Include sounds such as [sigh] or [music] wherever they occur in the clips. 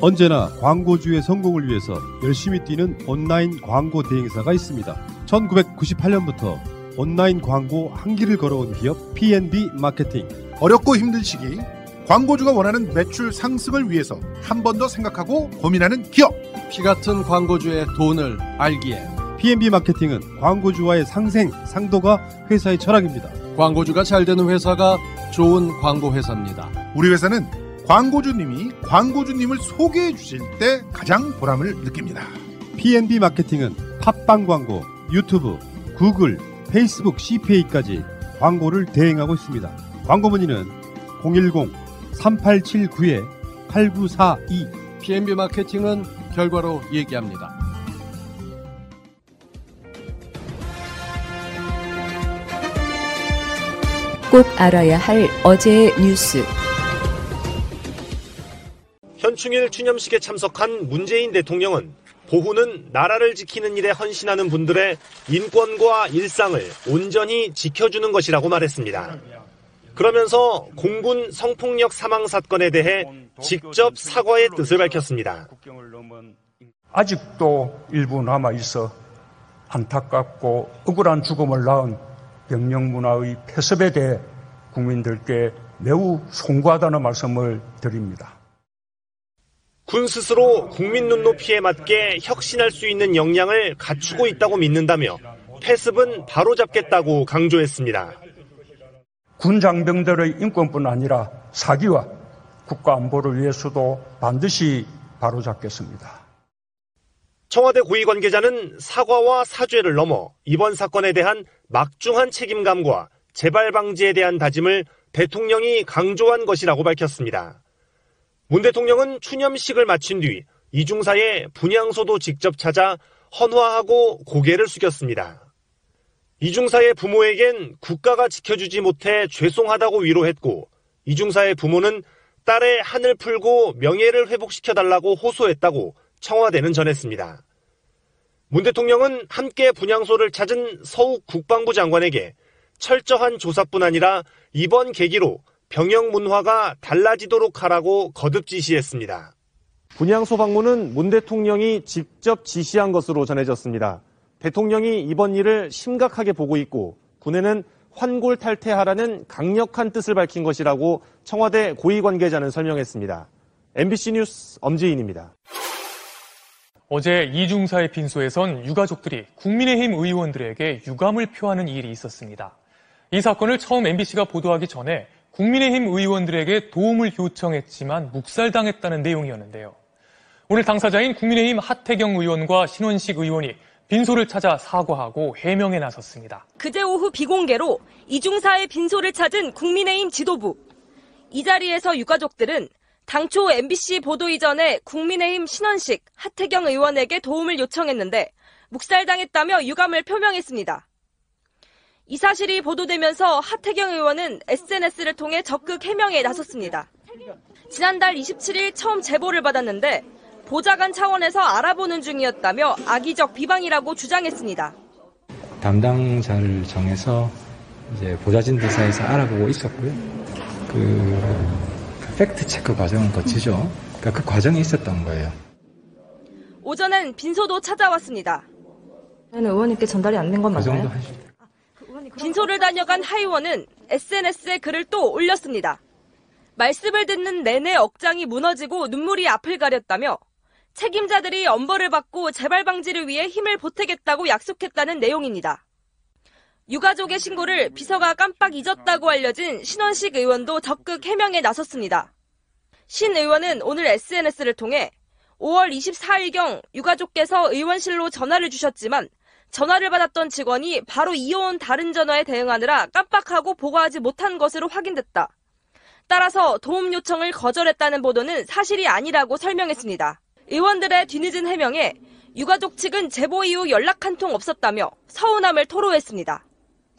언제나 광고주의 성공을 위해서 열심히 뛰는 온라인 광고 대행사가 있습니다. 1998년부터 온라인 광고 한 길을 걸어온 기업 PNB 마케팅. 어렵고 힘든 시기 광고주가 원하는 매출 상승을 위해서 한 번 더 생각하고 고민하는 기업. 피 같은 광고주의 돈을 알기에 PNB 마케팅은 광고주와의 상생, 상도가 회사의 철학입니다. 광고주가 잘 되는 회사가 좋은 광고 회사입니다. 우리 회사는 광고주님이 광고주님을 소개해 주실 때 가장 보람을 느낍니다. PNB 마케팅은 팟빵 광고, 유튜브, 구글, 페이스북 CPA까지 광고를 대행하고 있습니다. 광고 문의는 010-3879-8942 PNB 마케팅은 결과로 얘기합니다. 꼭 알아야 할 어제의 뉴스. 현충일 추념식에 참석한 문재인 대통령은 보훈은 나라를 지키는 일에 헌신하는 분들의 인권과 일상을 온전히 지켜주는 것이라고 말했습니다. 그러면서 공군 성폭력 사망 사건에 대해 직접 사과의 뜻을 밝혔습니다. 아직도 일부 남아 있어 안타깝고 억울한 죽음을 낳은 병영 문화의 폐습에 대해 국민들께 매우 송구하다는 말씀을 드립니다. 군 스스로 국민 눈높이에 맞게 혁신할 수 있는 역량을 갖추고 있다고 믿는다며 폐습은 바로잡겠다고 강조했습니다. 군 장병들의 인권뿐 아니라 사기와 국가 안보를 위해서도 반드시 바로잡겠습니다. 청와대 고위 관계자는 사과와 사죄를 넘어 이번 사건에 대한 막중한 책임감과 재발 방지에 대한 다짐을 대통령이 강조한 것이라고 밝혔습니다. 문 대통령은 추념식을 마친 뒤 이중사의 분향소도 직접 찾아 헌화하고 고개를 숙였습니다. 이중사의 부모에겐 국가가 지켜주지 못해 죄송하다고 위로했고 이중사의 부모는 딸의 한을 풀고 명예를 회복시켜달라고 호소했다고 청와대는 전했습니다. 문 대통령은 함께 분향소를 찾은 서욱 국방부 장관에게 철저한 조사뿐 아니라 이번 계기로 병영 문화가 달라지도록 하라고 거듭 지시했습니다. 분향소 방문은 문 대통령이 직접 지시한 것으로 전해졌습니다. 대통령이 이번 일을 심각하게 보고 있고 군에는 환골탈태하라는 강력한 뜻을 밝힌 것이라고 청와대 고위 관계자는 설명했습니다. MBC 뉴스 엄지인입니다. 어제 이중사의 빈소에선 유가족들이 국민의힘 의원들에게 유감을 표하는 일이 있었습니다. 이 사건을 처음 MBC가 보도하기 전에 국민의힘 의원들에게 도움을 요청했지만 묵살당했다는 내용이었는데요. 오늘 당사자인 국민의힘 하태경 의원과 신원식 의원이 빈소를 찾아 사과하고 해명에 나섰습니다. 그제 오후 비공개로 이중사의 빈소를 찾은 국민의힘 지도부. 이 자리에서 유가족들은 당초 MBC 보도 이전에 국민의힘 신원식, 하태경 의원에게 도움을 요청했는데 묵살당했다며 유감을 표명했습니다. 이 사실이 보도되면서 하태경 의원은 SNS를 통해 적극 해명에 나섰습니다. 지난달 27일 처음 제보를 받았는데 보좌관 차원에서 알아보는 중이었다며 악의적 비방이라고 주장했습니다. 담당자를 정해서 이제 보좌진들 사이에서 알아보고 있었고요. 그 팩트 체크 과정을 거치죠. 그러니까 그 과정이 있었던 거예요. 오전엔 빈소도 찾아왔습니다. 의원님께 전달이 안 된건그 정도 맞나요? 하 빈소를 다녀간 하 의원은 SNS에 글을 또 올렸습니다. 말씀을 듣는 내내 억장이 무너지고 눈물이 앞을 가렸다며 책임자들이 엄벌을 받고 재발 방지를 위해 힘을 보태겠다고 약속했다는 내용입니다. 유가족의 신고를 비서가 깜빡 잊었다고 알려진 신원식 의원도 적극 해명에 나섰습니다. 신 의원은 오늘 SNS를 통해 5월 24일경 유가족께서 의원실로 전화를 주셨지만 전화를 받았던 직원이 바로 이어온 다른 전화에 대응하느라 깜빡하고 보고하지 못한 것으로 확인됐다. 따라서 도움 요청을 거절했다는 보도는 사실이 아니라고 설명했습니다. 의원들의 뒤늦은 해명에 유가족 측은 제보 이후 연락 한 통 없었다며 서운함을 토로했습니다.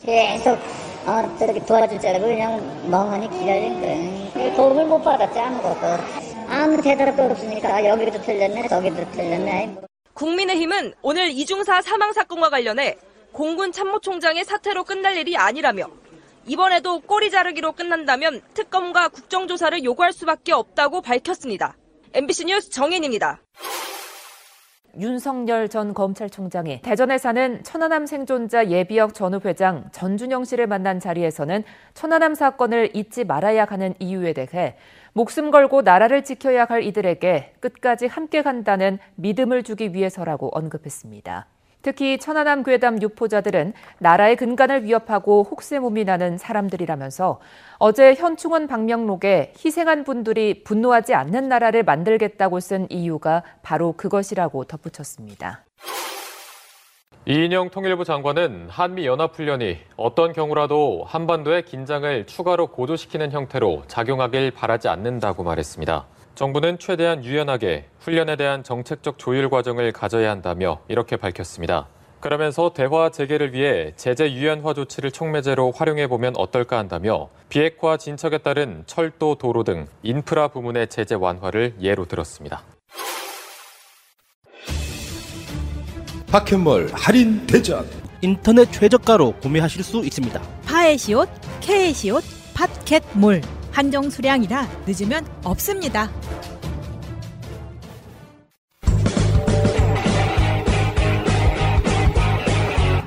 계속 어, 저렇게 도와줄 줄 알고 그냥 멍하니 기다린 거예요. 도움을 못 받았지 아무것도. 아무 대답도 없으니까 여기도 틀렸네 저기도 틀렸네. 뭐. 국민의힘은 오늘 이중사 사망 사건과 관련해 공군 참모총장의 사퇴로 끝날 일이 아니라며 이번에도 꼬리 자르기로 끝난다면 특검과 국정조사를 요구할 수밖에 없다고 밝혔습니다. MBC 뉴스 정인입니다. 윤석열 전 검찰총장이 대전에 사는 천안함 생존자 예비역 전후 회장 전준영 씨를 만난 자리에서는 천안함 사건을 잊지 말아야 하는 이유에 대해 목숨 걸고 나라를 지켜야 할 이들에게 끝까지 함께 간다는 믿음을 주기 위해서라고 언급했습니다. 특히 천안함 괴담 유포자들은 나라의 근간을 위협하고 혹세무미 나는 사람들이라면서 어제 현충원 방명록에 희생한 분들이 분노하지 않는 나라를 만들겠다고 쓴 이유가 바로 그것이라고 덧붙였습니다. 이인영 통일부 장관은 한미 연합훈련이 어떤 경우라도 한반도의 긴장을 추가로 고조시키는 형태로 작용하길 바라지 않는다고 말했습니다. 정부는 최대한 유연하게 훈련에 대한 정책적 조율 과정을 가져야 한다며 이렇게 밝혔습니다. 그러면서 대화 재개를 위해 제재 유연화 조치를 촉매제로 활용해 보면 어떨까 한다며 비핵화 진척에 따른 철도, 도로 등 인프라 부문의 제재 완화를 예로 들었습니다. 박현몰 할인 대전 인터넷 최저가로 구매하실 수 있습니다. 파에시옷, 케에시옷, 팟캣몰 한정 수량이라 늦으면 없습니다.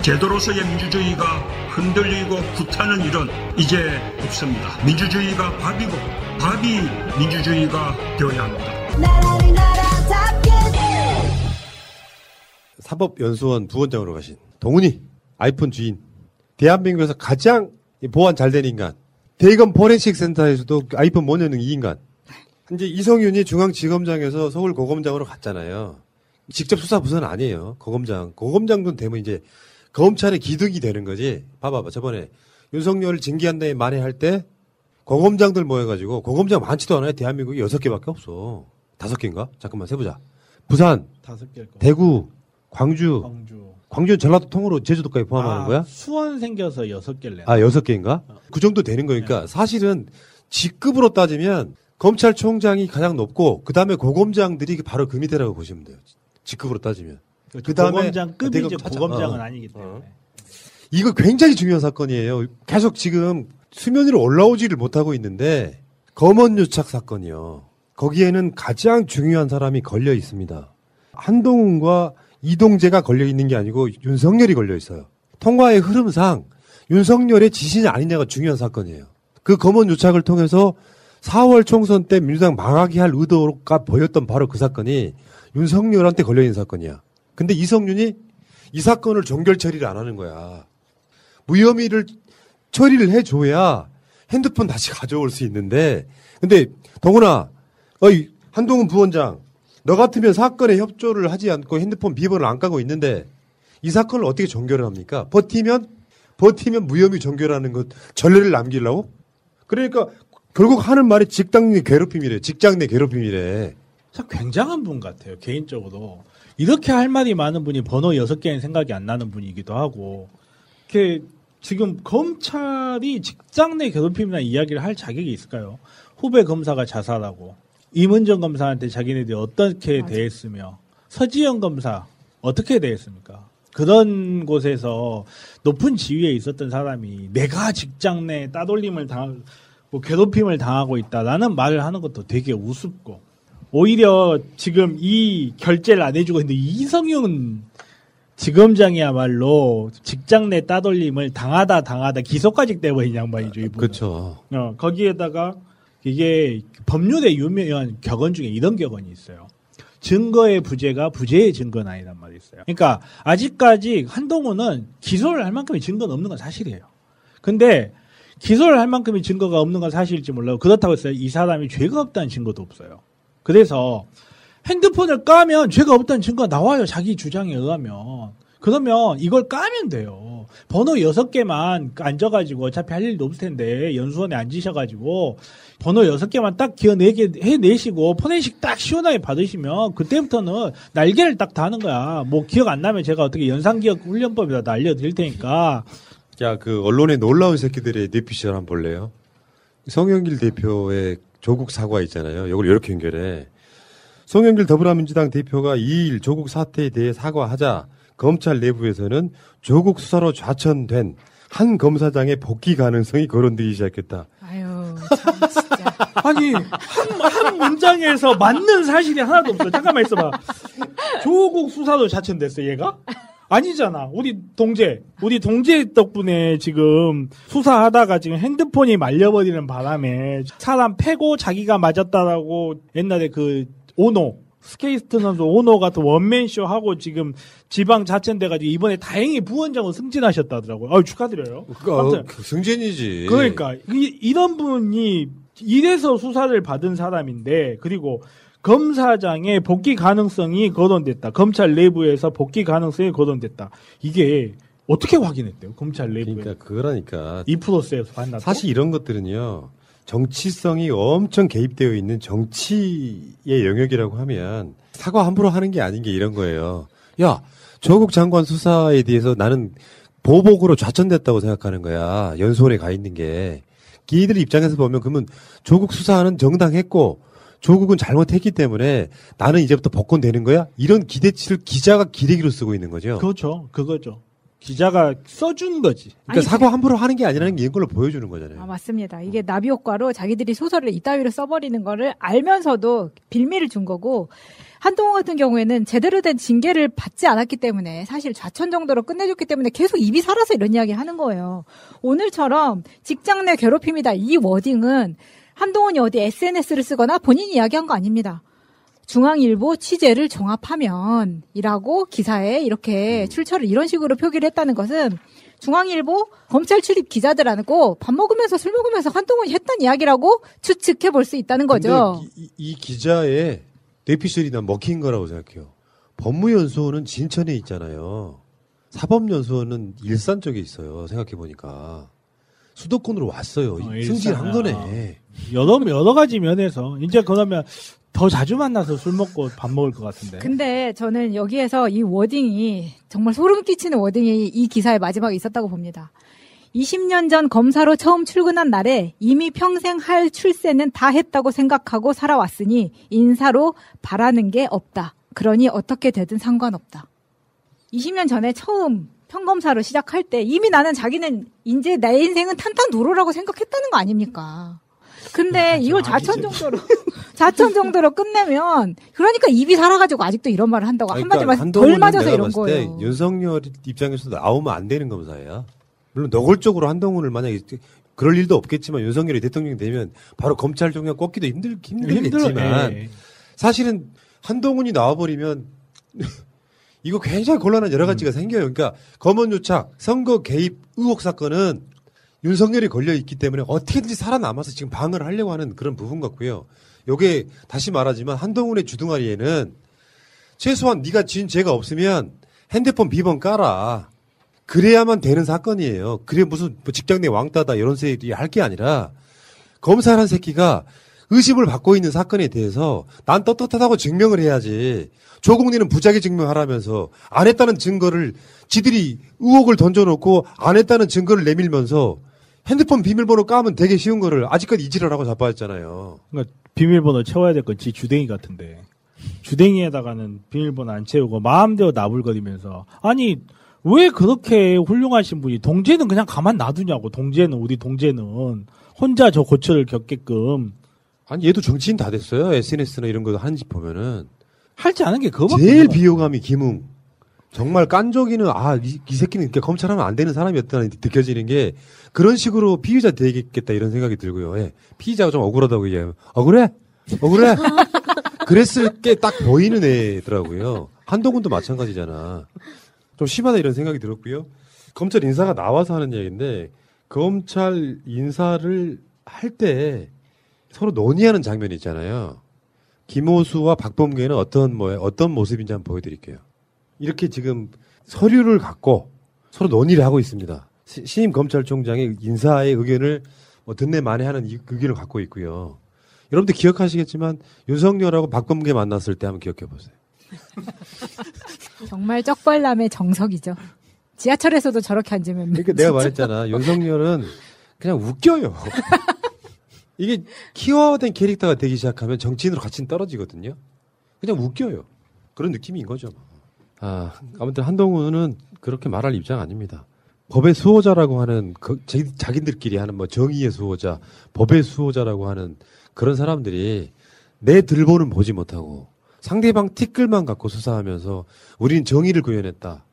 제도로서의 민주주의가 흔들리고 구타는 일은 이제 없습니다. 민주주의가 밥이고 밥이 민주주의가 되어야 합니다. 사법연수원 부원장으로 가신 동훈이 아이폰 주인 대한민국에서 가장 보안 잘 된 인간 대검 포렌식 센터에서도 아이폰 못 여는 이 인간 이제 이성윤이 중앙지검장에서 서울 고검장으로 갔잖아요. 직접 수사 부서는 아니에요. 고검장. 고검장도 되면 이제 검찰의 기득이 되는 거지. 봐봐봐. 저번에 윤석열을 징계한다에 만회할 때 고검장들 모여가지고 고검장 많지도 않아요. 대한민국에 여섯 개밖에 없어. 다섯 개인가? 잠깐만 세보자. 부산, 다섯 개일 거. 대구, 광주, 광주. 광주는 전라도 통으로 제주도까지 포함하는 아, 거야? 수원 생겨서 여섯 개래. 아 여섯 개인가? 그 정도 되는 거니까 사실은 직급으로 따지면 검찰총장이 가장 높고 그 다음에 고검장들이 바로 그 밑에라고 보시면 돼요. 직급으로 따지면. 그 고검장급이지 고검장은 아니기 때문에. 이거 굉장히 중요한 사건이에요. 계속 지금 수면 위로 올라오지를 못하고 있는데 검언 유착 사건이요. 거기에는 가장 중요한 사람이 걸려 있습니다. 한동훈과 이동재가 걸려 있는 게 아니고 윤석열이 걸려 있어요. 통과의 흐름상 윤석열의 지시냐 아니냐가 중요한 사건이에요. 그 검언 유착을 통해서 4월 총선 때 민주당 망하게 할 의도가 보였던 바로 그 사건이 윤석열한테 걸려 있는 사건이야. 근데 이성윤이 이 사건을 종결 처리를 안 하는 거야. 무혐의를 처리를 해줘야 핸드폰 다시 [laughs] 가져올 수 있는데, 근데 동훈아, 어이 한동훈 부원장, 너 같으면 사건에 협조를 하지 않고 핸드폰 비번을 안 까고 있는데 이 사건을 어떻게 종결을 합니까? 버티면 버티면 무혐의 종결하는 것 전례를 남기려고? 그러니까 결국 하는 말이 직장 내 괴롭힘이래. 직장 내 괴롭힘이래. 참 굉장한 분 같아요. 개인적으로 이렇게 할 말이 많은 분이 번호 여섯 개는 생각이 안 나는 분이기도 하고 이렇게 지금 검찰이 직장 내 괴롭힘이나 이야기를 할 자격이 있을까요? 후배 검사가 자살하고 임은정 검사한테 자기네들이 어떻게 맞아. 대했으며 서지영 검사 어떻게 대했습니까? 그런 곳에서 높은 지위에 있었던 사람이 내가 직장 내 따돌림을 당, 뭐 괴롭힘을 당하고 있다라는 말을 하는 것도 되게 우습고 오히려 지금 이 결제를 안 해주고 있는데 이성윤 지검장이야말로 직장 내 따돌림을 당하다 당하다 기소까지 떼버린 양반이죠 이분. 그렇죠. 어, 거기에다가 이게 법률에 유명한 격언 중에 이런 격언이 있어요. 증거의 부재가 부재의 증거는 아니란 말이 있어요. 그러니까 아직까지 한동훈은 기소를 할 만큼의 증거는 없는 건 사실이에요. 근데 기소를 할 만큼의 증거가 없는 건 사실일지 몰라도 그렇다고 해서 이 사람이 죄가 없다는 증거도 없어요. 그래서 핸드폰을 까면 죄가 없다는 증거가 나와요. 자기 주장에 의하면. 그러면 이걸 까면 돼요. 번호 여섯 개만 앉아가지고 어차피 할 일도 없을 텐데 연수원에 앉으셔가지고 번호 여섯 개만 딱 기어내게 해내시고 포렌식 딱 시원하게 받으시면 그때부터는 날개를 딱 다는 거야. 뭐 기억 안 나면 제가 어떻게 연상기억 훈련법이라도 알려드릴 테니까. 야, 그 언론에 놀라운 새끼들의 뇌피셜 한번 볼래요? 성영길 대표의 조국 사과 있잖아요. 이걸 이렇게 연결해. 송영길 더불어민주당 대표가 2일 조국 사태에 대해 사과하자 검찰 내부에서는 조국 수사로 좌천된 한 검사장의 복귀 가능성이 거론되기 시작했다. 아유, 참 진짜. 아니 한, 한 문장에서 맞는 사실이 하나도 없어. 잠깐만 있어봐. 조국 수사도 자천됐어 얘가? 아니잖아. 우리 동재, 우리 동재 덕분에 지금 수사하다가 지금 핸드폰이 말려버리는 바람에 사람 패고 자기가 맞았다라고 옛날에 그 오노 스케이트 선수 오노 같은 원맨쇼 하고 지금 지방 좌천돼가지고 이번에 다행히 부원장으로 승진하셨다더라고요. 아유 축하드려요. 그러니까 아무튼 그 승진이지. 그러니까 이, 이런 분이 이래서 수사를 받은 사람인데 그리고 검사장의 복귀 가능성이 거론됐다. 검찰 내부에서 복귀 가능성이 거론됐다. 이게 어떻게 확인했대요? 검찰 내부에. 그러니까 그러니까 이 프로세스 봤나? 사실 이런 것들은요. 정치성이 엄청 개입되어 있는 정치의 영역이라고 하면 사과 함부로 하는 게 아닌 게 이런 거예요. 야, 조국 장관 수사에 대해서 나는 보복으로 좌천됐다고 생각하는 거야. 연수원에 가 있는 게. 기들 입장에서 보면 그러면 조국 수사는 정당했고 조국은 잘못했기 때문에 나는 이제부터 복권되는 거야? 이런 기대치를 기자가 기대기로 쓰고 있는 거죠. 그렇죠. 그거죠. 기자가 써준 거지. 그러니까 사과 함부로 하는 게 아니라는 게 이걸로 보여주는 거잖아요. 아, 맞습니다. 이게 나비 효과로 자기들이 소설을 이따위로 써버리는 거를 알면서도 빌미를 준 거고 한동훈 같은 경우에는 제대로 된 징계를 받지 않았기 때문에 사실 좌천 정도로 끝내줬기 때문에 계속 입이 살아서 이런 이야기 하는 거예요. 오늘처럼 직장 내 괴롭힘이다 이 워딩은 한동훈이 어디 SNS를 쓰거나 본인이 이야기한 거 아닙니다. 중앙일보 취재를 종합하면 이라고 기사에 이렇게 출처를 이런 식으로 표기를 했다는 것은 중앙일보 검찰 출입 기자들하고 밥 먹으면서 술 먹으면서 한동훈이 했던 이야기라고 추측해 볼 수 있다는 거죠. 이, 이 기자의 뇌피셜이 난 먹힌 거라고 생각해요. 법무연수원은 진천에 있잖아요. 사법연수원은 일산 쪽에 있어요. 생각해 보니까 수도권으로 왔어요. 어, 승진한. 거네. 여러 여러 가지 면에서 이제 그러면 더 자주 만나서 술 먹고 밥 먹을 것 같은데. 근데 저는 여기에서 이 워딩이 정말 소름 끼치는 워딩이 이 기사의 마지막에 있었다고 봅니다. 20년 전 검사로 처음 출근한 날에 이미 평생 할 출세는 다 했다고 생각하고 살아왔으니 인사로 바라는 게 없다. 그러니 어떻게 되든 상관없다. 20년 전에 처음 평검사로 시작할 때 이미 나는 자기는 이제 내 인생은 탄탄 도로라고 생각했다는 거 아닙니까? 근데 이걸 좌천 정도로 [laughs] 좌천 정도로 끝내면 그러니까 입이 살아가지고 아직도 이런 말을 한다고 한마디만 덜 한동훈은 맞아서 내가 이런 봤을 때 거예요. 윤석열 입장에서도 나오면 안 되는 검사야. 물론 노골적으로 한동훈을 만약에 그럴 일도 없겠지만 윤석열이 대통령이 되면 바로 검찰 종양 꺾기도 힘들 힘들겠지만 힘들어, 예. 사실은 한동훈이 나와버리면 [laughs] 이거 굉장히 곤란한 여러 음. 가지가 생겨요. 그러니까 검언 유착, 선거 개입 의혹 사건은 윤석열이 걸려 있기 때문에 어떻게든지 살아남아서 지금 방어를 하려고 하는 그런 부분 같고요. 요게 다시 말하지만 한동훈의 주둥아리에는 최소한 네가 지은 죄가 없으면 핸드폰 비번 깔아. 그래야만 되는 사건이에요. 그래 무슨 뭐 직장 내 왕따다 이런 소리 할게 아니라 검사라는 새끼가 의심을 받고 있는 사건에 대해서 난 떳떳하다고 증명을 해야지. 조국리는 부작위 증명하라면서 안 했다는 증거를 지들이 의혹을 던져놓고 안 했다는 증거를 내밀면서 핸드폰 비밀번호 까면 되게 쉬운 거를 아직까지 이지랄하고 자빠졌잖아요. 그러니까 비밀번호 채워야 될 건 지 주댕이 같은데 주댕이에다가는 비밀번호 안 채우고 마음대로 나불거리면서 아니 왜 그렇게 훌륭하신 분이 동재는 그냥 가만 놔두냐고 동재는 우리 동재는 혼자 저 고초를 겪게끔 아니 얘도 정치인 다 됐어요. SNS나 이런 거 하는지 보면은 할지 않은 게 그거밖에 제일. 비호감이 김웅. 정말 깐족이는 아이 새끼는 이렇게 검찰하면 안 되는 사람이었다는 느껴지는 게 그런 식으로 피의자 되겠다 이런 생각이 들고요. 예. 피의자가 좀 억울하다고 얘기하면 억울해? 억울해? [laughs] 그랬을 게 딱 보이는 애더라고요. 한동훈도 마찬가지잖아. 좀 심하다 이런 생각이 들었고요. 검찰 인사가 나와서 하는 얘기인데 검찰 인사를 할 때 서로 논의하는 장면이 있잖아요. 김호수와 박범계는 어떤 뭐 어떤 모습인지 한번 보여드릴게요. 이렇게 지금 서류를 갖고 서로 논의를 하고 있습니다. 시- 신임 검찰총장의 인사의 의견을 뭐 듣네 만에 하는 이 의견을 갖고 있고요. 여러분들 기억하시겠지만 윤석열하고 박범계 만났을 때 한번 기억해 보세요. [laughs] 정말 쩍벌남의 정석이죠. 지하철에서도 저렇게 앉으면 그러니까 내가 말했잖아. 윤석열은 그냥 웃겨요. [laughs] 이게 키워된 캐릭터가 되기 시작하면 정치인으로 같이 떨어지거든요. 그냥 웃겨요. 그런 느낌인 거죠. 아, 아무튼 한동훈은 그렇게 말할 입장 아닙니다. 법의 수호자라고 하는 그, 자- 자기들끼리 하는 뭐 정의의 수호자, 법의 수호자라고 하는 그런 사람들이 내 들보는 보지 못하고 상대방 티끌만 갖고 수사하면서 우리는 정의를 구현했다.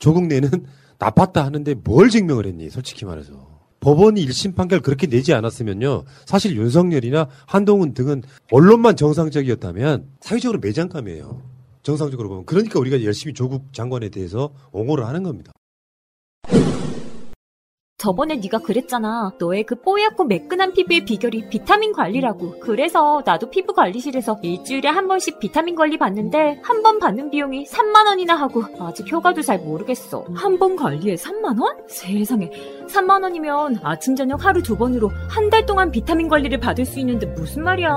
조국 내는 [laughs] 나빴다 하는데 뭘 증명을 했니? 솔직히 말해서. 법원이 1심 판결 그렇게 내지 않았으면요. 사실 윤석열이나 한동훈 등은 언론만 정상적이었다면 사회적으로 매장감이에요. 정상적으로 보면. 그러니까 우리가 열심히 조국 장관에 대해서 옹호를 하는 겁니다. 저번에 네가 그랬잖아. 너의 그 뽀얗고 매끈한 피부의 비결이 비타민 관리라고. 그래서 나도 피부 관리실에서 일주일에 한 번씩 비타민 관리 받는데 한 번 받는 비용이 3만 원이나 하고 아직 효과도 잘 모르겠어. 한 번 관리에 3만 원? 세상에. 3만 원이면 아침 저녁 하루 두 번으로 한 달 동안 비타민 관리를 받을 수 있는데 무슨 말이야.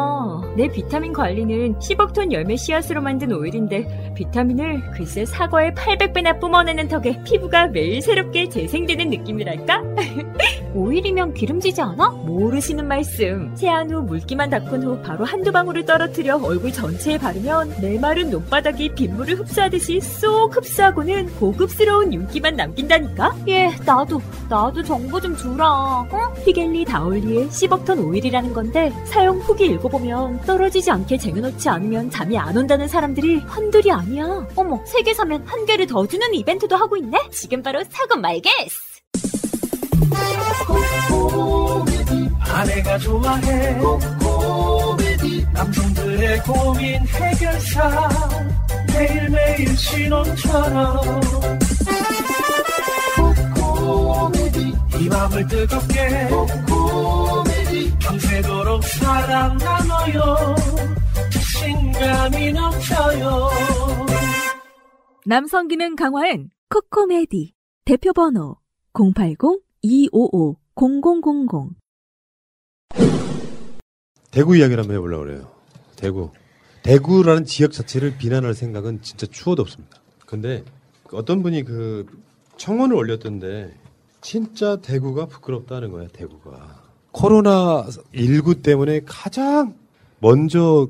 내 비타민 관리는 sea buckthorn 열매 씨앗으로 만든 오일인데 비타민을 글쎄 사과에 800배나 뿜어내는 덕에 피부가 매일 새롭게 재생되는 느낌이랄까? [laughs] 오일이면 기름지지 않아? 모르시는 말씀. 세안 후 물기만 닦은 후 바로 한두 방울을 떨어뜨려 얼굴 전체에 바르면 메마른 논바닥이 빗물을 흡수하듯이 쏙 흡수하고는 고급스러운 윤기만 남긴다니까? 예, 나도, 나도 정보 좀 주라. 어? 피겔리 다올리의 10억톤 오일이라는 건데 사용 후기 읽어보면 떨어지지 않게 쟁여놓지 않으면 잠이 안 온다는 사람들이 한둘이 아니야. 어머, 세 개 사면 한 개를 더 주는 이벤트도 하고 있네? 지금 바로 사고 말겠어! 아내가 좋아해. 코미디 남성들의 고민 해결사. 매일매일 신혼처럼. 코미디 이 맘을 뜨겁게. 코미디 밤새도록 사랑 나눠요. 자신감이 넘쳐요. 남성 기능 강화엔 코코메디. 대표 번호 080-255-0000 대구 이야기를 한번 해보려고 그래요. 대구. 대구라는 지역 자체를 비난할 생각은 진짜 추워도 없습니다. 근데 어떤 분이 그 청원을 올렸던데 진짜 대구가 부끄럽다는 거야, 대구가. 코로나 19 때문에 가장 먼저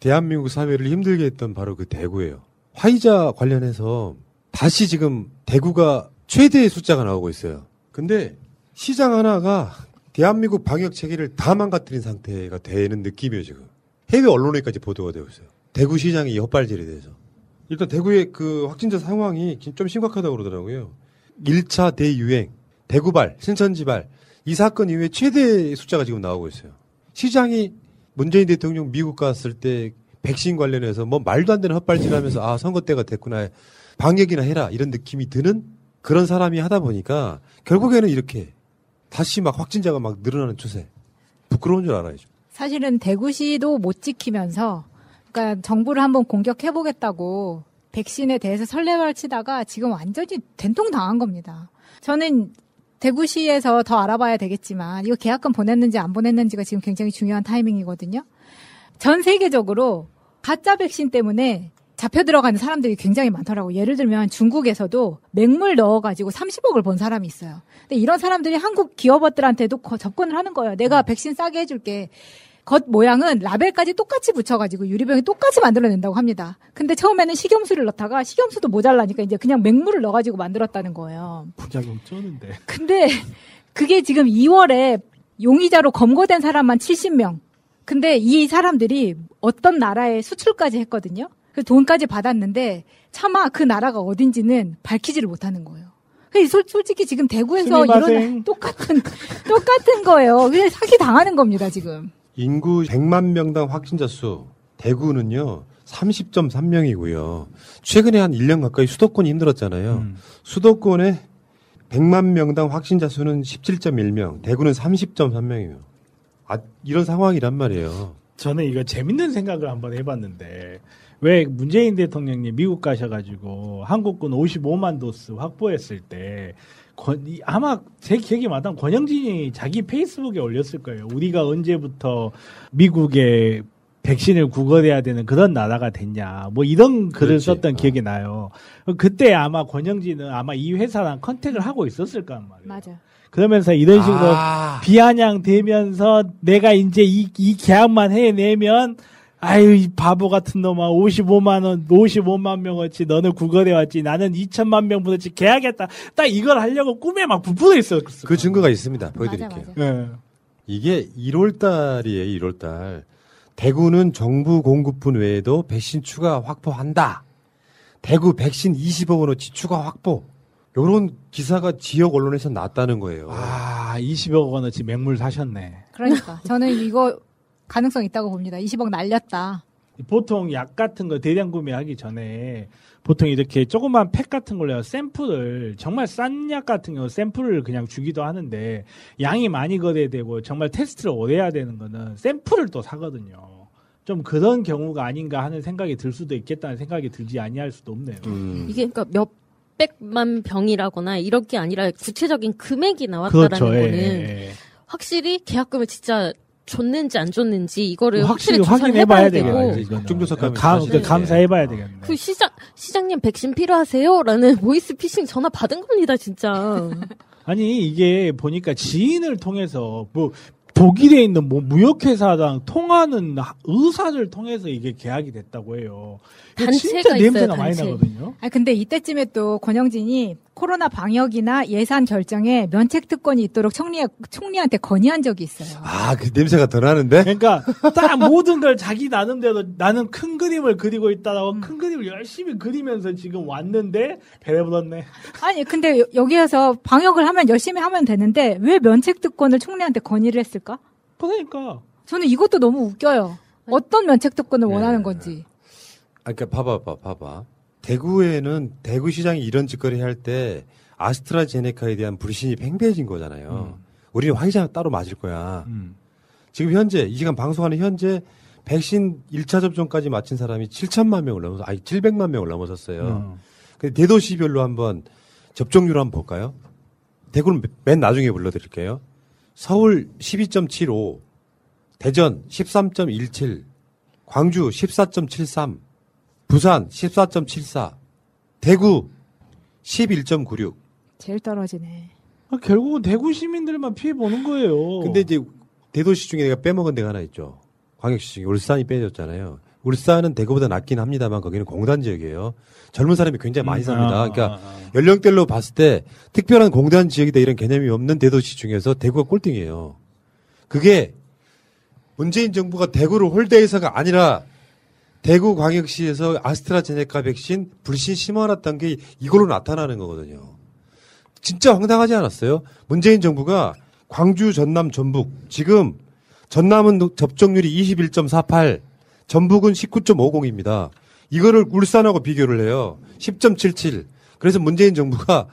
대한민국 사회를 힘들게 했던 바로 그 대구예요. 화이자 관련해서 다시 지금 대구가 최대의 숫자가 나오고 있어요. 근데 시장 하나가 대한민국 방역 체계를 다 망가뜨린 상태가 되는 느낌이에요, 지금. 해외 언론에까지 보도가 되고 있어요. 대구 시장이 이 헛발질에 대해서. 일단 대구의 그 확진자 상황이 좀 심각하다고 그러더라고요. 1차 대유행, 대구발, 신천지발, 이 사건 이후에 최대 숫자가 지금 나오고 있어요. 시장이 문재인 대통령 미국 갔을 때 백신 관련해서 뭐 말도 안 되는 헛발질 하면서 아, 선거 때가 됐구나. 방역이나 해라. 이런 느낌이 드는 그런 사람이 하다 보니까 결국에는 이렇게 다시 막 확진자가 막 늘어나는 추세. 부끄러운 줄 알아야죠. 사실은 대구시도 못 지키면서 그러니까 정부를 한번 공격해 보겠다고 백신에 대해서 설레발 치다가 지금 완전히 된통 당한 겁니다. 저는 대구시에서 더 알아봐야 되겠지만 이거 계약금 보냈는지 안 보냈는지가 지금 굉장히 중요한 타이밍이거든요. 전 세계적으로 가짜 백신 때문에 잡혀 들어가는 사람들이 굉장히 많더라고. 예를 들면 중국에서도 맹물 넣어가지고 30억을 번 사람이 있어요. 근데 이런 사람들이 한국 기업들한테도 접근을 하는 거예요. 내가 백신 싸게 해줄게. 겉 모양은 라벨까지 똑같이 붙여가지고 유리병에 똑같이 만들어낸다고 합니다. 근데 처음에는 식염수를 넣다가 식염수도 모자라니까 이제 그냥 맹물을 넣어가지고 만들었다는 거예요. 부작용 쩌는데. 근데 그게 지금 2월에 용의자로 검거된 사람만 70명. 근데 이 사람들이 어떤 나라에 수출까지 했거든요. 그 돈까지 받았는데 차마 그 나라가 어딘지는 밝히지를 못하는 거예요. 솔직히 지금 대구에서 이런 똑같은 [laughs] 똑같은 거예요. 그냥 사기 당하는 겁니다 지금. 인구 100만 명당 확진자 수 대구는요 30.3명이고요. 최근에 한 1년 가까이 수도권이 힘들었잖아요. 음. 수도권에 100만 명당 확진자 수는 17.1명, 대구는 30.3명이에요. 아, 이런 상황이란 말이에요. 저는 이거 재밌는 생각을 한번 해봤는데 왜 문재인 대통령이 미국 가셔가지고 한국군 55만 도스 확보했을 때 권, 아마 제 기억에 맞다면 권영진이 자기 페이스북에 올렸을 거예요. 우리가 언제부터 미국에 백신을 구걸해야 되는 그런 나라가 됐냐. 뭐 이런 글을 그렇지. 썼던 어. 기억이 나요. 그때 아마 권영진은 아마 이 회사랑 컨택을 하고 있었을 거란 말이에요. 맞아. 그러면서 이런 식으로 아. 비아냥 되면서 내가 이제 이, 이 계약만 해내면 아유, 이 바보 같은 놈아, 55만 원, 55만 명어치 너는 구걸해 왔지. 나는 2천만 명분어치 계약했다. 딱 이걸 하려고 꿈에 막 부풀어 있었어. 그 증거가 있습니다. 보여드릴게요. 맞아, 맞아. 네. 이게 1월 달이에요, 1월 달. 대구는 정부 공급분 외에도 백신 추가 확보한다. 대구 백신 20억 원어치 추가 확보. 요런 기사가 지역 언론에서 났다는 거예요. 아, 20억 원어치 맹물 사셨네. 그러니까 저는 이거 가능성 있다고 봅니다. 20억 날렸다. 보통 약 같은 거 대량 구매하기 전에 보통 이렇게 조그만 팩 같은 걸로 샘플을 정말 싼 약 같은 경우 샘플을 그냥 주기도 하는데 양이 많이 거래야 되고 정말 테스트를 오래 해야 되는 거는 샘플을 또 사거든요. 좀 그런 경우가 아닌가 하는 생각이 들 수도 있겠다는 생각이 들지 아니할 수도 없네요. 이게 그러니까 몇 백만 병이라거나 이런 게 아니라 구체적인 금액이 나왔다라는 그렇죠. 예, 거는 예, 예. 확실히 계약금을 진짜 줬는지 안 줬는지 이거를 확실히 확실히, 조사를 확인해봐야 해봐야 되고 감, 사실은. 감사해봐야 되겠네. 그 시장 시장님 백신 필요하세요?라는 보이스 피싱 전화 받은 겁니다 진짜. [laughs] 아니 이게 보니까 지인을 통해서 뭐 독일에 있는 뭐 무역회사랑 통하는 하- 의사를 통해서 이게 계약이 됐다고 해요. 단체가 진짜 있어요, 냄새가 많이 단체. 나거든요. 아 근데 이때쯤에 또 권영진이 코로나 방역이나 예산 결정에 면책 특권이 있도록 총리 총리한테 건의한 적이 있어요. 아, 그 냄새가 더 나는데? 그러니까 딱 모든 걸 자기 나름대로 나는 큰 그림을 그리고 있다라고 큰 그림을 열심히 그리면서 지금 왔는데 배를 불었네. 아니 근데 여- 여기에서 방역을 하면 열심히 하면 되는데 왜 면책 특권을 총리한테 건의를 했을까? 그러니까 저는 이것도 너무 웃겨요. 어떤 면책 특권을 원하는 건지. 아, 그러니까 봐봐, 봐봐, 봐봐. 대구에는 대구시장이 이런 짓거리 할 때 아스트라제네카에 대한 불신이 팽배해진 거잖아요. 우리는 화이자 따로 맞을 거야. 지금 현재 이 시간 방송하는 현재 백신 1차 접종까지 마친 사람이 7천만 명을 넘어서 아니 700만 명을 넘어섰어요. 근데 대도시별로 한번 접종률 한번 볼까요? 대구는 맨 나중에 불러드릴게요. 서울 12.75, 대전 13.17, 광주 14.73, 부산 14.74, 대구 11.96. 제일 떨어지네. 아, 결국은 대구 시민들만 피해 보는 거예요. 근데 이제 대도시 중에 내가 빼먹은 데가 하나 있죠. 광역시 중에 울산이 빼졌잖아요. 울산은 대구보다 낫긴 합니다만 거기는 공단 지역이에요. 젊은 사람이 굉장히 많이 음, 삽니다. 아, 그러니까 연령대로 봤을 때 특별한 공단 지역이다 이런 개념이 없는 대도시 중에서 대구가 꼴등이에요. 그게 문재인 정부가 대구를 홀대해서가 아니라 대구 광역시에서 아스트라제네카 백신 불신 심어놨던 게 이걸로 나타나는 거거든요. 진짜 황당하지 않았어요? 문재인 정부가 광주, 전남, 전북 지금 전남은 접종률이 21.48, 전북은 19.50입니다. 이거를 울산하고 비교를 해요. 10.77. 그래서 문재인 정부가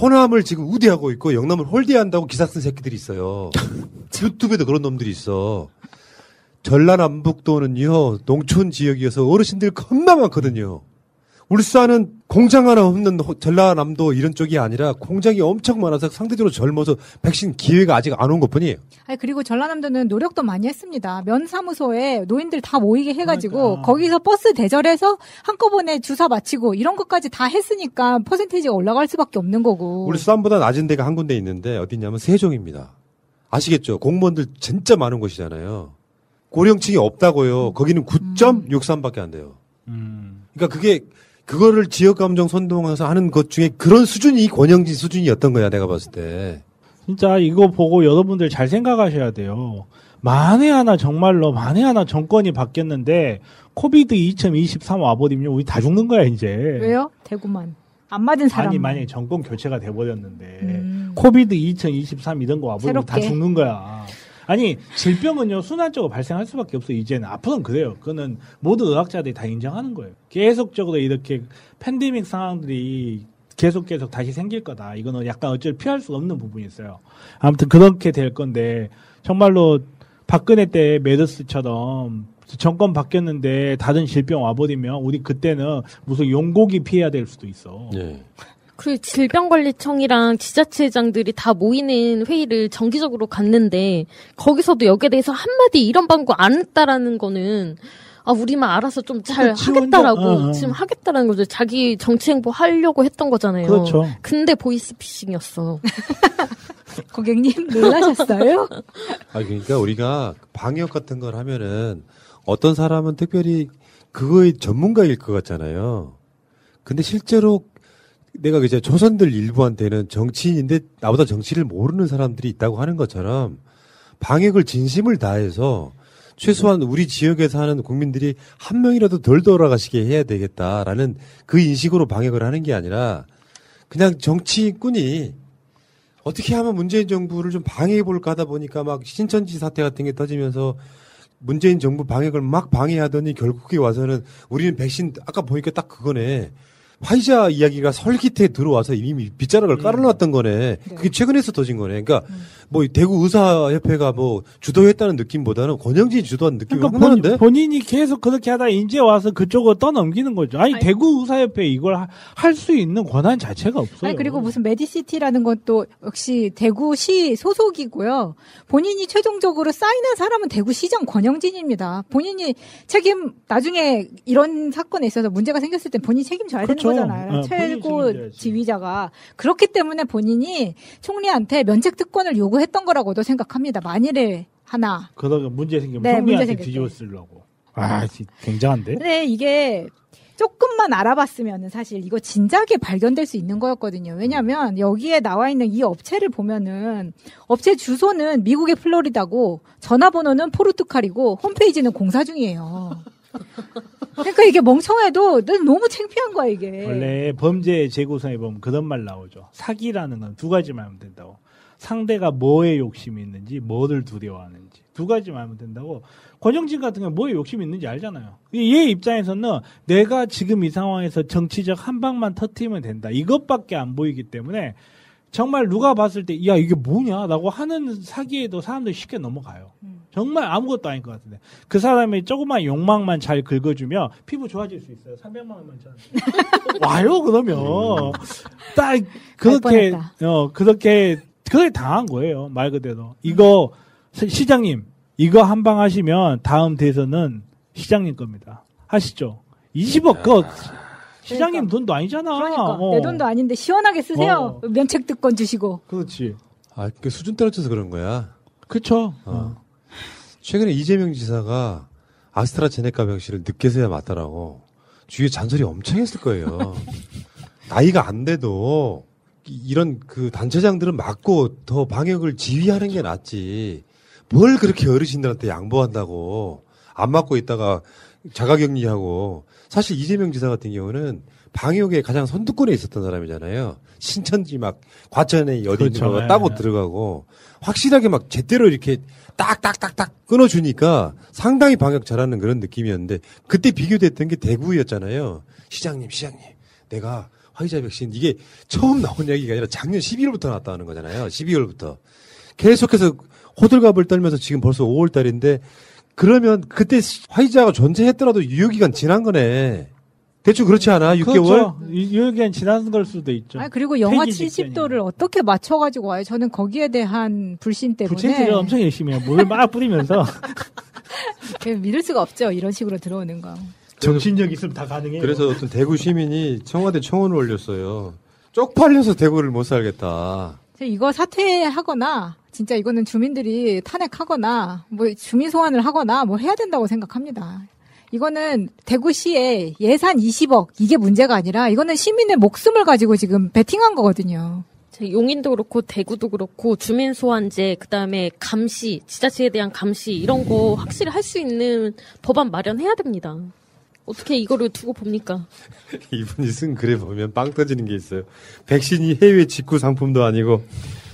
호남을 지금 우대하고 있고 영남을 홀대한다고 기사 쓴 새끼들이 있어요. [laughs] 유튜브에도 그런 놈들이 있어. 전라남북도는요 농촌 지역이어서 어르신들 겁나 많거든요. 울산은 공장 하나 없는 호- 전라남도 이런 쪽이 아니라 공장이 엄청 많아서 상대적으로 젊어서 백신 기회가 아직 안 온 것 뿐이에요. 아니 그리고 전라남도는 노력도 많이 했습니다. 면사무소에 노인들 다 모이게 해가지고 그러니까. 거기서 버스 대절해서 한꺼번에 주사 맞히고 이런 것까지 다 했으니까 퍼센테이지가 올라갈 수밖에 없는 거고. 울산보다 낮은 데가 한 군데 있는데 어디냐면 세종입니다. 아시겠죠? 공무원들 진짜 많은 곳이잖아요. 고령층이 없다고요. 거기는 9.63밖에 안 돼요. 그러니까 그게 그거를 지역 감정 선동해서 하는 것 중에 그런 수준이 권영진 수준이었던 거야 내가 봤을 때. 진짜 이거 보고 여러분들 잘 생각하셔야 돼요. 만에 하나 정말로 만에 하나 정권이 바뀌었는데 COVID 2023 와버리면 우리 다 죽는 거야 이제. 왜요? 대구만 안 맞은 사람. 아니 만약에 정권 교체가 돼버렸는데 음. COVID 2023 이런 거 와버리면 다 새롭게. 죽는 거야. 아니 질병은요 순환적으로 발생할 수밖에 없어 이제는 앞으로는 그래요. 그거는 모든 의학자들이 다 인정하는 거예요. 계속적으로 이렇게 팬데믹 상황들이 계속 계속 다시 생길 거다. 이거는 약간 어쩔 피할 수 없는 부분이 있어요. 아무튼 그렇게 될 건데 정말로 박근혜 때 메르스처럼 정권 바뀌었는데 다른 질병 와버리면 우리 그때는 무슨 용고기 피해야 될 수도 있어. 그 질병관리청이랑 지자체장들이 다 모이는 회의를 정기적으로 갔는데 거기서도 여기에 대해서 한마디 이런 방구 안 했다라는 거는 아 우리만 알아서 좀잘 그치, 하겠다라고 어, 어. 지금 하겠다라는 거죠. 자기 정치 행보 하려고 했던 거잖아요. 그렇죠. 근데 보이스피싱이었어. [laughs] 고객님 놀라셨어요? 아 그러니까 우리가 방역 같은 걸 하면은 어떤 사람은 특별히 그거의 전문가일 것 같잖아요. 근데 실제로 내가 이제 조선들 일부한테는 정치인인데 나보다 정치를 모르는 사람들이 있다고 하는 것처럼 방역을 진심을 다해서 최소한 우리 지역에 사는 국민들이 한 명이라도 덜 돌아가시게 해야 되겠다라는 그 인식으로 방역을 하는 게 아니라 그냥 정치꾼이 어떻게 하면 문재인 정부를 좀 방해해 볼까 하다 보니까 막 신천지 사태 같은 게 터지면서 문재인 정부 방역을 막 방해하더니 결국에 와서는 우리는 백신 아까 보니까 딱 그거네. 화이자 이야기가 설깃에 들어와서 이미 빗자락을 깔아놨던 거네. 그게 최근에서 터진 거네. 그러니까 뭐 대구 의사협회가 뭐 주도했다는 느낌보다는 권영진이 주도한 느낌이 그러니까 확 나는데. 본, 인이 계속 그렇게 하다 이제 와서 그쪽으로 떠넘기는 거죠. 아니, 대구 의사협회 이걸 할 수 있는 권한 자체가 없어요. 아니 그리고 무슨 메디시티라는 것도 역시 대구시 소속이고요. 본인이 최종적으로 사인한 사람은 대구시장 권영진입니다. 본인이 책임 나중에 이런 사건에 있어서 문제가 생겼을 때 본인이 책임져야 그렇죠. 되는 거잖아요. 어, 최고. 지휘자가 그렇기 때문에 본인이 총리한테 면책 특권을 요구했던 거라고도 생각합니다. 만일에 하나. 그러다 문제 생기면 네, 총리한테 뒤집어 때. 쓰려고. 아, 진- 굉장한데? 근데 이게 조금만 알아봤으면 사실 이거 진작에 발견될 수 있는 거였거든요. 왜냐하면 여기에 나와 있는 이 업체를 보면은 업체 주소는 미국의 플로리다고 전화번호는 포르투갈이고 홈페이지는 공사 중이에요. 그러니까 이게 멍청해도 너무 창피한 거야 이게. 원래 범죄 재구성에 보면 그런 말 나오죠. 사기라는 건 두 가지만 하면 된다고. 상대가 뭐에 욕심이 있는지, 뭐를 두려워하는지. 두 가지만 하면 된다고. 권영진 같은 경우는 뭐에 욕심이 있는지 알잖아요. 얘 입장에서는 내가 지금 이 상황에서 정치적 한 방만 터트리면 된다. 이것밖에 안 보이기 때문에 정말 누가 봤을 때, 야, 이게 뭐냐? 라고 하는 사기에도 사람들이 쉽게 넘어가요. 정말 아무것도 아닐 것 같은데. 그 사람이 조그만 욕망만 잘 긁어주면 피부 좋아질 수 있어요. 300만 원만 잘. [laughs] 와요, 그러면. 딱, 그렇게. 어, 그렇게, 그렇게 당한 거예요. 말 그대로. 이거, 시- 시장님, 이거 한 방 하시면 다음 대선은 시장님 겁니다. 하시죠. 20억, 그, 시장님 돈도 아니잖아. 그러니까 어. 내 돈도 아닌데 시원하게 쓰세요. 면책 특권 주시고. 그렇지. 아, 그 수준 떨어져서 그런 거야. 그쵸. 어. 최근에 이재명 지사가 아스트라제네카 백신을 늦게 서야 맞더라고. 주위에 잔소리 엄청 했을 거예요. [laughs] 나이가 안 돼도 이- 이런 그 단체장들은 맞고 더 방역을 지휘하는 게 낫지. 뭘 그렇게 어르신들한테 양보한다고 안 맞고 있다가 자가격리하고 사실 이재명 지사 같은 경우는 방역에 가장 선두권에 있었던 사람이잖아요. 신천지 막 과천에 어디 그렇죠. 거 네. 따고 들어가고 확실하게 막 제대로 이렇게 딱딱딱딱 끊어주니까 상당히 방역 잘하는 그런 느낌이었는데 그때 비교됐던 게 대구였잖아요. 시장님, 시장님, 내가 화이자 백신 이게 처음 나온 얘기가 아니라 작년 12월부터 나왔다는 거잖아요. 12월부터 계속해서 호들갑을 떨면서 지금 벌써 5월 달인데 그러면 그때 화이자가 존재했더라도 유효기간 지난 거네. 대충 그렇지 않아? 6개월? 그렇죠. 이- 유효기간 지난 걸 수도 있죠. 아 그리고 영하 폐기 직전이에요. 70도를 어떻게 맞춰가지고 와요? 저는 거기에 대한 불신 때문에 부채질을 엄청 열심히 해요. 물을 막 뿌리면서. [laughs] 믿을 수가 없죠. 이런 식으로 들어오는 거. 정신력 있으면 다 가능해요. 그래서 어떤 대구 시민이 청와대 청원을 올렸어요. 쪽팔려서 대구를 못 살겠다. 이거 사퇴하거나 진짜 이거는 주민들이 탄핵하거나 뭐 주민 소환을 하거나 뭐 해야 된다고 생각합니다. 이거는 대구시에 예산 20억 이게 문제가 아니라 이거는 시민의 목숨을 가지고 지금 베팅한 거거든요. 제 용인도 그렇고 대구도 그렇고 주민 소환제 그다음에 감시 지자체에 대한 감시 이런 거 확실히 할 수 있는 법안 마련해야 됩니다. 어떻게 이거를 두고 봅니까? [laughs] 이분이 쓴 글에 보면 빵 터지는 게 있어요. 백신이 해외 직구 상품도 아니고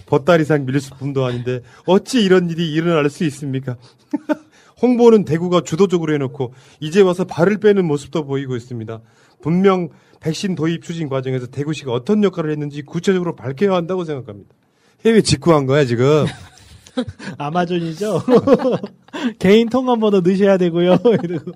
보따리상 밀수품도 아닌데 어찌 이런 일이 일어날 수 있습니까? [laughs] 홍보는 대구가 주도적으로 해놓고 이제 와서 발을 빼는 모습도 보이고 있습니다. 분명 백신 도입 추진 과정에서 대구시가 어떤 역할을 했는지 구체적으로 밝혀야 한다고 생각합니다. 해외 직구한 거야 지금. [laughs] 아마존이죠. [laughs] 개인 통화번호 넣으셔야 되고요. 이러고.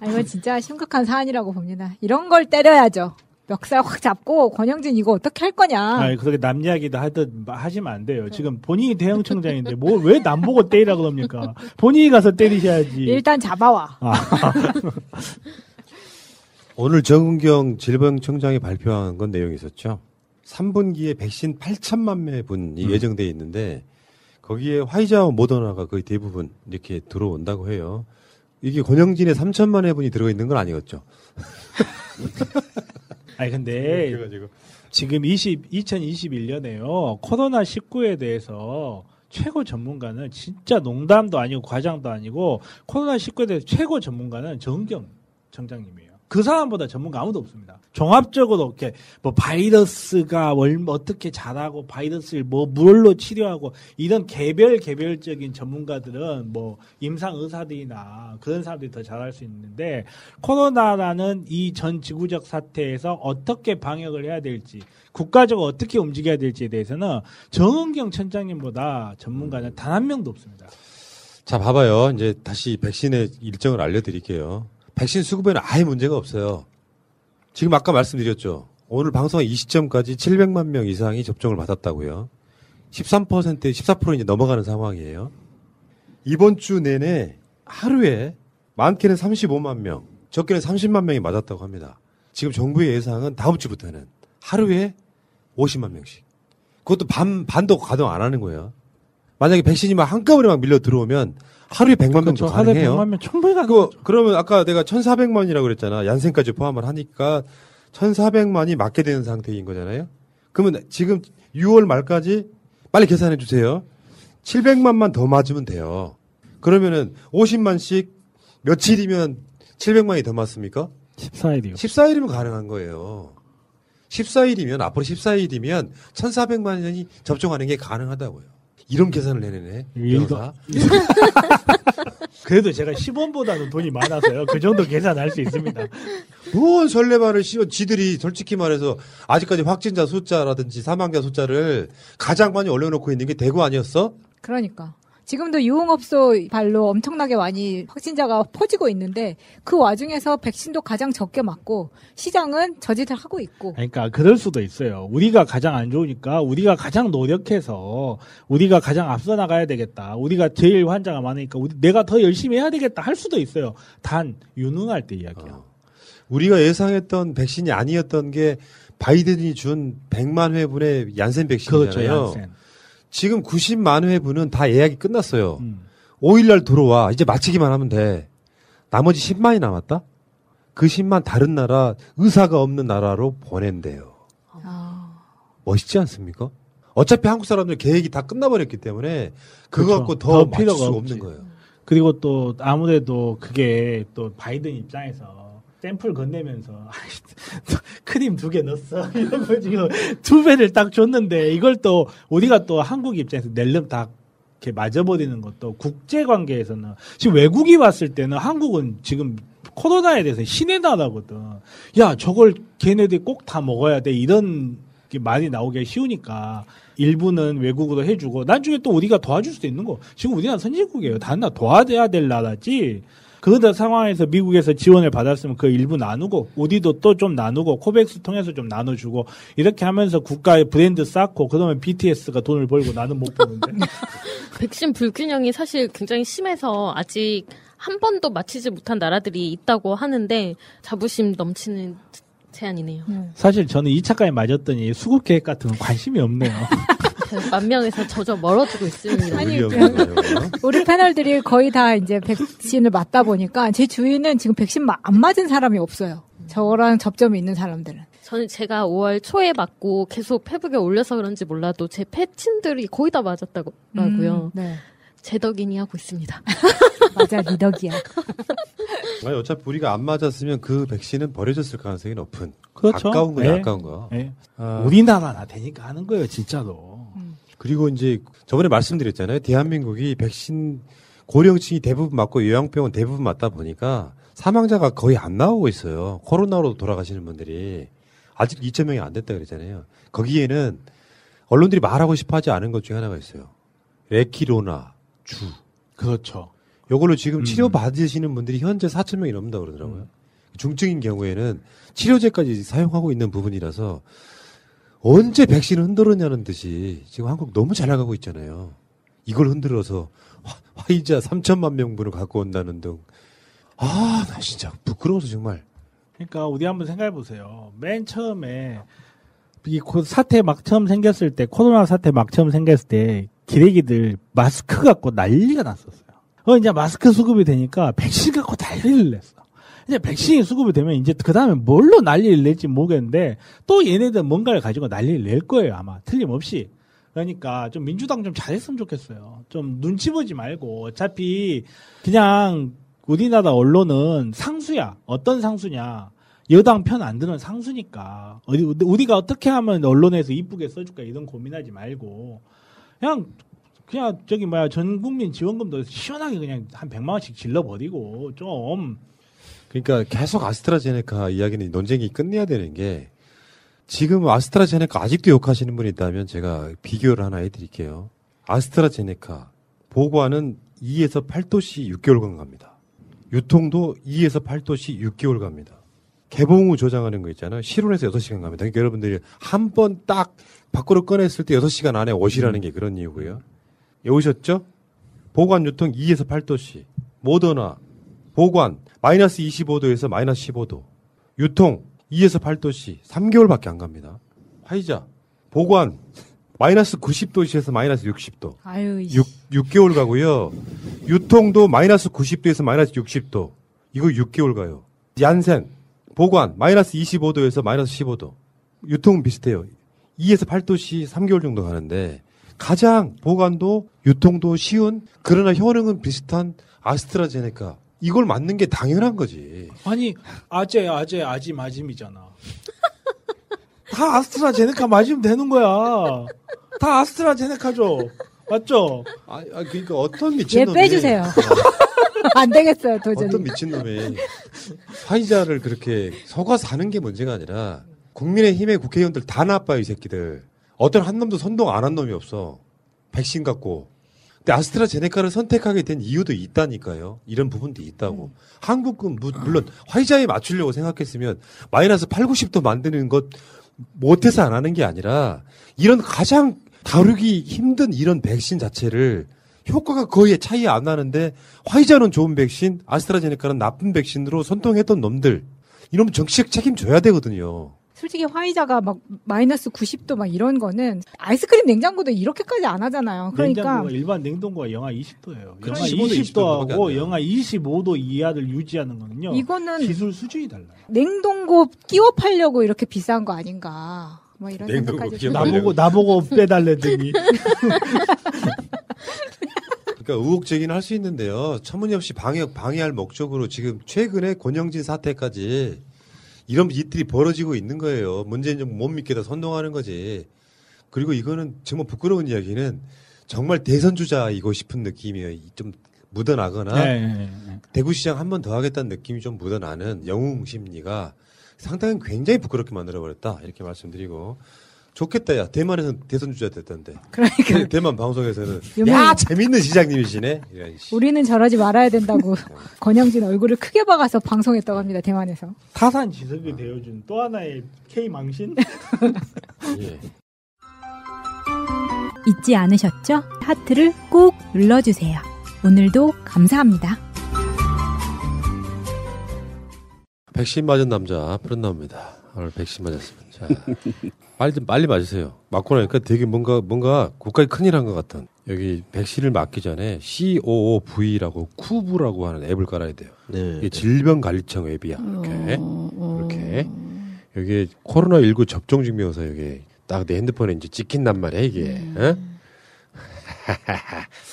아, 이건 진짜 심각한 사안이라고 봅니다. 이런 걸 때려야죠. 멱살 확 잡고 권영진 이거 어떻게 할 거냐. 아, 그렇게 남 이야기도 하든 하시면 안 돼요. 지금 본인이 대형청장인데 뭘 왜 남 보고 때리라 그럽니까? 본인이 가서 때리셔야지. 일단 잡아와. 아. [laughs] 오늘 정은경 질병청장이 발표한 건 내용이 있었죠. 3분기에 백신 8천만 회 분이 음. 예정돼 있는데 거기에 화이자와 모더나가 거의 대부분 이렇게 들어온다고 해요. 이게 권영진의 3천만 회 분이 들어 있는 건 아니겠죠. [laughs] 아니 근데 지금 20 2021년에요. 코로나 19에 대해서 최고 전문가는 진짜 농담도 아니고 과장도 아니고 코로나 19에 대해서 최고 전문가는 정경 정장님이에요. 그 사람보다 전문가 아무도 없습니다. 종합적으로 이렇게 뭐 바이러스가 월- 어떻게 자라고 바이러스를 뭐 물로 치료하고 이런 개별 개별적인 전문가들은 뭐 임상 의사들이나 그런 사람들이 더 잘할 수 있는데 코로나라는 이 전 지구적 사태에서 어떻게 방역을 해야 될지 국가적으로 어떻게 움직여야 될지에 대해서는 정은경 천장님보다 전문가는 단 한 명도 없습니다. 자, 봐봐요. 이제 다시 백신의 일정을 알려드릴게요. 백신 수급에는 아예 문제가 없어요. 지금 아까 말씀드렸죠. 오늘 방송 이 시점까지 700만 명 이상이 접종을 받았다고요. 13% 14% 이제 넘어가는 상황이에요. 이번 주 내내 하루에 많게는 35만 명, 적게는 30만 명이 맞았다고 합니다. 지금 정부의 예상은 다음 주부터는 하루에 50만 명씩. 그것도 반 반도 가동 안 하는 거예요. 만약에 백신이 막 한꺼번에 막 밀려 들어오면 하루에 100만 명도 그렇죠. 하루에 가능해요. 100만 명 충분히 가능. 그 그러면 아까 내가 1,400만이라고 그랬잖아. 얀센까지 포함을 하니까 1,400만이 맞게 되는 상태인 거잖아요. 그러면 지금 6월 말까지 빨리 계산해 주세요. 700만만 더 맞으면 돼요. 그러면은 50만씩 며칠이면 700만이 더 맞습니까? 14일이요. 14일이면 가능한 거예요. 14일이면 앞으로 14일이면 1,400만 년이 접종하는 게 가능하다고요. 이런 계산을 해내네. 변호사. [laughs] 그래도 제가 10원보다는 돈이 많아서요. 그 정도 계산할 수 있습니다. 뭔 설레발을 씌워 지들이 솔직히 말해서 아직까지 확진자 숫자라든지 사망자 숫자를 가장 많이 올려놓고 있는 게 대구 아니었어? 그러니까. 지금도 유흥업소 발로 엄청나게 많이 확진자가 퍼지고 있는데 그 와중에서 백신도 가장 적게 맞고 시장은 저짓을 하고 있고 그러니까 그럴 수도 있어요. 우리가 가장 안 좋으니까 우리가 가장 노력해서 우리가 가장 앞서 나가야 되겠다. 우리가 제일 환자가 많으니까 우리, 내가 더 열심히 해야 되겠다 할 수도 있어요. 단 유능할 때 이야기야. 우리가 예상했던 백신이 아니었던 게 바이든이 준 100만 회분의 얀센 백신이잖아요. 그렇죠, 얀센. 지금 90만 회분은 다 예약이 끝났어요. 음. 5일날 들어와. 이제 마치기만 하면 돼. 나머지 10만이 남았다? 그 10만 다른 나라, 의사가 없는 나라로 보낸대요. 멋있지 않습니까? 어차피 한국 사람들 계획이 다 끝나버렸기 때문에 그거 그렇죠. 갖고 더, 맞출 필요가. 없는 거예요. 그리고 또 아무래도 그게 또 바이든 입장에서 샘플 건네면서 [laughs] 크림 두 개 넣었어 [laughs] 이런 거 지금 두 배를 딱 줬는데 이걸 또 우리가 또 한국 입장에서 낼름 다 이렇게 맞아버리는 것도 국제 관계에서는 지금 외국이 봤을 때는 한국은 지금 코로나에 대해서 신의 나라거든. 야 저걸 걔네들이 꼭 다 먹어야 돼 이런 게 말이 나오기 쉬우니까 일부는 외국으로 해주고 나중에 또 우리가 도와줄 수도 있는 거. 지금 우리나라 선진국이에요. 다른 나라 도와줘야 될 나라지. 그런 상황에서 미국에서 지원을 받았으면 그 일부 나누고 우리도 또 좀 나누고 코백스 통해서 좀 나눠주고 이렇게 하면서 국가의 브랜드 쌓고 그러면 BTS가 돈을 벌고 나는 못 버는데 [laughs] 백신 불균형이 사실 굉장히 심해서 아직 한 번도 맞히지 못한 나라들이 있다고 하는데 자부심 넘치는 제안이네요. 사실 저는 2차까지 맞았더니 수급 계획 같은 건 관심이 없네요. [laughs] 만 명에서 저저 멀어지고 있습니다. 아니, 우리 패널들이 거의 다 이제 백신을 맞다 보니까 제 주위는 지금 백신 마- 안 맞은 사람이 없어요. 저랑 접점이 있는 사람들은. 저는 제가 5월 초에 맞고 계속 페북에 올려서 그런지 몰라도 제 패친들이 거의 다 맞았다고요. 음, 네. 제 덕이니 하고 있습니다. [laughs] 맞아, 리덕이야. [laughs] 아니, 어차피 우리가 안 맞았으면 그 백신은 버려졌을 가능성이 높은. 그렇죠. 아까운 거야, 네. 아까운 거. 네. 아. 우리나라나 되니까 하는 거예요, 진짜로. 그리고 이제 저번에 말씀드렸잖아요. 대한민국이 백신 고령층이 대부분 맞고 요양병원 대부분 맞다 보니까 사망자가 거의 안 나오고 있어요. 코로나로 돌아가시는 분들이 아직 2천 명이 안 됐다 그랬잖아요. 거기에는 언론들이 말하고 싶어 하지 않은 것 중에 하나가 있어요. 레키로나 주. 그렇죠. 요걸로 지금 치료 받으시는 분들이 현재 4천 명이 넘는다 그러더라고요. 중증인 경우에는 치료제까지 사용하고 있는 부분이라서 언제 백신을 흔들었냐는 듯이 지금 한국 너무 잘 나가고 있잖아요. 이걸 흔들어서 화- 화이자 3천만 명분을 갖고 온다는 등. 아, 나 진짜 부끄러워서 정말. 그러니까 우리 한번 생각해 보세요. 맨 처음에 이 코- 사태 막 처음 생겼을 때 코로나 사태 막 처음 생겼을 때 기레기들 마스크 갖고 난리가 났었어요. 어 이제 마스크 수급이 되니까 백신 갖고 난리를 냈어. 이제 백신이 수급이 되면 이제 그 다음에 뭘로 난리를 낼지 모르겠는데 또 얘네들 뭔가를 가지고 난리를 낼 거예요 아마 틀림없이. 그러니까 좀 민주당 좀 잘했으면 좋겠어요. 좀 눈치 보지 말고 어차피 그냥 우리나라 언론은 상수야. 어떤 상수냐? 여당 편 안 드는 상수니까 어디 우리가 어떻게 하면 언론에서 이쁘게 써줄까 이런 고민하지 말고 그냥 그냥 저기 뭐야 전 국민 지원금도 시원하게 그냥 한 100만 원씩 질러 버리고 좀 그러니까 계속 아스트라제네카 이야기는 논쟁이 끝내야 되는 게 지금 아스트라제네카 아직도 욕하시는 분이 있다면 제가 비교를 하나 해드릴게요. 아스트라제네카 보관은 2에서 8도씨 6개월간 갑니다. 유통도 2에서 8도씨 6개월 갑니다. 개봉 후 조장하는 거 있잖아요. 실온에서 6시간 갑니다. 그러니까 여러분들이 한 번 딱 밖으로 꺼냈을 때 6시간 안에 오시라는 게 그런 이유고요. 오셨죠? 보관 유통 2에서 8도씨. 모더나 보관 마이너스 25도에서 마이너스 15도. 유통 2에서 8도씨 3개월밖에 안 갑니다. 화이자 보관 마이너스 90도씨에서 마이너스 60도. 아유, 6, 6개월 가고요. 유통도 마이너스 90도에서 마이너스 60도. 이거 6개월 가요. 얀센 보관 마이너스 25도에서 마이너스 15도. 유통 비슷해요. 2에서 8도씨 3개월 정도 가는데 가장 보관도 유통도 쉬운 그러나 효능은 비슷한 아스트라제네카 이걸 맞는 게 당연한 거지. 아니 아재 아재 아지 마짐이잖아. [laughs] 다 아스트라제네카 맞으면 되는 거야. 다 아스트라제네카죠. 맞죠? 아, 아 그러니까 어떤 얘 미친놈이 빼주세요. 안 되겠어요, 도저히. 어떤 미친놈이 화이자를 그렇게 속아서 하는 게 문제가 아니라 국민의힘의 국회의원들 다 나빠요 이 새끼들. 어떤 한 놈도 선동 안 한 놈이 없어. 백신 갖고. 근데 아스트라제네카를 선택하게 된 이유도 있다니까요. 이런 부분도 있다고. 한국은 무- 물론 화이자에 맞추려고 생각했으면 마이너스 8, 90도 만드는 것 못해서 안 하는 게 아니라 이런 가장 다루기 힘든 이런 백신 자체를 효과가 거의 차이 안 나는데 화이자는 좋은 백신, 아스트라제네카는 나쁜 백신으로 선통했던 놈들 이러면 정치적 책임져야 되거든요. 솔직히 화이자가 막 마이너스 90도 막 이런 거는 아이스크림 냉장고도 이렇게까지 안 하잖아요. 그러니까 냉장고가 일반 냉동고가 영하 20도예요. 영하 그럼 15도, 20도 밖에 안 20도하고 돼요. 영하 25도 이하를 유지하는 거는요. 이거는 기술 수준이 달라요. 냉동고 끼워 팔려고 이렇게 비싼 거 아닌가. 뭐 이런 냉동고 생각까지. 나보고 나보고 빼달래더니 [laughs] 그러니까 의혹 제기는 할 수 있는데요. 터무니없이 방역 방해할 목적으로 지금 최근에 권영진 사태까지 이런 일들이 벌어지고 있는 거예요. 문재인 정부 못 믿겠다 선동하는 거지. 그리고 이거는 정말 부끄러운 이야기는 정말 대선 주자이고 싶은 느낌이 좀 묻어나거나 네, 네, 네. 대구시장 한 번 더 하겠다는 느낌이 좀 묻어나는 영웅 심리가 상당히 굉장히 부끄럽게 만들어버렸다 이렇게 말씀드리고 좋겠다 야 대만에서 대선 주자 됐던데 그러니까 대만 방송에서는. 야 재밌는 시장님이시네 이런 씨. 우리는 저러지 말아야 된다고 [laughs] 권영진 얼굴을 크게 박아서 방송했다고 합니다. 대만에서. 타산 지석이 되어준 또 하나의 K 망신. [laughs] 예. 잊지 않으셨죠? 하트를 꼭 눌러주세요. 오늘도 감사합니다. 백신 맞은 남자 푸른 나옵니다 오늘 백신 맞았습니다 자 빨리 좀 빨리 맞으세요. 맞고 나니까 되게 뭔가 뭔가 국가에 큰일 한 것 같은. 여기 백신을 맞기 전에 COOV라고 쿠브라고 하는 앱을 깔아야 돼요. 이게 질병관리청 앱이야. 이렇게. 이렇게. 여기 코로나 19 접종 증명서 여기 딱 내 핸드폰에 이제 찍힌단 말이야 이게. 어?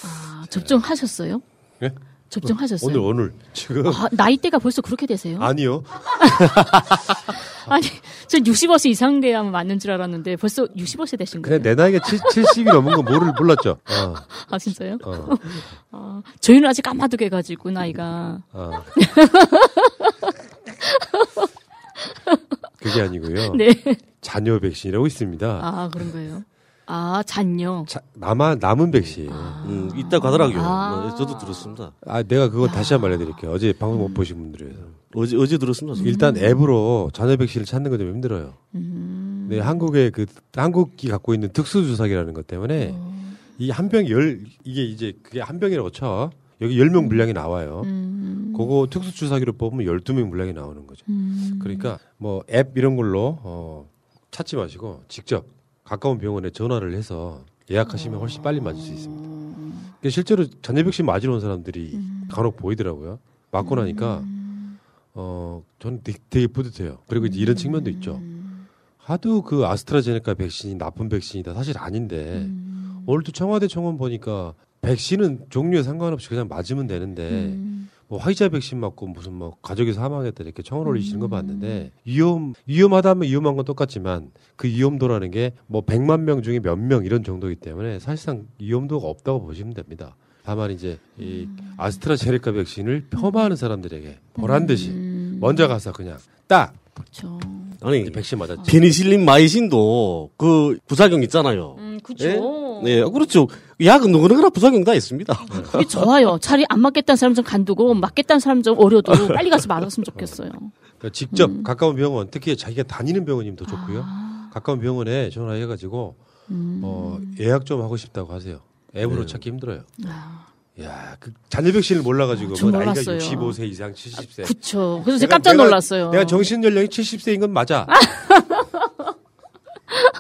아, 접종하셨어요? 예? 접종하셨어요? 오늘 오늘 지금 아, 나이대가 벌써 그렇게 되세요? 아니요 [laughs] 아니, 전 60세 이상 돼야 맞는 줄 알았는데 벌써 60세 되신 거예요? 내 나이가 7, 70이 넘은 거 모를 몰랐죠 어. [laughs] 아, 진짜요? 어. 아, 저희는 아직 까마득해 가지고, 나이가. 어. [laughs] 그게 아니고요. 네. 잔여 백신이라고 있습니다. 아, 그런 거예요. 아, 잔요. 자, 남아 남은 백신. 음, 있다고 하더라고요. 아. 네, 저도 들었습니다. 아, 내가 그거 다시 한 번 알려드릴게요. 어제 방송 못 보신 분들을 위해서. 어제 어제 들었습니다. 저도. 일단 앱으로 잔여 백신을 찾는 건 좀 힘들어요. 음. 네, 한국의 그 한국이 갖고 있는 특수 주사기라는 것 때문에 어. 이한 병 열 이게 이제 그게 한 병이라고 쳐. 여기 열명 분량이 나와요. 음. 그거 특수 주사기로 뽑으면 12명 분량이 나오는 거죠. 음. 그러니까 뭐 앱 이런 걸로 어, 찾지 마시고 직접 가까운 병원에 전화를 해서 예약하시면 훨씬 빨리 맞을 수 있습니다. 그러니까 실제로 잔여 백신 맞으러 온 사람들이 음. 간혹 보이더라고요. 맞고 나니까 어 저는 되게, 되게 뿌듯해요. 그리고 이제 이런 측면도 있죠. 하도 그 아스트라제네카 백신이 나쁜 백신이다 사실 아닌데 음. 오늘도 청와대 청원 보니까 백신은 종류에 상관없이 그냥 맞으면 되는데 음. 뭐 화이자 백신 맞고 무슨 뭐 가족이 사망했다 이렇게 청원 올리시는 거 봤는데 위험 위험하다면 위험한 건 똑같지만 그 위험도라는 게 뭐 100만 명 중에 몇 명 이런 정도이기 때문에 사실상 위험도가 없다고 보시면 됩니다. 다만 이제 이 아스트라제네카 백신을 폄하하는 사람들에게 보란 듯이 먼저 가서 그냥 딱 그렇죠. 아니 백신 맞았지. 페니실린 마이신도 그 부작용 있잖아요. 음. 예? 네, 그렇죠. 약은 누구나 부작용 다 있습니다. 그게 좋아요. 차라리 안 맞겠다는 사람 좀 간두고 맞겠다는 사람 좀 어려도 [laughs] 빨리 가서 맞았으면 좋겠어요. 그러니까 직접 가까운 병원, 특히 자기가 다니는 병원이면 더 좋고요. 가까운 병원에 전화해가지고 어, 예약 좀 하고 싶다고 하세요. 앱으로 네. 찾기 힘들어요. 야, 그 잔여 백신을 몰라가지고 전뭐 나이가 몰랐어요. 65세 이상 70세. 그쵸. 그래서 제가 내가- 깜짝 내가- 놀랐어요. 내가 정신 연령이 70세인 건 맞아. [laughs]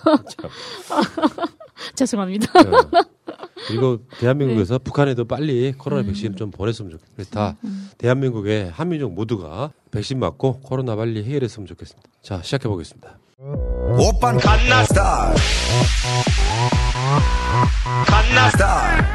[laughs] 죄송합니다. 네. 그리고 대한민국에서 북한에도 빨리 코로나 백신을 좀 보냈으면 좋겠어요. 그래서 다 대한민국의 한민족 모두가 백신 맞고 코로나 빨리 해결했으면 좋겠습니다. 자, 시작해 보겠습니다. 오빤 갓나스타일 갓나스타일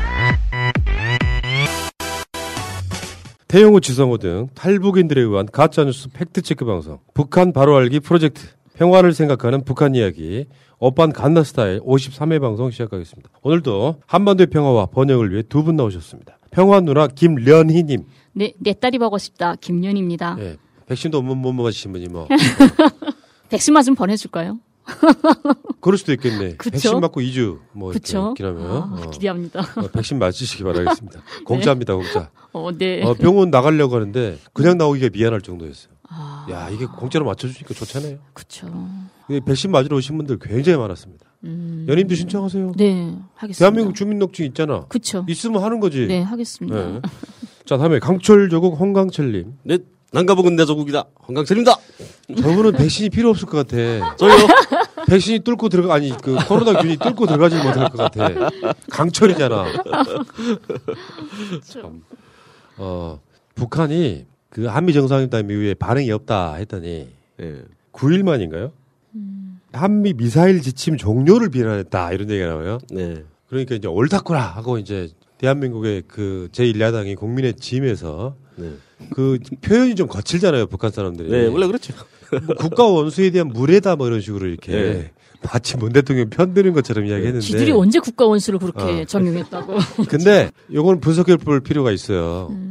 태영호, 지성호 등 탈북인들에 의한 가짜뉴스 팩트체크 방송 북한 바로 알기 프로젝트 평화를 생각하는 북한 이야기 오빤 갓나 스타일 53회 방송 시작하겠습니다. 오늘도 한반도의 평화와 번영을 위해 두 분 나오셨습니다. 평화 누나 김련희님, 네, 내 딸이 보고 싶다. 김윤입니다. 예, 백신도 못, 못 맞으신 분이 뭐 [laughs] 백신 맞으면 보내줄까요? [laughs] 그럴 수도 있겠네. 그쵸? 백신 맞고 2주 뭐 이렇게? 기나면 아, 기대합니다. 어, 백신 맞으시기 바라겠습니다. [laughs] 공짜입니다, 공짜. 어, 네. 어, 병원 나가려고 하는데 그냥 나오기가 미안할 정도였어요. 야 이게 공짜로 맞춰주니까 좋잖아요. 그렇죠. 백신 맞으러 오신 분들 굉장히 많았습니다. 음. 연임도 신청하세요. 네, 하겠습니다. 대한민국 주민등록증 있잖아. 그쵸. 있으면 하는 거지. 네, 하겠습니다. 네. 자 다음에 강철 조국 홍강철님. 네, 난가복은 내 조국이다. 홍강철입니다. 저분은 백신이 필요 없을 것 같아. 저요? 백신이 뚫고 들어가 아니 그 코로나 균이 뚫고 들어가지 못할 것 같아. 강철이잖아. 참. 어 북한이 그 한미 정상회담 이후에 반응이 없다 했더니 예. 9일 만인가요? 한미 미사일 지침 종료를 비난했다 이런 얘기가 나와요. 네. 그러니까 이제 옳다구나 하고 이제 대한민국의 그 제1야당이 국민의 짐에서 네. 그 표현이 좀 거칠잖아요 북한 사람들이. 네, 원래 그렇죠. 뭐 국가 원수에 대한 무례다 뭐 이런 식으로 이렇게 네. 마치 문 대통령 편드는 것처럼 이야기했는데. 지들이 언제 국가 원수를 그렇게 어. 정용했다고. 근데 요거는 분석해 볼 필요가 있어요. 음.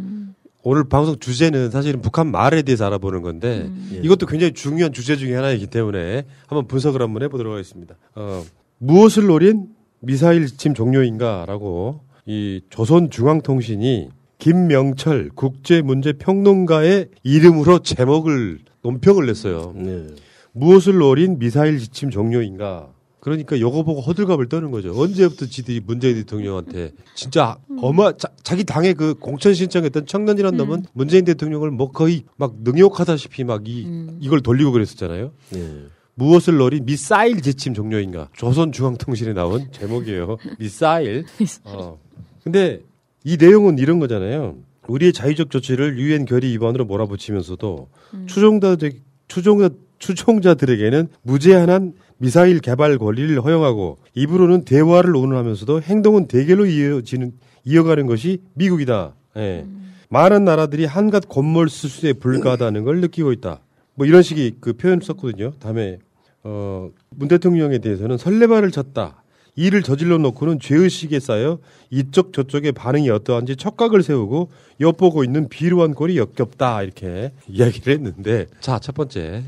오늘 방송 주제는 사실은 북한 말에 대해서 알아보는 건데 음. 이것도 굉장히 중요한 주제 중에 하나이기 때문에 한번 분석을 한번 해보도록 하겠습니다. 어, 무엇을 노린 미사일 지침 종료인가라고 이 조선중앙통신이 김명철 국제문제평론가의 이름으로 제목을 논평을 냈어요. 네. 무엇을 노린 미사일 지침 종료인가? 그러니까 요거 보고 호들갑을 떠는 거죠. 언제부터 지들이 문재인 대통령한테 진짜 어마 자, 기 당에 그 공천 신청했던 청년이란 놈은 문재인 대통령을 뭐 거의 막 능욕하다시피 막이 이걸 돌리고 그랬었잖아요. 네. 무엇을 노린 미사일 지침 종료인가? 조선중앙통신에 나온 [laughs] 제목이에요. [laughs] 미사일. 어. 근데 이 내용은 이런 거잖아요. 우리의 자의적 조치를 유엔 결의 위반으로 몰아붙이면서도 추종자들 추종자 추종자들에게는 무제한한 미사일 개발 권리를 허용하고 입으로는 대화를 논하면서도 행동은 대결로 이어지는 이어가는 것이 미국이다. 예. 많은 나라들이 한갓 권몰 수수에 불과하다는 걸 느끼고 있다. 뭐 이런 식의 그 표현을 썼거든요. 다음에 어, 문 대통령에 대해서는 설레발을 쳤다. 일을 저질러 놓고는 죄의식에 쌓여 이쪽 저쪽의 반응이 어떠한지 촉각을 세우고 엿보고 있는 비루한 꼴이 역겹다. 이렇게 [laughs] 이야기를 했는데 자, 첫 번째.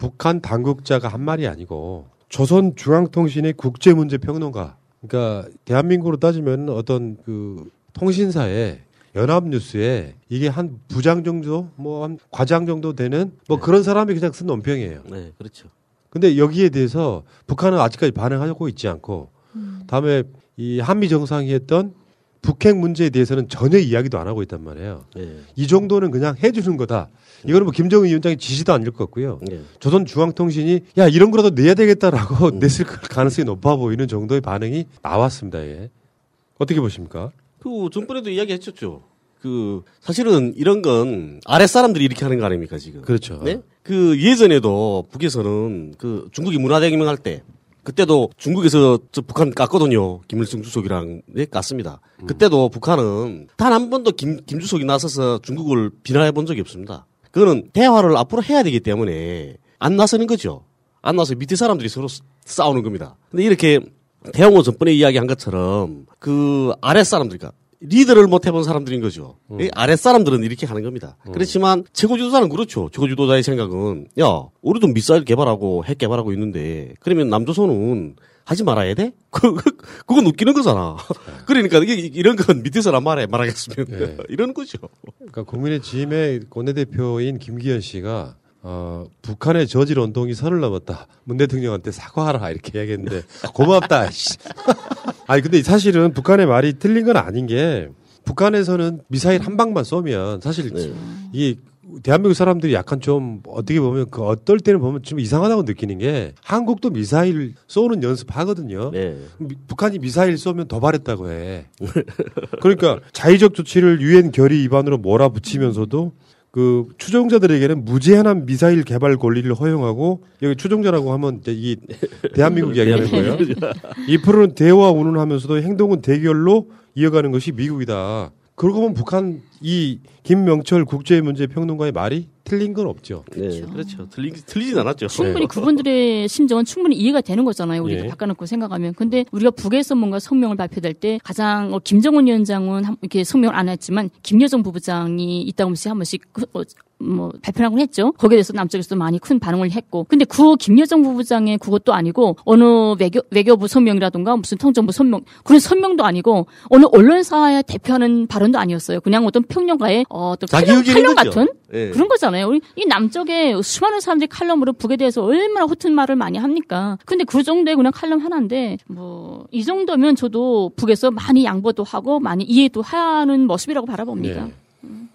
북한 당국자가 한 말이 아니고 조선 중앙통신의 국제 문제 평론가 그러니까 대한민국으로 따지면 어떤 그 통신사에 연합뉴스에 이게 한 부장 정도 뭐 한 과장 정도 되는 뭐 그런 사람이 그냥 쓴 논평이에요. 네, 그렇죠. 근데 여기에 대해서 북한은 아직까지 반응하고 있지 않고 다음에 이 한미 정상이 했던 북핵 문제에 대해서는 전혀 이야기도 안 하고 있단 말이에요. 네. 이 정도는 그냥 해주는 거다. 이거는 뭐 김정은 위원장의 지시도 아닐 것 같고요. 네. 조선 중앙통신이 야 이런 거라도 내야 되겠다라고 [laughs] 냈을 가능성이 높아 보이는 정도의 반응이 나왔습니다. 예. 어떻게 보십니까? 그 전번에도 이야기했었죠. 그 사실은 이런 건 아랫 사람들이 이렇게 하는 거 아닙니까 지금? 그렇죠. 네? 그 예전에도 북에서는 그 중국이 문화대혁명 할 때 그때도 중국에서 저 북한 깠거든요. 김일성 주석이랑 네, 깠습니다. 그때도 북한은 단 한 번도 김, 김 주석이 나서서 중국을 비난해 본 적이 없습니다. 그거는 대화를 앞으로 해야 되기 때문에 안 나서는 거죠. 안 나서 밑에 사람들이 서로 싸- 싸우는 겁니다. 근데 이렇게 태영호 전번에 이야기한 것처럼 그 아랫 사람들과 리더를 못 해본 사람들인 거죠. 이 아랫 사람들은 이렇게 하는 겁니다. 그렇지만 최고 지도자는 그렇죠. 최고 지도자의 생각은 야 우리도 미사일 개발하고 핵 개발하고 있는데 그러면 남조선은 하지 말아야 돼? [laughs] 그, 그, 그건 웃기는 거잖아. [laughs] 그러니까 이게 이런 건 밑에서 안 말해 말하겠으면 [laughs] 이런 거죠. 그러니까 국민의힘의 원내대표인 김기현 씨가 어, 북한의 저질 운동이 선을 넘었다. 문 대통령한테 사과하라 이렇게 이야기했는데 고맙다. 씨. [laughs] 아니 근데 사실은 북한의 말이 틀린 건 아닌 게 북한에서는 미사일 한 방만 쏘면 사실 이 대한민국 사람들이 약간 좀 어떻게 보면 그 어떨 때는 보면 좀 이상하다고 느끼는 게 한국도 미사일 쏘는 연습하거든요. 미- 북한이 미사일 쏘면 도발했다고 해. 그러니까 자의적 조치를 유엔 결의 위반으로 몰아붙이면서도 그 추종자들에게는 무제한한 미사일 개발 권리를 허용하고 여기 추종자라고 하면 이제 이 [laughs] 대한민국 이야기하는 거예요. [laughs] 이 프로는 대화 운운하면서도 행동은 대결로 이어가는 것이 미국이다. 그러고 보면 북한 이 김명철 국제문제평론가의 말이 틀린 건 없죠. 네, 그렇죠. 틀리, 틀리진 않았죠. 충분히 그분들의 심정은 충분히 이해가 되는 거잖아요. 우리가 예. 바꿔놓고 생각하면. 근데 우리가 북에서 뭔가 성명을 발표될 때 가장 어, 김정은 위원장은 한- 이렇게 성명을 안 했지만 김여정 부부장이 있다고 하면서 한 번씩 그, 어, 뭐 발표하곤 했죠. 거기에 대해서 남쪽에서 많이 큰 반응을 했고. 근데 그 김여정 부부장의 그것도 아니고 어느 외교, 외교부 성명이라든가 무슨 통정부 성명 그런 성명도 아니고 어느 언론사에 대표하는 발언도 아니었어요. 그냥 어떤 평론가의 어, 어떤 칼럼, 칼럼. 같은 예. 그런 거잖아요. 우리 이 남쪽에 수많은 사람들이 칼럼으로 북에 대해서 얼마나 허튼 말을 많이 합니까? 근데 그 정도의 그냥 칼럼 하나인데 뭐 이 정도면 저도 북에서 많이 양보도 하고 많이 이해도 하는 모습이라고 바라봅니다. 네.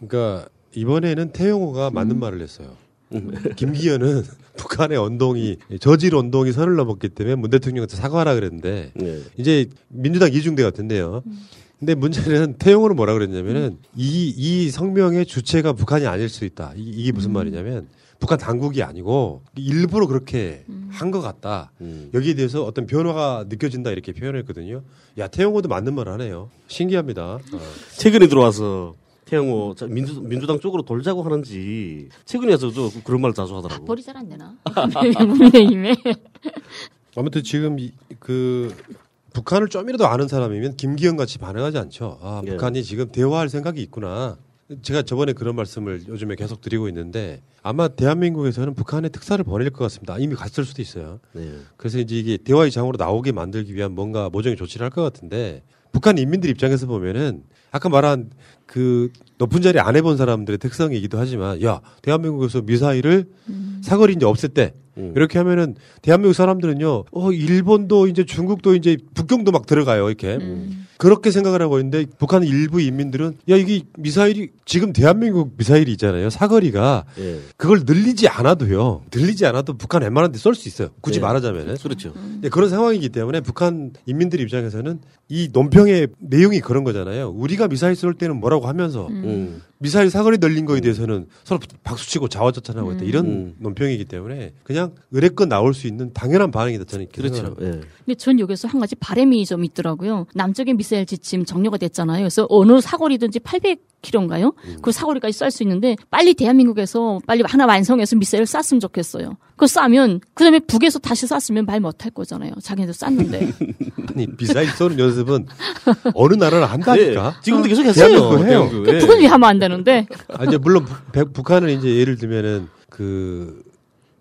그러니까 이번에는 태용호가 맞는 말을 했어요. [laughs] 김기현은 [laughs] 북한의 언동이 저질 언동이 선을 넘었기 때문에 문 대통령한테 사과하라 그랬는데 이제 민주당 이중대 같은데요. 근데 문제는 태용호는 뭐라 그랬냐면은 이, 이 성명의 주체가 북한이 아닐 수 있다. 이, 이게 무슨 말이냐면 북한 당국이 아니고 일부러 그렇게 한것 같다. 여기에 대해서 어떤 변화가 느껴진다 이렇게 표현했거든요. 야 태용호도 맞는 말 하네요. 신기합니다. 어. 최근에 들어와서 태영호 자, 민주, 민주당 쪽으로 돌자고 하는지 최근에 와서도 그런 말 자주 하더라고. 벌이 잘안 되나? [laughs] 국민의힘에. 아무튼 지금 이- 그 북한을 좀이라도 아는 사람이면 김기현 같이 반응하지 않죠. 아, 예. 북한이 지금 대화할 생각이 있구나. 제가 저번에 그런 말씀을 요즘에 계속 드리고 있는데 아마 대한민국에서는 북한의 특사를 보낼 것 같습니다. 이미 갔을 수도 있어요. 네. 그래서 이제 이게 대화의 장으로 나오게 만들기 위한 뭔가 모종의 조치를 할 것 같은데 북한 인민들 입장에서 보면은 아까 말한 그 높은 자리 안 해본 사람들의 특성이기도 하지만 야 대한민국에서 미사일을 사거리 이제 없앴대 이렇게 하면은 대한민국 사람들은요 어 일본도 이제 중국도 이제 북경도 막 들어가요 이렇게 그렇게 생각을 하고 있는데 북한 일부 인민들은 야 이게 미사일이 지금 대한민국 미사일이 있잖아요 사거리가 예. 그걸 늘리지 않아도요 늘리지 않아도 북한 웬만한 데 쏠 수 있어요 굳이 네. 말하자면은 그렇죠. 네, 그런 상황이기 때문에 북한 인민들 입장에서는 이 논평의 내용이 그런 거잖아요. 우리가 미사일 쏠 때는 뭐라 고 하면서 음. 미사일 사거리 늘린 거에 대해서는 서로 박수치고 자화자찬하고 있다. 이런 음. 논평이기 때문에 그냥 의뢰껏 나올 수 있는 당연한 반응이다 저는 이렇게 그렇죠. 생각합니다. 예. 근데 전 여기서 한 가지 바람이 좀 있더라고요. 남쪽의 미사일 지침 정료가 됐잖아요. 그래서 어느 사거리든지 800km인가요? 그 사거리까지 쏠 수 있는데 빨리 대한민국에서 빨리 하나 완성해서 미사일을 쐈으면 좋겠어요. 그거 싸면 그다음에 북에서 다시 쐈으면 말 못할 거잖아요. 자기네도 쐈는데. [laughs] 아니 미사일 쏘는 연습은 어느 나라나 한다니까. 네, 지금도 계속 했어요. 대한민국도 해요. 대한민국. 예. 북은 왜 하면 안 되는 데? 아, 이제 물론 북- 북한은 이제 예를 들면은 그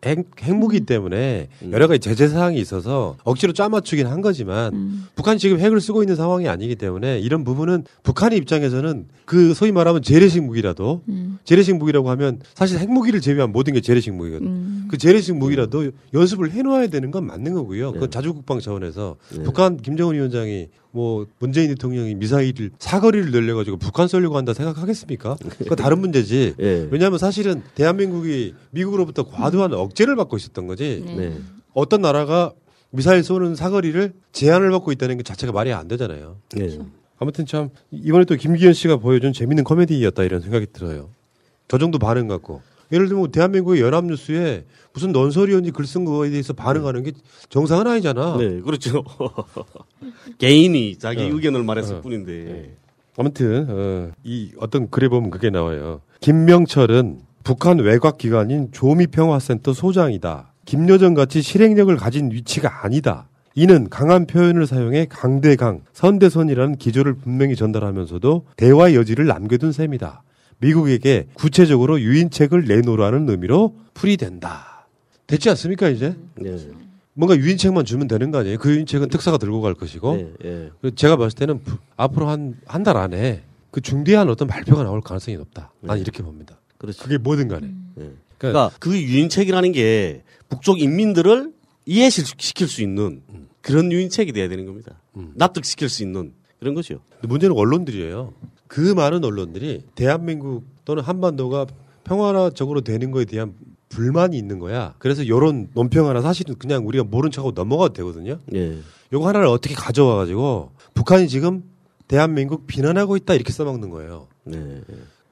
핵, 핵무기 때문에 여러 가지 제재 사항이 있어서 억지로 짜맞추긴 한 거지만 북한이 지금 핵을 쓰고 있는 상황이 아니기 때문에 이런 부분은 북한의 입장에서는 그 소위 말하면 재래식 무기라도 재래식 무기라고 하면 사실 핵무기를 제외한 모든 게 재래식 무기거든. 그 재래식 무기라도 연습을 해놓아야 되는 건 맞는 거고요. 그건 자주국방 차원에서 북한 김정은 위원장이 뭐 문재인 대통령이 미사일을 사거리를 늘려가지고 북한 쏠려고 한다 생각하겠습니까? 그건 다른 문제지. [laughs] 예. 왜냐하면 사실은 대한민국이 미국으로부터 과도한 억제를 받고 있었던 거지. 네. 어떤 나라가 미사일 쏘는 사거리를 제한을 받고 있다는 것 자체가 말이 안 되잖아요. 네. 아무튼 참 이번에 또 김기현 씨가 보여준 재밌는 코미디였다 이런 생각이 들어요. 저 정도 반응 갖고 예를 들면 대한민국의 연합뉴스에 무슨 논설위원이 글쓴 거에 대해서 반응하는 게 정상은 아니잖아. 네, 그렇죠. [laughs] 개인이 자기 어. 의견을 말했을 어. 뿐인데. 아무튼 어, 이 어떤 글에 보면 그게 나와요. 김명철은 북한 외곽 기관인 조미평화센터 소장이다. 김여정 같이 실행력을 가진 위치가 아니다. 이는 강한 표현을 사용해 강대강, 선대선이라는 기조를 분명히 전달하면서도 대화의 여지를 남겨둔 셈이다. 미국에게 구체적으로 유인책을 내놓으라는 의미로 풀이된다. 됐지 않습니까 이제? 네. 뭔가 유인책만 주면 되는 거 아니에요? 그 유인책은 특사가 들고 갈 것이고 네, 예. 그래서 제가 봤을 때는 부- 앞으로 한 한 달 안에 그 중대한 어떤 발표가 나올 가능성이 높다. 난 이렇게 봅니다. 그렇죠. 그게 뭐든 간에. 예. 그러니까 그 유인책이라는 게 북쪽 인민들을 이해시킬 수 있는 그런 유인책이 돼야 되는 겁니다. 납득시킬 수 있는 그런 거죠. 근데 문제는 언론들이에요. 그 많은 언론들이 대한민국 또는 한반도가 평화적으로 되는 거에 대한 불만이 있는 거야. 그래서 이런 논평 하나 사실은 그냥 우리가 모른 척하고 넘어가도 되거든요. 예. 요거 하나를 어떻게 가져와 가지고 북한이 지금 대한민국 비난하고 있다 이렇게 써먹는 거예요. 네.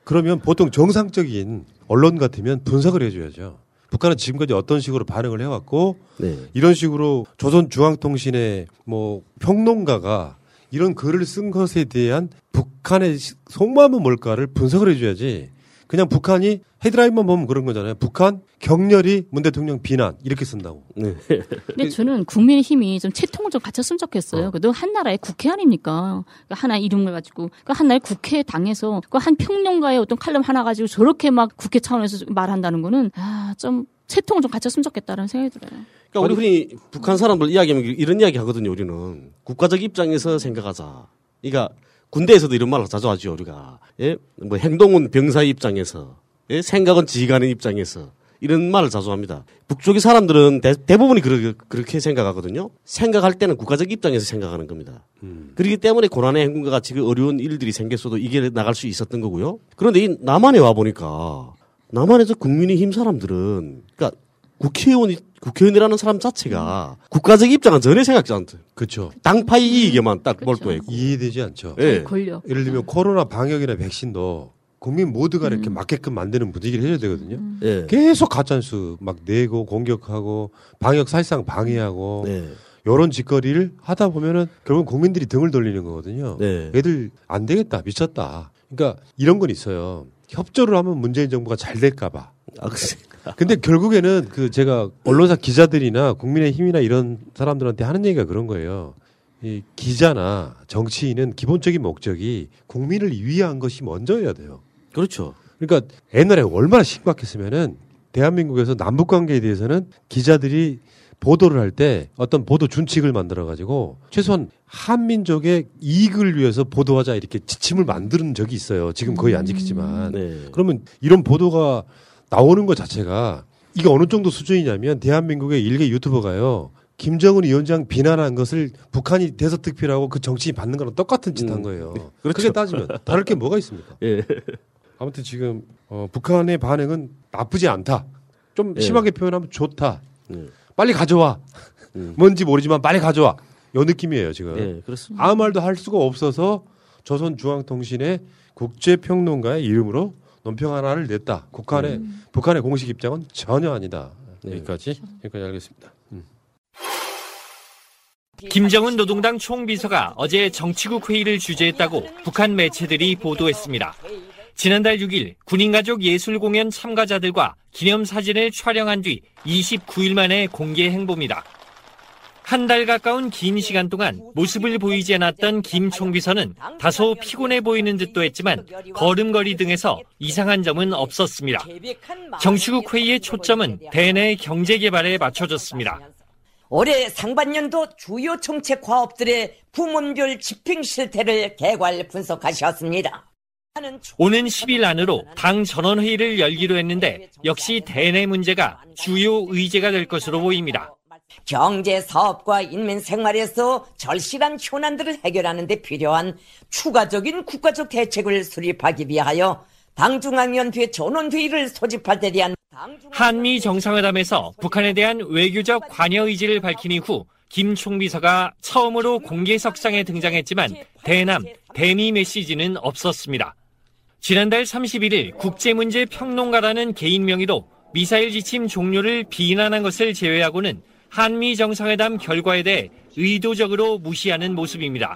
그러면 보통 정상적인 언론 같으면 분석을 해줘야죠. 북한은 지금까지 어떤 식으로 반응을 해왔고 네. 이런 식으로 조선중앙통신의 뭐 평론가가 이런 글을 쓴 것에 대한 북 한의 시- 속마음은 뭘까를 분석을 해줘야지. 그냥 북한이 헤드라인만 보면 그런 거잖아요. 북한 격렬히 문 대통령 비난 이렇게 쓴다고. 네. 근데 저는 국민의힘이 좀 채통을 좀 갖췄으면 좋겠어요. 그래도 한 나라의 국회 아닙니까? 그러니까 하나 이름을 가지고 그러니까 한 나라의 국회 당에서 그한 평론가의 어떤 칼럼 하나 가지고 저렇게 막 국회 차원에서 말한다는 거는 아 좀 채통을 좀 갖췄으면 좋겠다라는 생각이 들어요. 그러니까 우리 흔히 북한 사람들 이야기하면 이런 이야기 하거든요. 우리는 국가적 입장에서 생각하자. 그러니까 군대에서도 이런 말을 자주 하죠. 우리가 예? 뭐 행동은 병사의 입장에서 예? 생각은 지휘관의 입장에서 이런 말을 자주 합니다. 북쪽의 사람들은 대, 대부분이 그러, 그렇게 생각하거든요. 생각할 때는 국가적 입장에서 생각하는 겁니다. 그렇기 때문에 고난의 행군과 같이 그 어려운 일들이 생겼어도 이겨 나갈 수 있었던 거고요. 그런데 이 남한에 와 보니까 남한에서 국민의힘 사람들은 그러니까 국회의원이 국회의원이라는 사람 자체가 국가적 입장은 전혀 생각지 않대. 그렇죠. 당파의 이익에만 딱 몰두했고. 이해되지 않죠. 예. 권력. 예를 들면 코로나 방역이나 백신도 국민 모두가 이렇게 맞게끔 만드는 분위기를 해야 되거든요. 예. 계속 가짜뉴스 막 내고 공격하고 방역 사실상 방해하고 네. 이런 짓거리를 하다 보면은 결국 국민들이 등을 돌리는 거거든요. 네. 애들 안 되겠다 미쳤다. 그러니까 이런 건 있어요. 협조를 하면 문재인 정부가 잘 될까봐. 아. 근데 결국에는 그 제가 언론사 기자들이나 국민의힘이나 이런 사람들한테 하는 얘기가 그런 거예요. 이 기자나 정치인은 기본적인 목적이 국민을 위한 것이 먼저여야 돼요. 그렇죠. 그러니까 옛날에 얼마나 심각했으면은 대한민국에서 남북 관계에 대해서는 기자들이 보도를 할 때 어떤 보도 준칙을 만들어 가지고 최소한 한민족의 이익을 위해서 보도하자 이렇게 지침을 만드는 적이 있어요. 지금 거의 안 지키지만. 네. 그러면 이런 보도가 나오는 것 자체가 이게 어느 정도 수준이냐면 대한민국의 일개 유튜버가요. 김정은 위원장 비난한 것을 북한이 대서특필하고 그 정치인 받는 거랑 똑같은 짓 한 거예요. 그렇죠. 그렇게 따지면 다를 게 뭐가 있습니까? 예. 아무튼 지금 어, 북한의 반응은 나쁘지 않다. 좀 예. 심하게 표현하면 좋다. 예. 빨리 가져와. [laughs] 뭔지 모르지만 빨리 가져와. 요 느낌이에요 지금. 예, 그렇습니다. 아무 말도 할 수가 없어서 조선중앙통신의 국제평론가의 이름으로 논평 하나를 냈다. 북한의 북한의 공식 입장은 전혀 아니다. 여기까지 여기까지 알겠습니다. 음. 김정은 노동당 총비서가 어제 정치국 회의를 주재했다고 북한 매체들이 보도했습니다. 지난달 6일 군인가족 예술공연 참가자들과 기념사진을 촬영한 뒤 29일 만에 공개 행보입니다. 한 달 가까운 긴 시간 동안 모습을 보이지 않았던 김 총비서는 다소 피곤해 보이는 듯도 했지만 걸음걸이 등에서 이상한 점은 없었습니다. 정치국 회의의 초점은 대내 경제 개발에 맞춰졌습니다. 올해 상반년도 주요 정책 과업들의 부문별 집행 실태를 개괄 분석하셨습니다. 오는 10일 안으로 당 전원회의를 열기로 했는데 역시 대내 문제가 주요 의제가 될 것으로 보입니다. 경제, 사업과 인민 생활에서 절실한 현안들을 해결하는 데 필요한 추가적인 국가적 대책을 수립하기 위하여 당중앙위원회 전원회의를 소집할 때 대한 한미 정상회담에서 북한에 대한 외교적 관여 의지를 밝힌 이후 김 총비서가 처음으로 공개 석상에 등장했지만 대남, 대미 메시지는 없었습니다. 지난달 31일 국제문제 평론가라는 개인 명의로 미사일 지침 종료를 비난한 것을 제외하고는 한미 정상회담 결과에 대해 의도적으로 무시하는 모습입니다.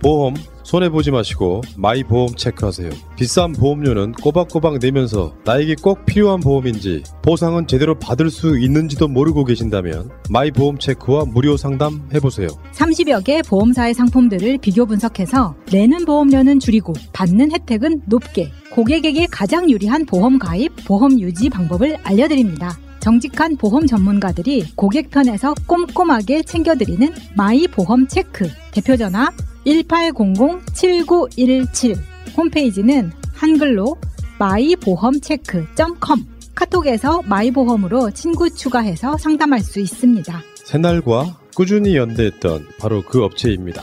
보험 손해보지 마시고 마이보험 체크하세요. 비싼 보험료는 꼬박꼬박 내면서 나에게 꼭 필요한 보험인지 보상은 제대로 받을 수 있는지도 모르고 계신다면 마이보험 체크와 무료 상담 해보세요. 30여 개 보험사의 상품들을 비교 분석해서 내는 보험료는 줄이고 받는 혜택은 높게 고객에게 가장 유리한 보험 가입, 보험 유지 방법을 알려드립니다. 정직한 보험 전문가들이 고객 편에서 꼼꼼하게 챙겨드리는 마이 보험 체크. 대표 전화 1800-7917. 홈페이지는 한글로 마이보험체크.com. 카톡에서 마이보험으로 친구 추가해서 상담할 수 있습니다. 새날과 꾸준히 연대했던 바로 그 업체입니다.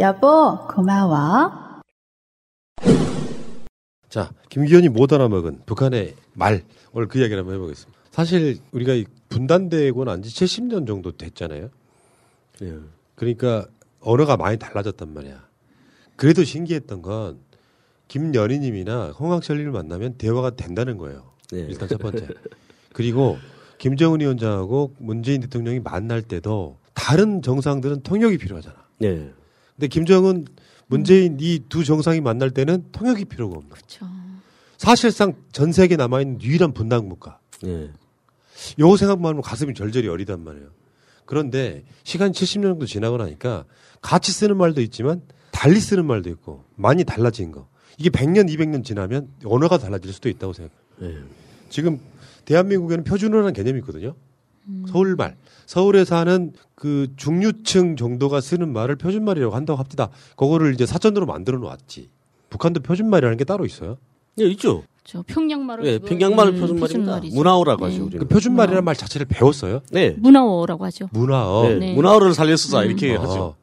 여보, 고마워. 자, 김기현이 못 알아먹은 북한의 말. 오늘 그 이야기를 한번 해보겠습니다. 사실 우리가 이 분단되고 난 지 70년 정도 됐잖아요. 예. 그러니까 언어가 많이 달라졌단 말이야. 그래도 신기했던 건 김연희님이나 홍학철님을 만나면 대화가 된다는 거예요. 일단 첫 번째. 그리고 김정은 위원장하고 문재인 대통령이 만날 때도 다른 정상들은 통역이 필요하잖아. 예. 근데 김정은, 문재인 이 두 정상이 만날 때는 통역이 필요가 없는. 사실상 전 세계 남아 있는 유일한 분당 국가. 예. 요 생각만 하면 가슴이 절절히 어리단 말이에요. 그런데 시간 70년 정도 지나고 나니까 같이 쓰는 말도 있지만 달리 쓰는 말도 있고 많이 달라진 거. 이게 100년, 200년 지나면 언어가 달라질 수도 있다고 생각해요. 예. 지금 대한민국에는 표준어라는 개념이 있거든요. 서울말. 서울에서 하는 그 중류층 정도가 쓰는 말을 표준말이라고 한다고 합니다. 그거를 이제 사전으로 만들어 놓았지. 북한도 표준말이라는 게 따로 있어요. 예, 있죠. 저 평양말을 예, 그거- 평양말 음, 표준말입니다. 문화어라고 하죠. 네. 우리는. 그 표준말이라는 말 자체를 배웠어요? 네. 문화어라고 하죠. 문화어. 네, 네. 문화어를 살려쓰자 음. 이렇게 아. 하죠.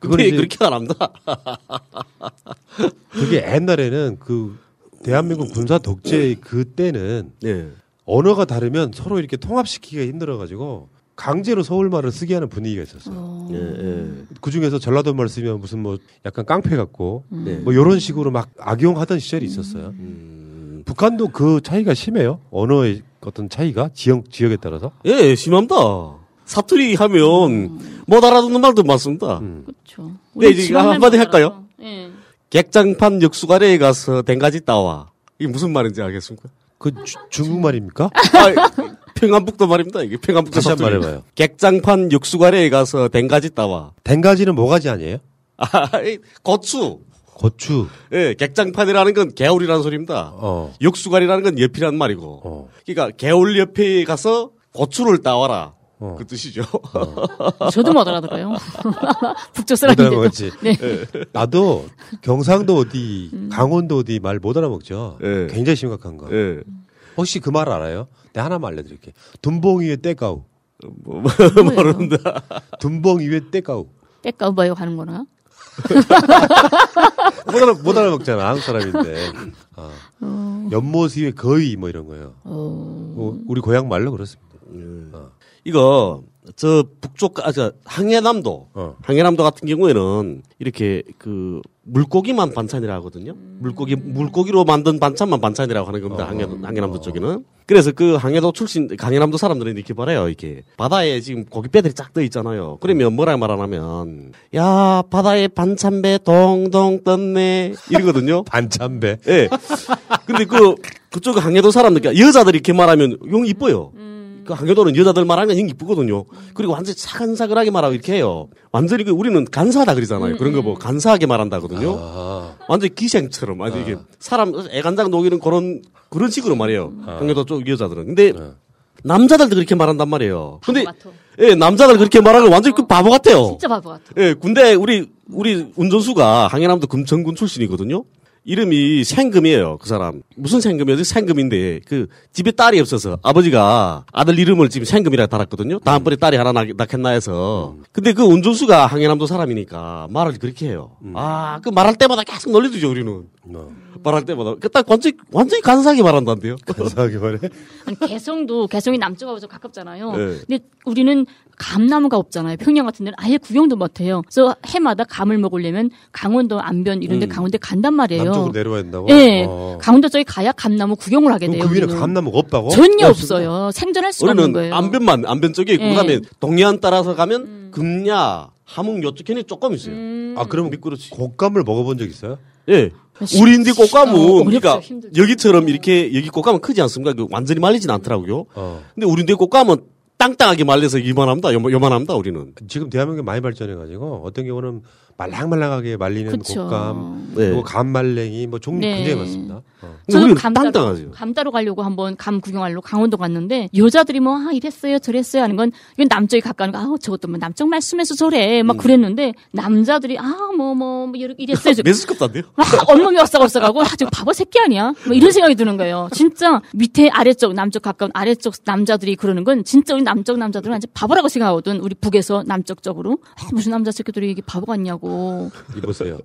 그건 이제- 그렇게 안 합니다. 그게 옛날에는 그 대한민국 군사 독재 그때는 예. 언어가 다르면 서로 이렇게 통합시키기가 힘들어가지고 강제로 서울말을 쓰게 하는 분위기가 있었어요. 예, 예. 그 중에서 전라도 말 쓰면 무슨 뭐 약간 깡패 같고 네. 뭐 이런 식으로 막 악용하던 시절이 있었어요. 북한도 그 차이가 심해요. 언어의 어떤 차이가 지역 지역에 따라서. 예, 심합니다. 사투리 하면 못 알아듣는 말도 많습니다. 그렇죠. 네, 이제 한마디 할까요? 예. 객장판 역수가래에 가서 댕가지 따와. 이게 무슨 말인지 알겠습니까? 그 중국말입니까? 아, 평안북도 말입니다. 이게 평안북도 다시 한번. 말해봐요. 객장판 역수가래에 가서 댕가지 따와. 댕가지는 뭐가지 아니에요? 아, 이 고추. 고추. 예, 객장판이라는 건 개울이라는 소리입니다. 어. 역수가리라는 건 옆이란 말이고. 그러니까 개울 옆에 가서 고추를 따와라. 어. 그 뜻이죠. 저도 못 알아들어요. [laughs] 북쪽 못 사람인데도. 알아먹었지. 네. 나도 경상도 어디, 강원도 어디 말 못 알아먹죠. 예. 굉장히 심각한 거. 예. 혹시 그 말 알아요? 내가 하나만 알려드릴게. 둔봉 위에 떼까우. 뭐, 모른다. 둔봉 위에 떼까우. 때까 뭐요 하는 거나? [laughs] 못, 알아, 못 알아먹잖아. 한국 사람인데. 어. 연못 위에 거의 뭐 이런 거예요. 어, 우리 고향 말로 그렇습니다. 어. 이거 저 북쪽 아 저 항해남도 어. 항해남도 같은 경우에는 이렇게 그 물고기만 반찬이라 하거든요. 물고기 물고기로 만든 반찬만 반찬이라고 하는 겁니다. 항해 항해남도 쪽에는. 그래서 그 항해도 출신 항해남도 사람들은 이렇게 말해요. 이렇게 바다에 지금 고깃배들이 쫙 떠 있잖아요. 그러면 뭐라 말하냐면 야 바다에 반찬배 동동 떴네 이러거든요. [laughs] 반찬배. 예. 근데 그 그쪽 항해도 사람들 그러니까 여자들이 이렇게 말하면 용 이뻐요. 그 항해도는 여자들 말하면 영 이쁘거든요. 그리고 완전히 사근사근하게 말하고 이렇게 해요. 완전히 그 우리는 간사하다 그러잖아요. 그런 거 뭐 간사하게 말한다거든요. 완전히 기생처럼 히 이게 사람 애간장 녹이는 그런 그런 식으로 말해요. 항해도 쪽 여자들은. 근데 남자들도 그렇게 말한단 말이에요. 근데 예, 남자들 그렇게 말하면 완전 그 바보 같아요. 진짜 바보 같아. 예, 군대 우리 우리 운전수가 항해남도 금천군 출신이거든요. 이름이 생금이에요. 그 사람 무슨 생금이었지? 생금인데 그 집에 딸이 없어서 아버지가 아들 이름을 지금 생금이라 달았거든요. 다음번에 딸이 하나 낳, 낳겠나 해서. 근데 그 운전수가 항해남도 사람이니까 말을 그렇게 해요. 아, 그 말할 때마다 계속 놀려주죠 우리는. 말할 때마다 그딱 완전 완전히 간사하게 말한다는데요. 간사하게 말해? 아니, 개성도 개성이 남쪽하고 좀 가깝잖아요. 네. 근데 우리는 감나무가 없잖아요. 평양 같은 데는 아예 구경도 못해요. 그래서 해마다 감을 먹으려면 강원도 안변 이런 데 음. 강원도 간단 말이에요. 남쪽으로 내려와야 된다고? 예. 어. 강원도 쪽에 가야 감나무 구경을 하게 돼요. 그럼 그 우리는. 감나무가 없다고? 전혀 없어요. 생존할 수가 없는 우리는 거예요. 안변만 안변 쪽에 있고 예. 그다음에 동해안 따라서 가면 금야 함흥 요쪽에는 조금 있어요. 아, 그럼 곶감을 먹어본 적 있어요? 예. 시- 우리인데 꽃감은 어. 그러니까 힘들죠. 여기처럼 이렇게 여기 꽃감은 크지 않습니까? 그 완전히 말리진 않더라고요. 어. 근데 우리인데 꽃감은 땅땅하게 말려서 이만합니다. 요만- 요만합니다. 우리는. 지금 대한민국이 많이 발전해가지고 어떤 경우는 말랑말랑하게 말리는 그쵸. 곶감, 네. 그리고 감말랭이 뭐 종류 네. 굉장히 많습니다. 어. 저는 감따로, 감따로 가려고 한번 감 구경하려고 강원도 갔는데 여자들이 뭐 아 이랬어요 저랬어요 하는 건 이건 남쪽이 가까운 거 아 저것도 뭐 남쪽 말씀해서 저래 음. 막 그랬는데 남자들이 아 뭐뭐 이랬어요 저- 메스껍도 안 돼요? 막 엉덩이 왔어갔어가고 아, 저 바보 새끼 아니야? 뭐 이런 생각이 드는 거예요. 진짜 밑에 아래쪽 남쪽 가까운 아래쪽 남자들이 그러는 건 진짜 우리 남쪽 남자들은 완전 바보라고 생각하거든. 우리 북에서 남쪽 쪽으로 아, 무슨 남자 새끼들이 이게 바보 같냐고. 이보세요.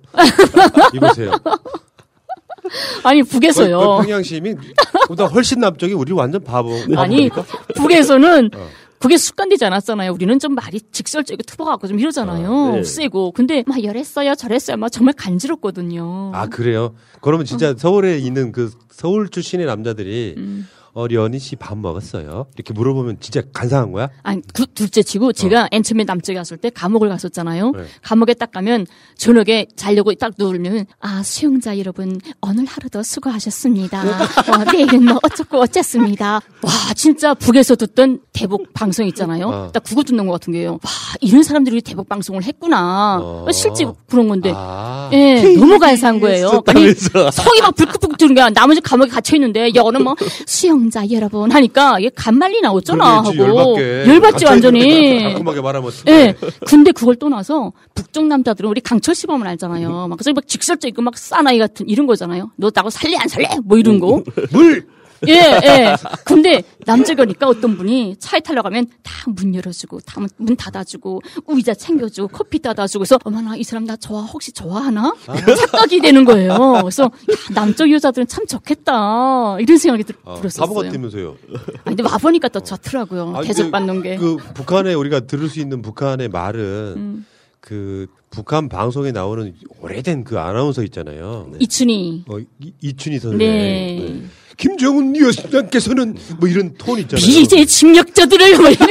이보세요. [laughs] 아니 북에서요. 그, 그 평양 시민 보다 훨씬 남쪽이 우리 완전 바보. 아니? 북에서는 어. 그게 습관되지 않았잖아요. 우리는 좀 말이 직설적이고 투박하고 좀 이러잖아요. 네. 세고. 근데 막 열했어요, 저랬어요. 막 정말 간지럽거든요. 아 그래요? 그러면 진짜 서울에 있는 그 서울 출신의 남자들이 음. 어려니 씨밥 먹었어요? 이렇게 물어보면 진짜 간사한 거야? 아니 두- 둘째 치고 제가 앤 처음에 남쪽에 갔을 때 감옥을 갔었잖아요. 네. 감옥에 딱 가면 저녁에 자려고 딱 누우면 아 수용자 여러분 오늘 하루도 수고하셨습니다. 어, 내일은 뭐 어쩌고 어쨌습니다. 와 진짜 북에서 듣던 대북 방송 있잖아요. 어. 딱 그거 듣는 것 같은 게요. 와 이런 사람들이 대북 방송을 했구나. 어. 실제 그런 건데 아. 예 너무 간사한 거예요. 아니. 속이 막 불끈불끈 뜨는 거야. 나머지 감옥에 갇혀 있는데 여는 뭐 수용 자 여러분 하니까 이게 간말리 나오잖아 하고 열받게. 열받지 완전히. 달콤하게 말하면. 예. 근데 그걸 떠나서 북쪽 남자들은 우리 강철 시범을 알잖아요. 막 그래서 막 직설적이고 막 사나이 같은 이런 거잖아요. 너 나고 살래 안 살래? 뭐 이런 거. 물. 예, 예. 근데 남쪽이니까 어떤 분이 차에 타러 가면 다 문 열어주고, 다 문 닫아주고, 의자 챙겨주고, 커피 따다주고, 그래서 어머나 이 사람 나 좋아, 혹시 좋아하나? 착각이 되는 거예요. 그래서 야, 남쪽 여자들은 참 좋겠다 이런 생각이 들, 어, 들었어요. 바보 같으면서요. 아니, 근데 와보니까 또 좋더라고요. 대접받는 게. 그 북한에 우리가 들을 수 있는 북한의 말은 음. 그 북한 방송에 나오는 오래된 그 아나운서 있잖아요. 이춘희. 어, 이, 이춘희 선생. 네. 김정은 위원장께서는 뭐 이런 톤 있잖아요. 비제 침략자들을 뭐 이런.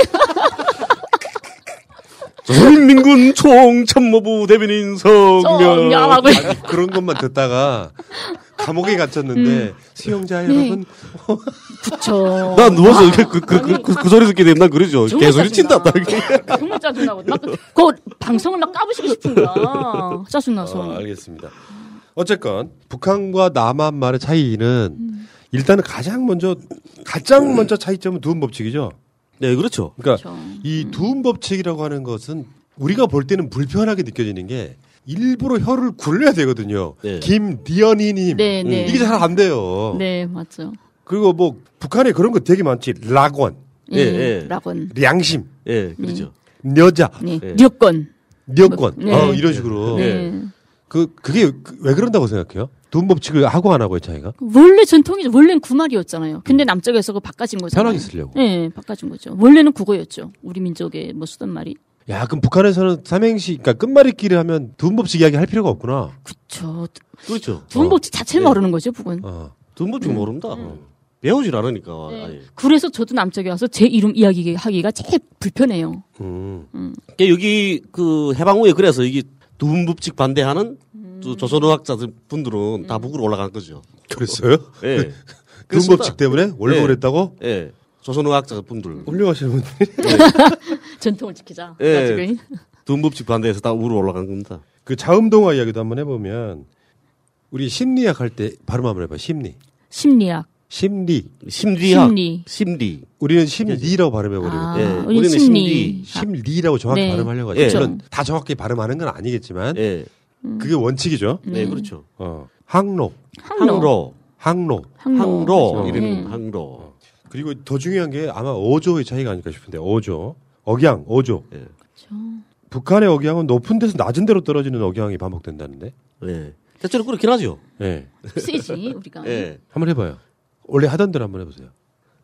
조선인민군 총참모부 대변인 성명. 그런 것만 듣다가 감옥에 갇혔는데 수용자 네. 여러분 그쵸. 나 누워서 그, 그, 그, 그, 그, 그 소리 듣게 되면 난 그러죠. 개소리 친다. 정말 짜증나고 막 그, 그 방송을 막 까부시고 싶은 거야. 짜증나서. 어, 알겠습니다. 어쨌건 북한과 남한 말의 차이는 일단은 가장 먼저 가장 먼저 차이점은 두음 법칙이죠. 네, 그렇죠. 그러니까 이 두음 법칙이라고 하는 것은 우리가 볼 때는 불편하게 느껴지는 게 일부러 혀를 굴려야 되거든요. 김디언이님 네, 네. 이게 잘 안 돼요. 네, 맞죠. 그리고 뭐 북한에 그런 거 되게 많지. 락원, 예, 예. 락원. 량심, 예, 그렇죠. 여자, 네. 력권. 여권, 네. 어, 이런 식으로. 네. 그 그게 그- 왜 그런다고 생각해요? 두음 법칙을 하고 안 하고의 차이가? 원래 전통이죠. 원래는 구말이었잖아요. 근데 남쪽에서 그 바꿔진 거잖아요. 편하게 쓰려고. 네, 바꿔진 거죠. 원래는 국어였죠. 우리 민족의 뭐 쓰던 말이. 야, 그럼 북한에서는 삼행시, 그러니까 끝말잇기를 하면 두음법칙 이야기 할 필요가 없구나. 저 그렇죠. 두음법칙 자체를 모르는 거죠, 북은. 두음법칙 모른다. 배우질 않으니까. 아예. 그래서 저도 남쪽에 와서 제 이름 이야기 하기가 제일 불편해요. 음. 그러니까 여기 그 해방 후에 그래서 이게 두음법칙 반대하는 또 조선어학자들 분들은 다 북으로 올라간 거죠. 그랬어요? 예. [laughs] 두음법칙 때문에 원래 예. 그랬다고? 예. 조선어학자 분들. 훌륭하시는 분들이. [laughs] 전통을 지키자. 예. 두음법칙 반대해서 다 우로 올라간 겁니다. 그 자음동화 이야기도 한번 해보면 우리 심리학 할 때 발음 한번 해봐. 심리. 심리학. 심리. 심리학. 심리. 심리. 우리는 심리라고 발음해 버리거든요. 아, 예, 우리는 심리. 심리. 심리라고 정확히 네. 발음하려고 하죠. 예. 물론 다 정확히 발음하는 건 아니겠지만 예. 그게 원칙이죠. 네, 그렇죠. 어. 항로. 항로. 항로. 항로. 그렇죠. 이름은 네. 항로. 그리고 더 중요한 게 아마 어조의 차이가 아닐까 싶은데 어조. 억양, 어조. 예. 북한의 억양은 높은 데서 낮은 데로 떨어지는 억양이 반복된다는데. 예. 대체로 그렇긴 하죠. 예. 쓰지 우리가. 예. 한번 해봐요. 원래 하던 대로 한번 해보세요.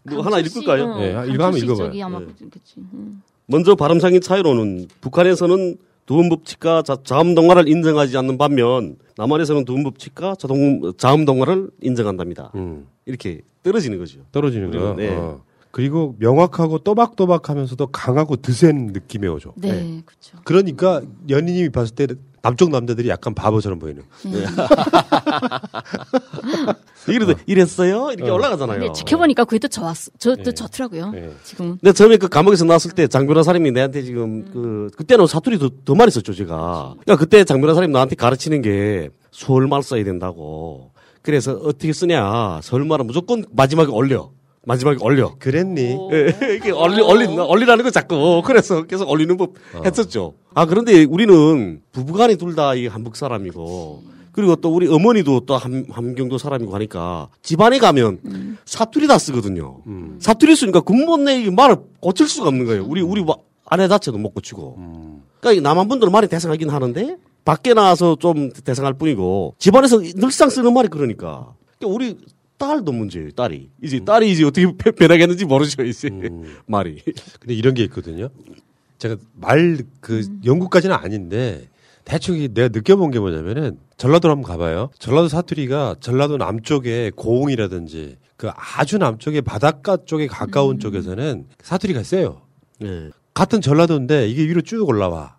뭐 하나 읽을까요? 어, 예, 이거 한번 읽어봐요. 아마 예. 그렇겠지. 음. 먼저 발음상의 차이로는 북한에서는 두음 법칙과 자, 자음 동화를 인정하지 않는 반면 남한에서는 두음 법칙과 자동 자음 동화를 인정한답니다. 음. 이렇게 떨어지는 거죠. 떨어지는 거. 네. 어. 그리고 명확하고 또박또박하면서도 강하고 드센 느낌의 어조. 네, 그렇죠. 그러니까 연인님이 봤을 때 남쪽 남자들이 약간 바보처럼 보이는. [laughs] 네. 이래도 이랬어요? 이렇게 어. 올라가잖아요. 근데 지켜보니까 그게 또 좋았어. 저도 예. 좋더라고요. 예. 지금. 근데 처음에 그 감옥에서 나왔을 때 장 변호사님이 내한테 지금 그 그때는 사투리 더, 더 많이 썼죠 제가. 그러니까 그때 장 변호사님 나한테 가르치는 게 서울말 써야 된다고. 그래서 어떻게 쓰냐 서울말은 무조건 마지막에 올려. 마지막에 올려. 그랬니? 예, [laughs] 이게 올리 올린 올리라는 거 자꾸 그래서 계속 올리는 법 했었죠. 아 그런데 우리는 부부간에 둘다 이 한국 사람이고 그리고 또 우리 어머니도 또 함, 함경도 사람이고 하니까 집안에 가면 사투리 다 쓰거든요. 음. 사투리 쓰니까 근본 내 말을 고칠 수가 없는 거예요. 우리 우리 와- 아내 자체도 못 고치고. 그러니까 이 남한 분들은 말이 대성하긴 하는데 밖에 나와서 좀 대성할 뿐이고 집안에서 늘상 쓰는 말이 그러니까. 그러니까 우리 딸도 문제예요. 딸이 이제 딸이 이제 어떻게 변- 변하겠는지 모르죠 이제 [laughs] 말이. 근데 이런 게 있거든요. 제가 말그 영국까지는 아닌데 대충 이 내가 느껴본 게 뭐냐면은 전라도로 한번 가봐요. 전라도 사투리가 전라도 남쪽에 고흥이라든지 그 아주 남쪽에 바닷가 쪽에 가까운 쪽에서는 사투리가 세요. 네. 같은 전라도인데 이게 위로 쭉 올라와.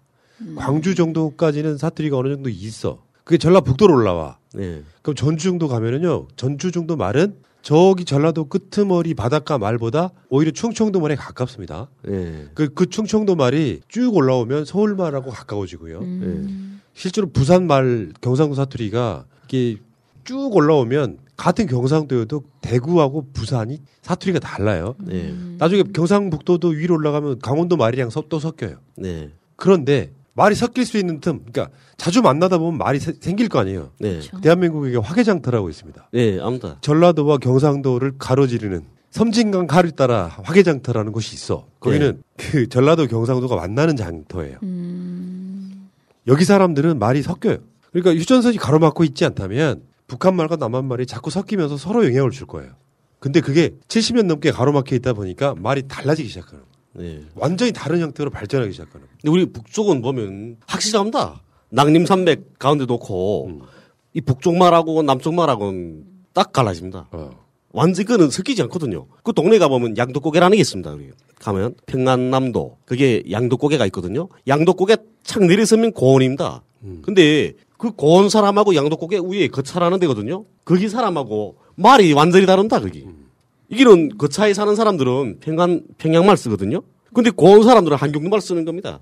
광주 정도까지는 사투리가 어느 정도 있어. 그게 전라북도로 올라와. 네. 그럼 전주 정도 가면은요. 전주 정도 말은 저기 전라도 끄트머리 바닷가 말보다 오히려 충청도 말에 가깝습니다. 네. 그, 그 충청도 말이 쭉 올라오면 서울 말하고 가까워지고요. 음. 실제로 부산 말 경상도 사투리가 이게 쭉 올라오면 같은 경상도여도 대구하고 부산이 사투리가 달라요. 네. 나중에 경상북도도 위로 올라가면 강원도 말이랑 서- 또 섞여요. 네. 그런데 말이 섞일 수 있는 틈, 그러니까 자주 만나다 보면 말이 세- 생길 거 아니에요. 네. 대한민국에 화개장터라고 있습니다. 네, 아무튼. 전라도와 경상도를 가로지르는 섬진강 가를 따라 화개장터라는 곳이 있어. 거기는 그 전라도 경상도가 만나는 장터예요. 여기 사람들은 말이 섞여요. 그러니까 휴전선이 가로막고 있지 않다면 북한 말과 남한 말이 자꾸 섞이면서 서로 영향을 줄 거예요. 근데 그게 70년 넘게 가로막혀 있다 보니까 말이 달라지기 시작하는 거예요. 네. 완전히 다른 형태로 발전하기 시작하는. 근데 우리 북쪽은 보면 확실합니다. 낙림산맥 가운데 놓고 음. 이 북쪽 말하고 남쪽 말하고는 딱 갈라집니다. 어. 완전 그는 섞이지 않거든요. 그 동네 가보면 양도고개라는 게 있습니다. 여기 가면 평안남도 그게 양도고개가 있거든요. 양도고개 착 내려서면 고원입니다. 음. 근데 그 고원 사람하고 양도고개 위에 거차라는 데거든요. 거기 사람하고 말이 완전히 다른다 거기. 음. 이기는 거차에 사는 사람들은 평안 평양말 쓰거든요. 근데 고원 사람들은 한국말 쓰는 겁니다.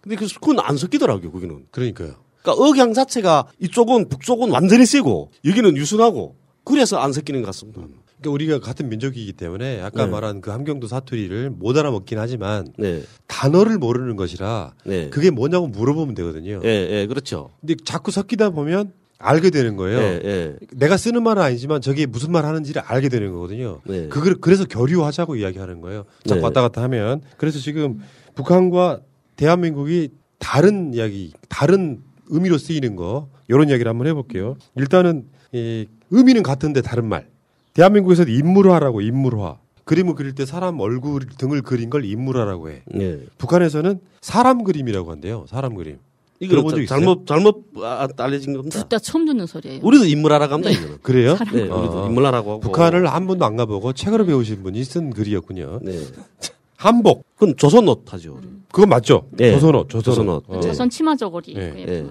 근데 그 그건 안 섞이더라고요. 거기는. 그러니까요. 그러니까 억양 자체가 이쪽은 북쪽은 완전히 세고 여기는 유순하고 그래서 안 섞이는 것 같습니다. 그러니까 우리가 같은 민족이기 때문에 아까 네. 말한 그 함경도 사투리를 못 알아먹긴 하지만 네. 단어를 모르는 것이라 네. 그게 뭐냐고 물어보면 되거든요. 예, 예, 그렇죠. 근데 자꾸 섞이다 보면 알게 되는 거예요. 예, 예. 내가 쓰는 말은 아니지만 저게 무슨 말 하는지를 알게 되는 거거든요. 네. 그걸 그래서 교류하자고 이야기하는 거예요. 자꾸 네. 왔다 갔다 하면 그래서 지금 북한과 대한민국이 다른 이야기, 다른 의미로 쓰이는 거 이런 이야기를 한번 해볼게요. 일단은 이 의미는 같은데 다른 말. 대한민국에서도 인물화라고 인물화. 그림을 그릴 때 사람 얼굴 등을 그린 걸 인물화라고 해. 네. 북한에서는 사람 그림이라고 한대요. 사람 그림. 이거 적 있어요? 잘못 잘못 아, 알려진 겁니다. 듣다 처음 듣는 소리예요. 우리도 인물하라고 합니다. 이거는. [laughs] 그래요? 네, 우리도 인물하라고 하고. 북한을 한 번도 안 가보고 책으로 배우신 분이 쓴 글이었군요. 네. [laughs] 한복. 그건 조선옷 하죠. 우리. 그건 맞죠? 네. 조선옷, 조선옷. 조선옷. 어. 조선 치마 저고리. 네. 예. 네.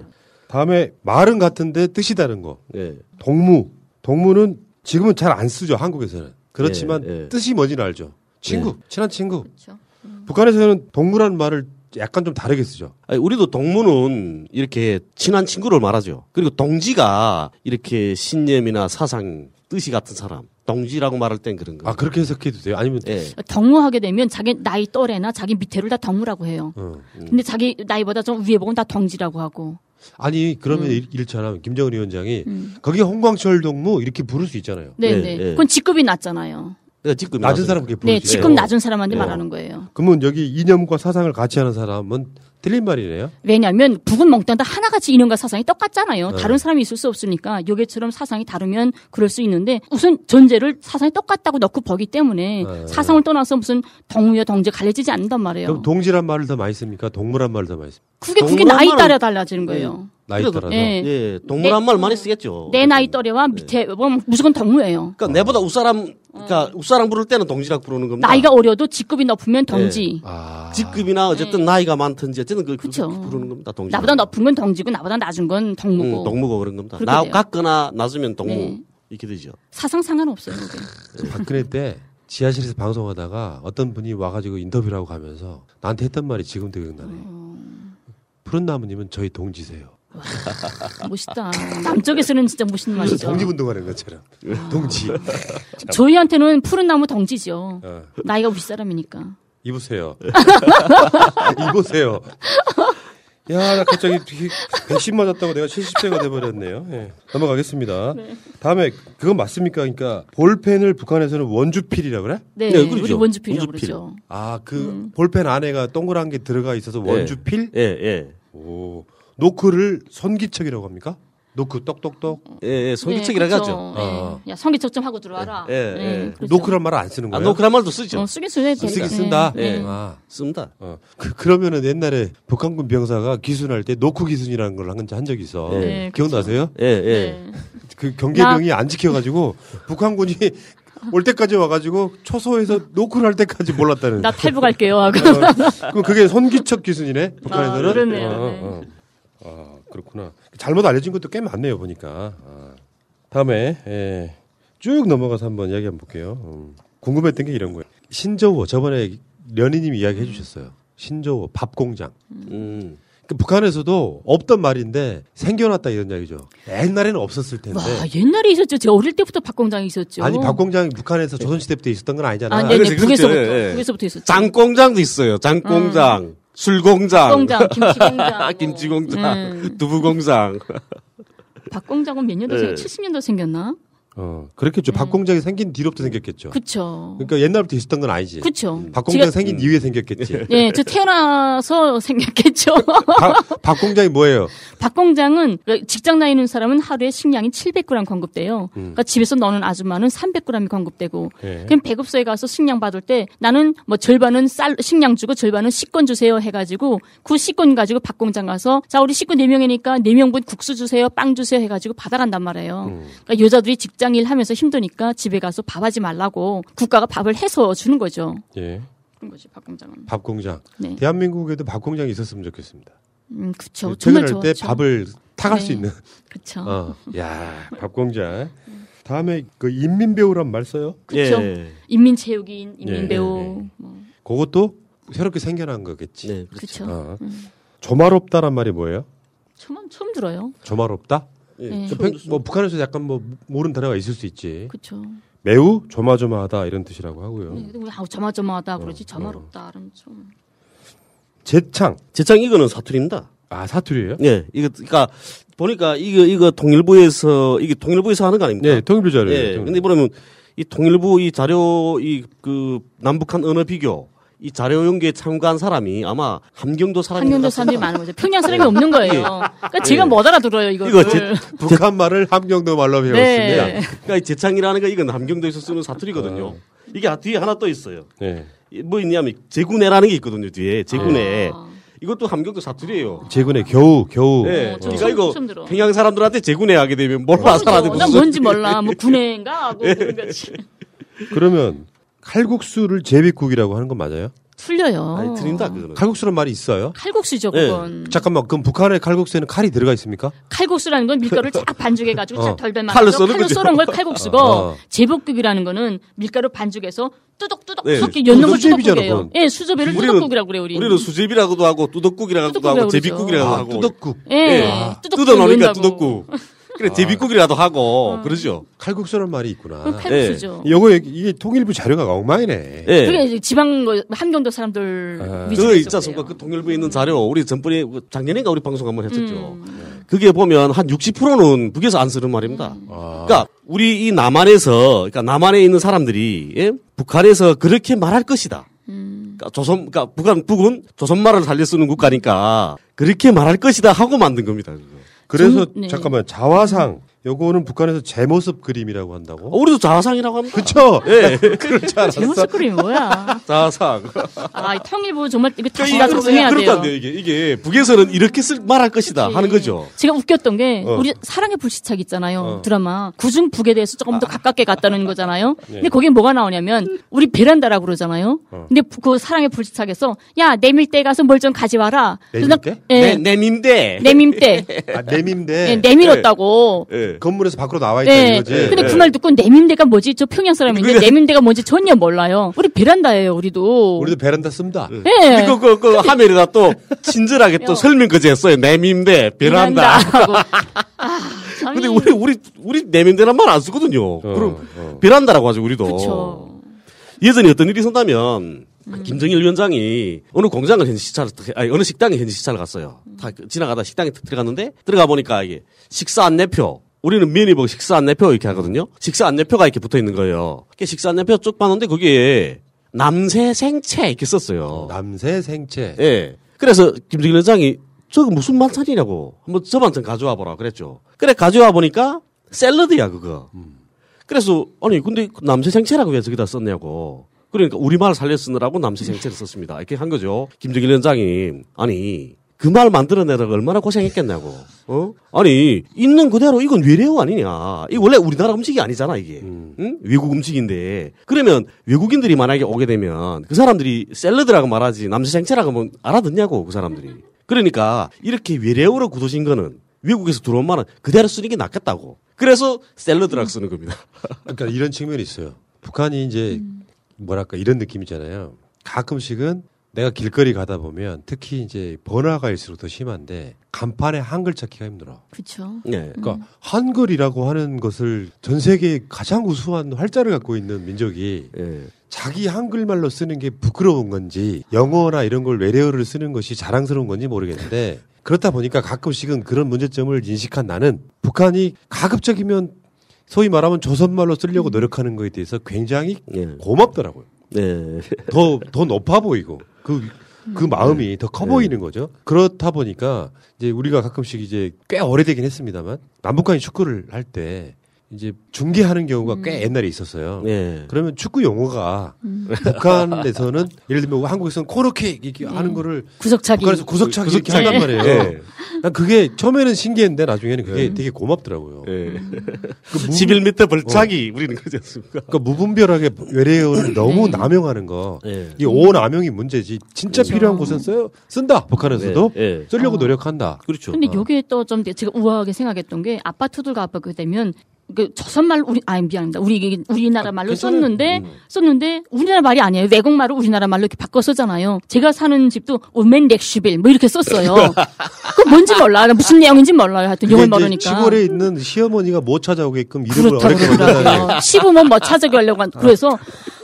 다음에 말은 같은데 뜻이 다른 거. 네. 동무. 동무는 지금은 잘 안 쓰죠, 한국에서는. 그렇지만 네, 네. 뜻이 뭔지는 알죠. 친구, 친한 친구. 그렇죠. 북한에서는 동무라는 말을 약간 좀 다르게 쓰죠. 아니, 우리도 동무는 이렇게 친한 친구를 말하죠. 그리고 동지가 이렇게 신념이나 사상, 뜻이 같은 사람. 동지라고 말할 땐 그런 거. 아 그렇게 해석해도 돼요? 아니면 예. 덩무하게 되면 자기 나이 또래나 자기 밑에를 다 덩무라고 해요. 어. 근데 자기 나이보다 좀 위에 보면 다 덩지라고 하고. 아니 그러면 음. 일- 이렇잖아 김정은 위원장이 거기 홍광철 동무 이렇게 부를 수 있잖아요. 네, 네. 그건 직급이 낮잖아요. 그러니까 직급이 낮은 사람 그렇게 부를 네, 있어요. 낮은 사람한테 네. 말하는 거예요. 그러면 여기 이념과 사상을 같이 하는 사람은 틀린 말이네요. 왜냐하면 북은 멍땅다 하나같이 이념과 사상이 똑같잖아요. 네. 다른 사람이 있을 수 없으니까 요게처럼 사상이 다르면 그럴 수 있는데 우선 전제를 사상이 똑같다고 넣고 보기 때문에 네. 사상을 떠나서 무슨 덩무여 동지 갈려지지 않는단 말이에요. 그럼 동지란 말을 더 많이 씁니까? 동물한 말을 더 많이 씁니까? 그게 그게 나이 따라 달라지는 거예요. 나이 그래도- 따라서. 예. 예, 동물한 내- 말 많이 쓰겠죠. 내 나이 또래와 밑에 뭐 무조건 덩무예요. 그러니까 내보다 윗사람, 그러니까 윗사람 부를 때는 동지라고 부르는 겁니다. 나이가 어려도 직급이 높으면 덩지. 아. 직급이나 어쨌든 나이가 많든지 어쨌든 그, 그 그쵸. 부르는 겁니다. 동지. 나보다 높은 건 덩지고 나보다 낮은 건 덩무고. 음, 동무고 그런 겁니다. 나 돼요. 같거나 낮으면 동무 네. 이렇게 되죠. 사상 상관없어요. 박근혜 때 지하실에서 방송하다가 어떤 분이 와가지고 인터뷰를 하고 가면서 나한테 했던 말이 지금도 기억나네. 푸른 나무님은 저희 동지세요. 멋있다. 남쪽에서는 진짜 멋있는 말이죠. 독립운동하는 것처럼. 동지. [laughs] 저희한테는 푸른 나무 덩지죠. 어. 나이가 윗사람이니까. 입으세요. [laughs] 입으세요. 야, 나 갑자기 110 맞았다고 내가 70세가 돼버렸네요. 예. 넘어가겠습니다. 다음에 그건 맞습니까? 그러니까 볼펜을 북한에서는 원주필이라 그래? 네, 네, 우리 원주필이라고 원주필. 그러죠. 아, 그 볼펜 안에가 동그란 게 들어가 있어서 원주필? 예, 예. 오, 노크를 손기척이라고 합니까? 노크 똑똑똑? 예, 예, 손기척이라고 네, 하죠. 아. 야, 손기척 좀 하고 들어와라. 예, 예. 네, 그렇죠. 노크란 말을 안 쓰는 아, 거예요? 노크란 말도 쓰죠. 어, 쓰긴 돼. 쓰긴 쓴다. 네. 아, 씁니다. 어. 그, 그러면은 옛날에 북한군 병사가 귀순할 때 노크 귀순이라는 걸 한 한 적이 있어. 네, 기억나세요? 예, 예. 그 경계병이 안 지켜가지고 북한군이 [laughs] 올 때까지 와가지고 초소에서 노크를 할 때까지 몰랐다는. 나 탈북 할게요. 하고. 어, 그럼 그게 손기척 귀순이네 북한에서는. 아, 그러네요. 어, 네. 어. 아 그렇구나. 잘못 알려진 것도 꽤 많네요 보니까. 아. 다음에 예. 쭉 넘어가서 한번 이야기 한번 볼게요. 음. 궁금했던 게 이런 거예요. 신저우 저번에 련희님이 이야기 해 주셨어요. 신저우 밥 공장. 음. 그 북한에서도 없던 말인데 생겨났다 이런 이야기죠. 옛날에는 없었을 텐데. 와, 옛날에 있었죠. 제가 어릴 때부터 박공장이 있었죠. 아니 밥 공장이 북한에서 조선시대 때부터 있었던 건 아니잖아. 아, 네 네. 북에서부터. 예, 예. 북에서부터 있었죠. 장공장도 있어요. 장공장, 술 공장, 공장, 김치 공장. [laughs] 김치 공장, 음. 두부 공장. 박 공장은 몇 년도 예. 생 70년도 생겼나? 어, 그랬겠죠. 밥 공장이 생긴 뒤로부터 생겼겠죠. 음. 그쵸. 그러니까 옛날부터 있었던 건 아니지. 그쵸. 밥 공장 제가- 생긴 이후에 생겼겠지. [laughs] 예, 저 태어나서 생겼겠죠. 밥, 밥 공장이 뭐예요? 박공장은 직장 다니는 사람은 하루에 식량이 700g 공급돼요. 음. 그러니까 집에서 넣는 아줌마는 300g이 공급되고. 예. 그럼 배급소에 가서 식량 받을 때 나는 뭐 절반은 쌀 식량 주고 절반은 식권 주세요 해가지고 그 식권 가지고 박공장 가서 자 우리 식구 4명이니까 4명분 국수 주세요 빵 주세요 해가지고 받아간단 말이에요. 음. 그러니까 여자들이 직 장일 하면서 힘드니까 집에 가서 밥하지 말라고 국가가 밥을 해서 주는 거죠. 예. 그런 거지 박공장은. 밥 공장. 네. 대한민국에도 밥 공장이 있었으면 좋겠습니다. 음, 그쵸. 정말 퇴근할 때 좋았죠. 밥을 타갈 네. 수 있는. 그쵸. [laughs] 어. 야, 밥 공장. 다음에 그 인민 배우란 말 써요? 그쵸. 예. 인민 체육인, 예, 인민배우. 뭐. 그것도 새롭게 생겨난 거겠지. 네, 그쵸. 어. 음. 조말없다란 말이 뭐예요? 처음, 처음 들어요. 조말없다? 네. 그 팽- 뭐 북한에서 약간 뭐 모르는 단어가 있을 수 있지. 그쵸. 매우 조마조마하다 이런 뜻이라고 하고요. 네, 근데 왜 아우 저마저마하다 어, 그러지 저마롭다 이런 좀 재창. 재창 이거는 사투리입니다. 아 사투리예요? 예, 이거 그러니까 보니까 이거 이거 통일부에서 이게 통일부에서 하는 거 아닙니까? 네, 통일부 자료예요. 예. 통일부. 근데 보면 이 통일부 이 자료 이 그 남북한 언어 비교 이 자료 연구에 참가한 사람이 아마 함경도 사람이 학년도 사람들이 많은 거죠. 평양 사람이 없는 거예요. 그러니까 제가 예. 못 알아들어요 이거를. 이거 제, 북한 말을 함경도 말로 배웠습니다. 네. 그러니까 이 재창이라는 거 이건 함경도에서 쓰는 사투리거든요. 이게 뒤에 하나 또 있어요. 네. 이뭐 있냐면 제군애라는 게 있거든요. 뒤에 제군애. 이것도 함경도 사투리예요. 제군에 겨우 겨우. 네, 어. 그러니까 이거. 평양 사람들한테 제군애 하게 되면 몰라 사람들 난 뭔지 몰라. 뭐 [laughs] 군애인가 하고 그런 거지. 그러면 칼국수를 제비국이라고 하는 건 맞아요? 틀려요. 아니 틀린다 그거는. 칼국수란 말이 있어요? 칼국수죠 예. 그건. 잠깐만, 그럼 북한의 칼국수에는 칼이 들어가 있습니까? 칼국수라는 건 밀가루를 [laughs] 쫙 반죽해가지고 어. 쫙 덜덜 칼로 썰은 칼로. 썰은 걸 칼국수고 어. 제복국이라는 거는 밀가루 반죽해서 뚜덕뚜덕 네. 섞기 엮는 걸 수제비잖아, 뚜덕국이에요. 예, 우리는- 뚜덕국이라고 그래요 우리. 우리는 수제비라고도 하고 뚜덕국이라고도 뚜덕국이라고 하고. 제비국이라고 아, 하고. 뚜덕국. 예, 뚜덕국 뜯어놓으니까 넣는다고. 뚜덕국. [laughs] 그래 제비국이라도 하고 그러죠. 칼국수라는 말이 있구나. 어, 칼국수죠. 요거 이게 통일부 자료가 엉망이네. 예. 그게 지방 뭐 한경도 사람들 아. 위주로 그. 있지 않습니까? 그 통일부에 있는 자료 우리 전번에 그 작년인가 우리 방송 한번 했었죠. 음. 그게 보면 한 60%는 북에서 안 쓰는 말입니다. 음. 그러니까 우리 이 남한에서 그러니까 남한에 있는 사람들이 예? 북한에서 그렇게 말할 것이다. 음. 그러니까 조선 그러니까 북한 북은 조선말을 살려 쓰는 국가니까 그렇게 말할 것이다 하고 만든 겁니다. 그거. 그래서 좀- 네. 잠깐만 자화상 요거는 북한에서 제 모습 그림이라고 한다고? 어, 우리도 자화상이라고 합니다. 그쵸? 예. [laughs] 알았어. 제 모습 그림이 뭐야? 자화상. 아, 이 통일부 정말 이거 다시 그러니까 다 이게 정해야 그렇게 안 돼요. 돼요. 이게 이게 북에서는 이렇게 쓸 말할 것이다 하는 거죠. 제가 웃겼던 게 어. 우리 사랑의 불시착 있잖아요 어. 드라마 구중 북에 대해서 조금 더 가깝게 갔다는 거잖아요. 네. 근데 거기에 뭐가 나오냐면 우리 베란다라고 그러잖아요. 어. 근데 그 사랑의 불시착에서 야 내밀대 가서 뭘 좀 가져와라. 내밀대? 예. 내, 내밈대. 내밈대. 아, 내밈대. 예, 내밀었다고. 예. 건물에서 밖으로 나와 있다 네. 이거지. 근데 그 말 듣고 내밈대가 뭐지? 저 평양 사람인데 그게- 내밈대가 뭔지 전혀 몰라요. 우리 베란다예요, 우리도. 우리도 베란다 씁니다. 네. 그리고 그, 그 화면에다 또 친절하게 또 설명까지 했어요. 내밈대, 베란다. 베란다하고. [laughs] 아, 참. 근데 우리, 우리, 우리 내밈대란 말 안 쓰거든요. 그럼 베란다라고 하죠, 우리도. 그쵸. 예전에 어떤 일이 있었다면, 김정일 위원장이 어느 공장을 현지 시찰을, 아니, 어느 식당에 현지 시찰을 갔어요. 다 지나가다 식당에 들어갔는데, 들어가 보니까 이게 식사 안내표, 우리는 보고 식사 안내표 이렇게 하거든요. 식사 안내표가 이렇게 붙어 있는 거예요. 그 식사 안내표 쭉 봤는데 거기에 남새 생채 이렇게 썼어요. 남새 생채. 예. 그래서 김정일 위원장이 저거 무슨 반찬이냐고 한번 저 반찬 가져와 보라 그랬죠. 그래 가져와 보니까 샐러드야 그거. 그래서 아니 근데 그 남새 생채라고 왜 저기다 썼냐고. 그러니까 우리말 살려 쓰느라고 남새 생채를 썼습니다. 이렇게 한 거죠. 김정일 위원장이 아니 그 말 만들어내다가 얼마나 고생했겠냐고. 어? 아니 있는 그대로 이건 외래어 아니냐. 이 원래 우리나라 음식이 아니잖아 이게. 응? 외국 음식인데 그러면 외국인들이 만약에 오게 되면 그 사람들이 샐러드라고 말하지 남새 생채라고 하면 알아듣냐고 그 사람들이. 그러니까 이렇게 외래어로 굳어진 거는 외국에서 들어온 말은 그대로 쓰는 게 낫겠다고. 그래서 샐러드라고 쓰는 겁니다. [laughs] 그러니까 이런 측면이 있어요. 북한이 이제 뭐랄까 이런 느낌이잖아요. 가끔씩은 내가 길거리 가다 보면 특히 이제 번화가일수록 더 심한데 간판에 한글 찾기가 힘들어. 그쵸. 네. 그러니까 한글이라고 하는 것을 전 세계에 가장 우수한 활자를 갖고 있는 민족이 예. 자기 한글말로 쓰는 게 부끄러운 건지 영어나 이런 걸 외래어를 쓰는 것이 자랑스러운 건지 모르겠는데 그렇다 보니까 가끔씩은 그런 문제점을 인식한 나는 북한이 가급적이면 소위 말하면 조선말로 쓰려고 노력하는 거에 대해서 굉장히 고맙더라고요. 네. 더, 더 높아 보이고, 그, 그 마음이 더커 네. 보이는 거죠. 그렇다 보니까, 이제 우리가 가끔씩 이제 꽤 오래되긴 했습니다만, 남북한이 축구를 할 때, 이제 중계하는 경우가 꽤 옛날에 있었어요. 네. 그러면 축구 용어가 북한에서는 [laughs] 예를 들면 한국에서는 코너킥 이렇게 하는 거를 구석차기. 북한에서 구석차기 이렇게 구석차기. 한단 말이에요. 네. 난 그게 처음에는 신기했는데 나중에는 그게 네. 되게 고맙더라고요. 예. 그 무분- 11m 벌차기 우리는 그러지 않습니까? 그러니까 무분별하게 외래어를 너무 네. 남용하는 거. 예. 이 오남용이 문제지. 진짜 그렇죠. 필요한 곳은 써요. 쓴다. 북한에서도 네, 예. 쓰려고 어. 노력한다. 그렇죠. 근데 요게 또 좀 제가 우아하게 생각했던 게 아파트들과 아파트 되면 그 조선말 우리 아 미안합니다. 우리 우리나라 말로 괜찮아요. 썼는데 썼는데 우리나라 말이 아니에요. 외국 말을 우리나라 말로 이렇게 바꿔 쓰잖아요. 제가 사는 집도 오멘 렉시빌 뭐 이렇게 썼어요. [laughs] 그 뭔지 몰라. 무슨 내용인지 몰라요. 하여튼 이제 모르니까. 시골에 있는 시어머니가 못 찾아오게끔 이름을 어렵게. 만들어놔요. 시부모 뭐 찾아게 하려고 한, 그래서,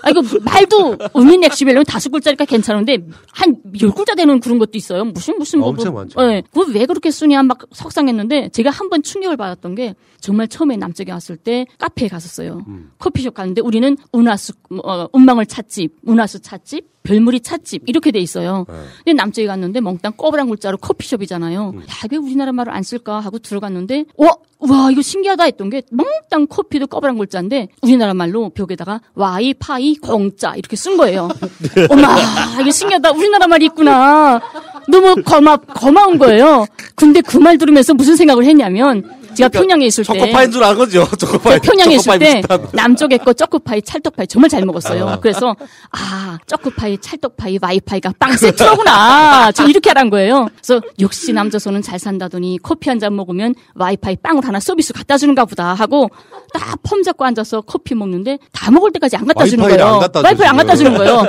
아, 이거 말도, 우민 엑시벨로 다섯 글자니까 괜찮은데, 한 열 글자 되는 그런 것도 있어요. 무슨, 무슨, 뭐, 엄청 뭐, 많죠. 예. 그걸 왜 그렇게 쓰냐 막 속상했는데, 제가 한 번 충격을 받았던 게, 정말 처음에 남쪽에 왔을 때 카페에 갔었어요. 음. 커피숍 갔는데, 우리는 운하수, 어, 운망을 찻집, 운하수 찻집, 별무리 찻집, 이렇게 돼 있어요. 네. 근데 남쪽에 갔는데, 멍땅 꺼브랑 글자로 커피숍이잖아요. 음. 야, 왜 우리나라 말을 안 쓸까 하고 들어갔는데, 와, 와, 이거 신기하다 했던 게, 멍땅 커피도 꺼브랑 글자인데, 우리나라 말로 벽에다가 와이, 파이, 공짜, 이렇게 쓴 거예요. [laughs] 어마, 이게 신기하다. 우리나라 말이 있구나. 너무 고마, 고마운 거예요. 근데 그 말 들으면서 무슨 생각을 했냐면, 제가 평양에 있을 때. 초코파인 줄 알거죠. 초코파이. 제가 평양에 있을 초코파이 때. 남쪽에 거 초코파이, 찰떡파이 정말 잘 먹었어요. 아. 그래서 아 초코파이, 찰떡파이, 와이파이가 빵 세트로구나. 저 이렇게 하란 거예요. 그래서 역시 남조선은 잘 산다더니 커피 한 잔 먹으면 와이파이 빵을 하나 서비스 갖다 주는가 보다 하고 딱폼 잡고 앉아서 커피 먹는데 다 먹을 때까지 안 갖다 주는 거예요. 안 갖다 와이파이 안. 갖다 주는 거예요.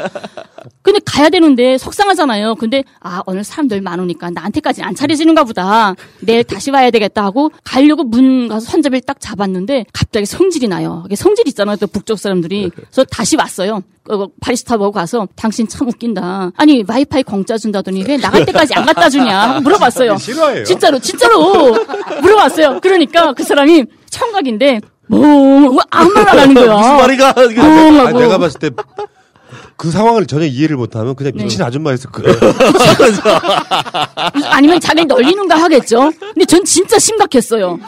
근데 가야 되는데 속상하잖아요. 근데 아 오늘 사람들 많으니까 나한테까지 안 차려지는가 보다. 내일 다시 와야 되겠다 하고 가려고 문 가서 손잡이를 딱 잡았는데 갑자기 성질이 나요. 이게 성질 있잖아요. 또 북쪽 사람들이. 그래서 다시 왔어요. 어, 바리스타 보고 가서 당신 참 웃긴다. 아니 와이파이 공짜 준다더니 왜 나갈 때까지 안 갖다 주냐 물어봤어요. [laughs] 싫어해요. 진짜로 진짜로 물어봤어요. 그러니까 그 사람이 청각인데 뭐 아무 말 안 하는 거야. 무슨 말이가 어, 하고. 내가 봤을 때 그 상황을 전혀 이해를 못하면 그냥 네. 미친 아줌마였을 거예요. [laughs] 아니면 자기 널리는가 하겠죠. 근데 전 진짜 심각했어요.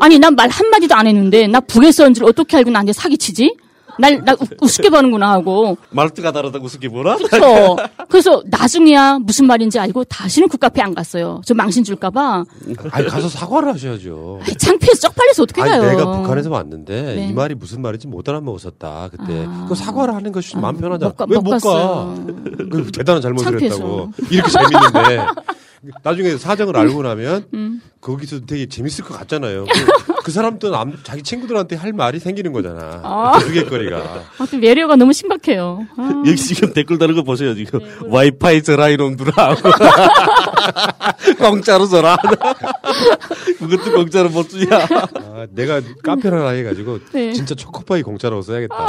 아니 난 말 한마디도 안 했는데 나 북에서 온 줄 어떻게 알고 나한테 사기치지? 날, 나 우- 우습게 보는구나 하고. 말투가 다르다고 우습게 뭐라? 그쵸. 그래서 나중에야 무슨 말인지 알고 다시는 그 카페 안 갔어요. 저 망신 줄까봐. 아니 가서 사과를 하셔야죠. 창피해서 쪽팔려서 어떻게 아니 가요. 내가 북한에서 왔는데 네. 이 말이 무슨 말인지 못 알아먹었었다 그때. 그 사과를 하는 것이 마음 편하잖아. 못 가- 왜못못 가? 그 대단한 잘못을 창피해서. 했다고. 이렇게 재밌는데 나중에 사정을 알고 나면 음. 거기서 되게 재밌을 것 같잖아요. 그, 그 사람도 남, 자기 친구들한테 할 말이 생기는 거잖아. 아. 주객거리가. 아, 그 매료가 너무 심각해요. 아. 여기 지금 댓글 다는 거 보세요, 지금. 와이파이 저라 이놈들아. [laughs] 공짜로 저라. [laughs] 그것도 공짜로 못 주냐. 아, 내가 카페를 하나 해가지고 네. 진짜 초코파이 공짜로 써야겠다.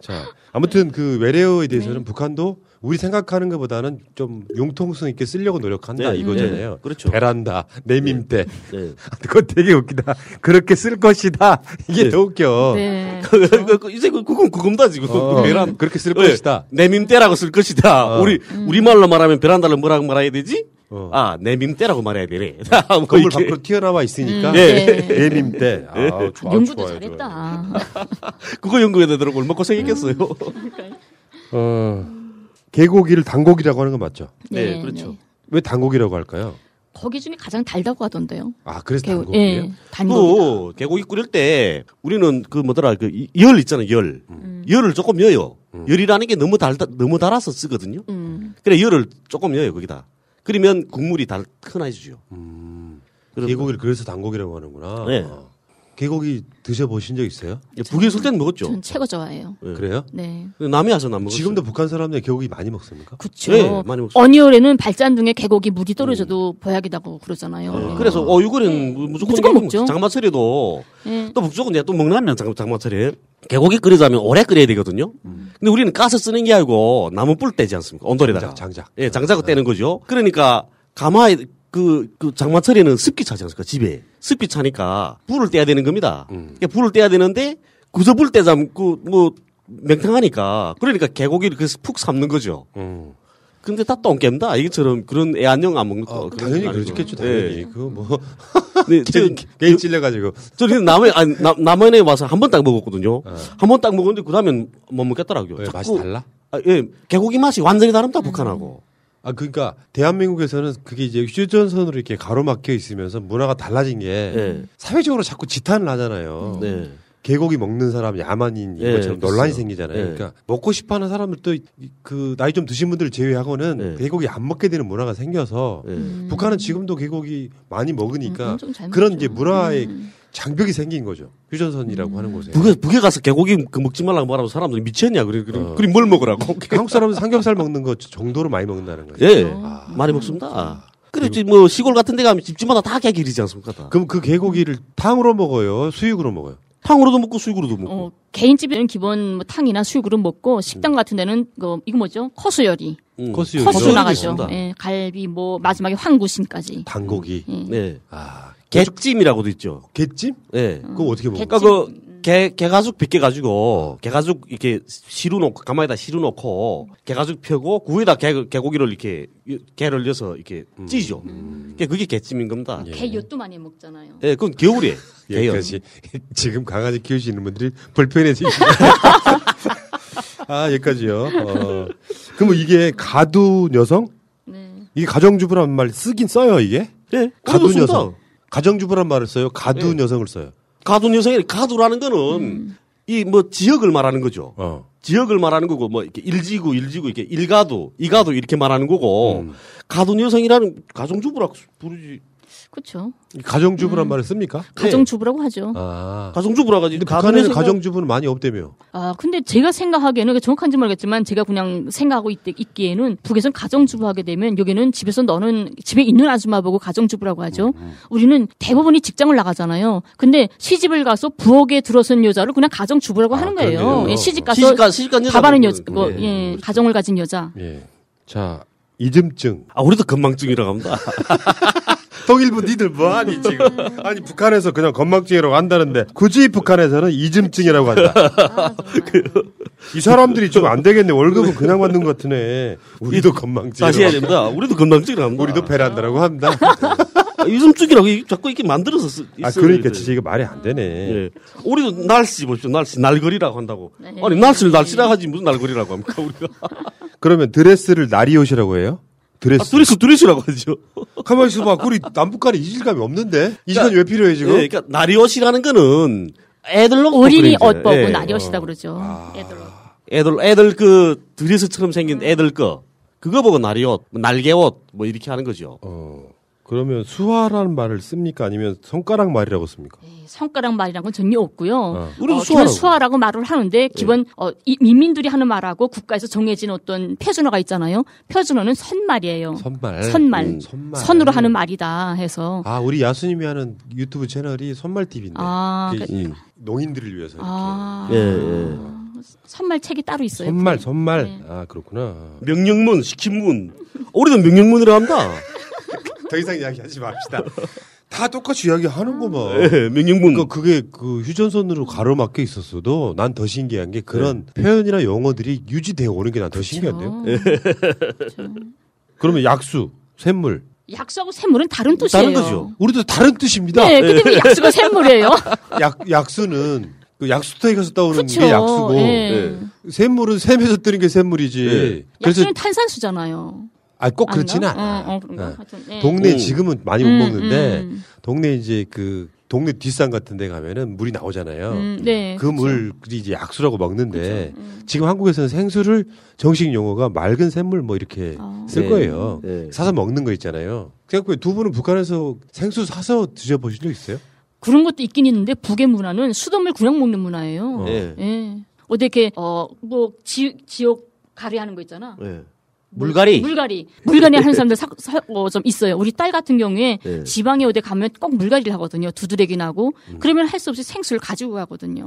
자, 아무튼 그 외래어에 대해서는 북한도 우리 생각하는 것보다는 좀 융통성 있게 쓰려고 노력한다 네, 이거잖아요. 네, 그렇죠. 베란다, 내밈대. 네. [laughs] 그거 되게 웃기다. 그렇게 쓸 것이다. 이게 네. 더 웃겨. 네. [laughs] 그, 그, 그, 이제 그- 그건 그겁니다, 지금. 어, 베란- 그렇게 쓸 네. 것이다. 내밈대라고 쓸 것이다. 어. 우리, 우리 말로 말하면 베란다를 뭐라고 말해야 되지? 아, 내밈대라고 말해야 되네. [laughs] 뭐 건물 이렇게. 밖으로 튀어나와 있으니까. 음, 네. 내밈대. 아, 네. 좋아, 연구도 좋아요, 잘했다. 그거 연구해야 되더라고. 얼마 고생했겠어요. 어, 개고기를 단고기라고 하는 건 맞죠? 네, 네, 그렇죠. 왜 단고기라고 할까요? 거기 중에 가장 달다고 하던데요. 아, 그래서 개고- 단고기예요? 예, 단고기. 그 개고기 끓일 때 우리는 그 뭐더라 그열 있잖아요 열 열을 조금 여요 열이라는 게 너무 달다 너무 달아서 쓰거든요 음. 그래 열을 조금 여요 거기다 그러면 국물이 달큰해지죠 개고기를 그래서 단고기라고 하는구나. 네. 개고기 드셔보신 적 있어요? 북에 있을 때는 먹었죠 전 최고 좋아해요. 그래요? 네. 남해 와서는 안 먹었어요 지금도 북한 사람들 개고기 많이 먹습니까? 그쵸. 네, 많이 먹습니다. 어니올에는 발잔둥에 개고기 물이 떨어져도 보약이라고 그러잖아요. 네. 그래서 어유글은 무조건, 무조건 개고기 먹죠. 먹죠. 장마철에도 네. 또 북쪽은 이제 또 먹나면 장, 장마철에 개고기 끓이자면 오래 끓여야 되거든요. 근데 우리는 가스 쓰는 게 아니고 나무 뿔 떼지 않습니까? 온돌에다가. 장작. 예, 장작을 떼는 거죠. 그러니까 가마에 그, 그 장마철에는 습기 차지 않습니까? 집에. 습기 차니까 불을 떼야 되는 겁니다. 그러니까 불을 떼야 되는데 그저 불 떼자면 그뭐 맹탕하니까 그러니까 개고기를 그래서 푹 삶는 거죠. 음. 근데 다 똥겜다. 이것처럼 그런 애완용 안 먹는 거. 그런 어, 당연히. 그렇겠죠, 당연히. 예. 그거 뭐. 네, [laughs] 저, 개인, 개인 찔려가지고. 저는 남해, 아니, 남, 남해에 와서 한 번 딱 먹었거든요. 한번 딱 먹었는데 그 다음엔 못 먹겠더라고요. 왜, 자꾸- 맛이 달라? 아, 예. 개고기 맛이 완전히 다릅니다, 북한하고. 아, 그러니까, 대한민국에서는 그게 이제 휴전선으로 이렇게 가로막혀 있으면서 문화가 달라진 게, 네. 사회적으로 자꾸 지탄을 하잖아요. 네. 개고기 먹는 사람 야만인 예, 이것처럼 논란이 있어요. 생기잖아요. 예. 그러니까 먹고 싶어하는 사람들 또그 나이 좀 드신 분들 제외하고는 예. 개고기 안 먹게 되는 문화가 생겨서 북한은 지금도 개고기 많이 먹으니까 음, 좀잘 그런. 이제 문화의 장벽이 생긴 거죠. 휴전선이라고 하는 곳에. 북에, 북에 가서 개고기 그 먹지 말라고 말하면 사람들이 미쳤냐. 그래, 그래. 어. 그럼 뭘 먹으라고. [laughs] 한국 사람은 삼겹살 먹는 것 정도로 많이 먹는다는 거죠. 예. 많이 먹습니다. 그렇지, 뭐, 시골 같은 데 가면 집집마다 다 개길이지 않습니까? 다. 그럼 그 개고기를 탕으로 먹어요? 수육으로 먹어요? 탕으로도 먹고 수육으로도 먹고. 어, 개인집에는 기본 뭐 탕이나 수육으로 먹고 식당 같은 데는 그 이거 뭐죠? 커수 요리. 음. 코스 요리. 커수 나가죠. 예, 갈비 뭐 마지막에 황구심까지. 단고기. 예. 네. 아, 개찜이라고도 있죠. 개찜? 예. 그거 어떻게 먹어요? 그러니까 그 개, 개가죽 빗게 가지고 개가죽 이렇게 시루 놓고 가마에다 시루 놓고 개가죽 펴고 그 위에다 개, 개고기를 이렇게 개를 넣어서 이렇게 찌죠. 그게 그게 개찜인 겁니다. 개 엿도 많이 먹잖아요. 예, 그건 겨울에 개요. 여기까지. 지금 강아지 키우시는 분들이 불편해지기. [laughs] 아, 여기까지요. 어. 그럼 이게 가두 여성? 이게 가정주부란 말 쓰긴 써요, 이게? 네. 가두. 여성. 가정주부란 말을 써요. 가두 네. 여성을 써요. 가두 여성이 가두라는 거는 이뭐 지역을 말하는 거죠. 어. 지역을 말하는 거고 뭐 이렇게 일지구 일지구 이렇게 일가도 이가도 이렇게 말하는 거고 음. 가두 여성이라는 가정주부라 부르지. 그렇죠. 가정주부란 말을 씁니까? 가정주부라고 하죠. 아. 가정주부라고 하지. 근데 가정에서 북한에는 가정주부는 많이 없다며. 아, 근데 제가 생각하기에는 그게 정확한지 모르겠지만 제가 그냥 생각하고 있, 있기에는 북에선 가정주부 하게 되면 여기는 집에서 너는 집에 있는 아줌마 보고 가정주부라고 하죠. 음, 우리는 대부분이 직장을 나가잖아요. 근데 시집을 가서 부엌에 들어선 여자를 그냥 가정주부라고 하는 거예요. 예, 시집 가서 시집가- 시집간 여자 밥하는 여자, 뭐, 예, 예, 가정을 가진 여자. 예. 자, 이즘증. 아, 우리도 건망증이라고 합니다. [laughs] 통일부 니들 뭐하니 지금? 아니 북한에서 그냥 건망증이라고 한다는데 굳이 북한에서는 이즘증이라고 한다. 이 사람들이 좀 안 되겠네. 월급은 그냥 받는 것 같으네. 우리도 건망증. 다시 해야 됩니다. 우리도 건망증이라고 합니다. 우리도 베란다라고 합니다. 아, 요즘증이라고 이- 자꾸 이렇게 만들어서 쓰, 아 그러니까. 진짜 이거 말이 안 되네. 예. 우리도 날씨 보십시오. 날씨 날거리라고 한다고. 네. 아니 날씨를 날씨라 하지 무슨 날거리라고 합니까 우리가? 그러면 드레스를 나리옷이라고 해요? 드레스. 아, 드레스 드레스라고 하죠. [laughs] 가만 있어봐. 우리 남북 간에 이질감이 없는데 이 시간 왜 필요해 지금? 예, 그러니까 나리옷이라는 거는 애들 놓고 어린이 보고 예. 나리옷이다 그러죠. 아. 애들 옷. 애들 애들 그 드레스처럼 생긴 애들 거 그거 보고 나리옷, 뭐 날개옷 뭐 이렇게 하는 거죠. 어. 그러면 수화라는 말을 씁니까? 아니면 손가락 말이라고 씁니까? 손가락 말이라는 건 전혀 없고요. 어. 우리도 어, 수화라고. 수화라고 말을 하는데 기본 어, 이 민민들이 하는 말하고 국가에서 정해진 어떤 표준어가 있잖아요. 표준어는 선말이에요. 선말. 선말. 음, 선말. 선으로 하는 말이다 해서 아, 우리 야수님이 하는 유튜브 채널이 선말 TV인데. 아, 그, 그- 이 농인들을 위해서 이렇게. 아, 예, 예. 선말 책이 따로 있어요. 선말, 선말. 네. 아, 그렇구나. 명령문, 시킨문. 우리도 명령문이라고 합니다. 더 이상 이야기하지 맙시다. 다 똑같이 이야기하는구만. 예, 명령문. 그 그게 그 휴전선으로 가로막혀 있었어도 난 더 신기한 게 그런 표현이나 용어들이 유지되어 오는 게 난 더 신기한데요. [laughs] 그러면 약수, 샘물 약수하고 샘물은 다른 뜻이에요. 다른 거죠. 우리도 다른 뜻입니다. 네, 근데 왜 약수가 [laughs] 샘물이에요? 약 약수는 그 약수터에 가서 떠오르는 그쵸. 게 약수고 예. 샘물은 샘에서 뜨는 게 샘물이지. 그래서 약수는 탄산수잖아요. 아, 꼭? 그렇지는 않아. 어, 어, 그런가? 어. 하여튼, 예. 동네 음. 지금은 많이 못 음, 먹는데 음. 동네 이제 그 동네 뒷산 같은 데 가면은 물이 나오잖아요. 음, 네, 그 물이 이제 약수라고 먹는데 지금 한국에서는 생수를 정식 용어가 맑은 샘물 뭐 이렇게 쓸 네. 거예요. 네. 사서 먹는 거 있잖아요. 그래갖고 두 분은 북한에서 생수 사서 드셔보신 적 있어요? 그런 것도 있긴 있는데 북의 문화는 수돗물 그냥 먹는 문화예요. 예. 예. 어디 이렇게 어 뭐 지옥 가리하는 거 있잖아. 예. 물갈이. 물갈이. 물갈이 하는 [laughs] 사람들 사, 사- 어, 좀 있어요. 우리 딸 같은 경우에 예. 지방에 어디 가면 꼭 물갈이를 하거든요. 두드레기 나고. 음. 그러면 할 수 없이 생수를 가지고 가거든요.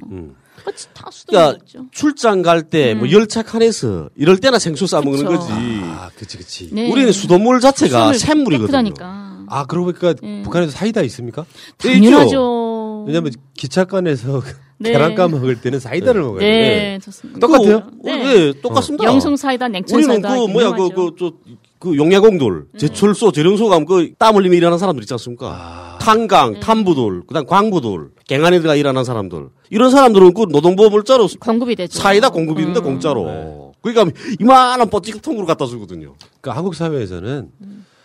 그거 다 수돗물 그러니까 먹죠. 출장 갈 때뭐 음. 열차 칸에서 이럴 때나 생수 싸 먹는. 거지. 아, 그치, 그치. 네. 우리는 수돗물 자체가 샘물이거든요. 깨끗하니까. 아, 그러고 보니까 예. 북한에서 사이다 있습니까? 당연하죠. 왜냐면 기차간에서 네. 계란가 먹을 때는 사이다를 먹어요. 네, 좋습니다. 똑같아요? 그, 예, 똑같습니다. 영성 사이다, 냉천 우리는 사이다. 그 뭐야 그그저그 용야공들 제철소 재련소 가면 그땀 흘리며 일하는 사람들 있지 않습니까? 탄강, 탐부들, 그다음 광부들, 갱안에다가 일하는 사람들 이런 사람들은 그 노동보험을 짜로 공급이 되죠. 사이다 공급인데 공짜로. 그러니까 이만한 뻐찌통으로 갖다 주거든요. 그러니까 한국 사회에서는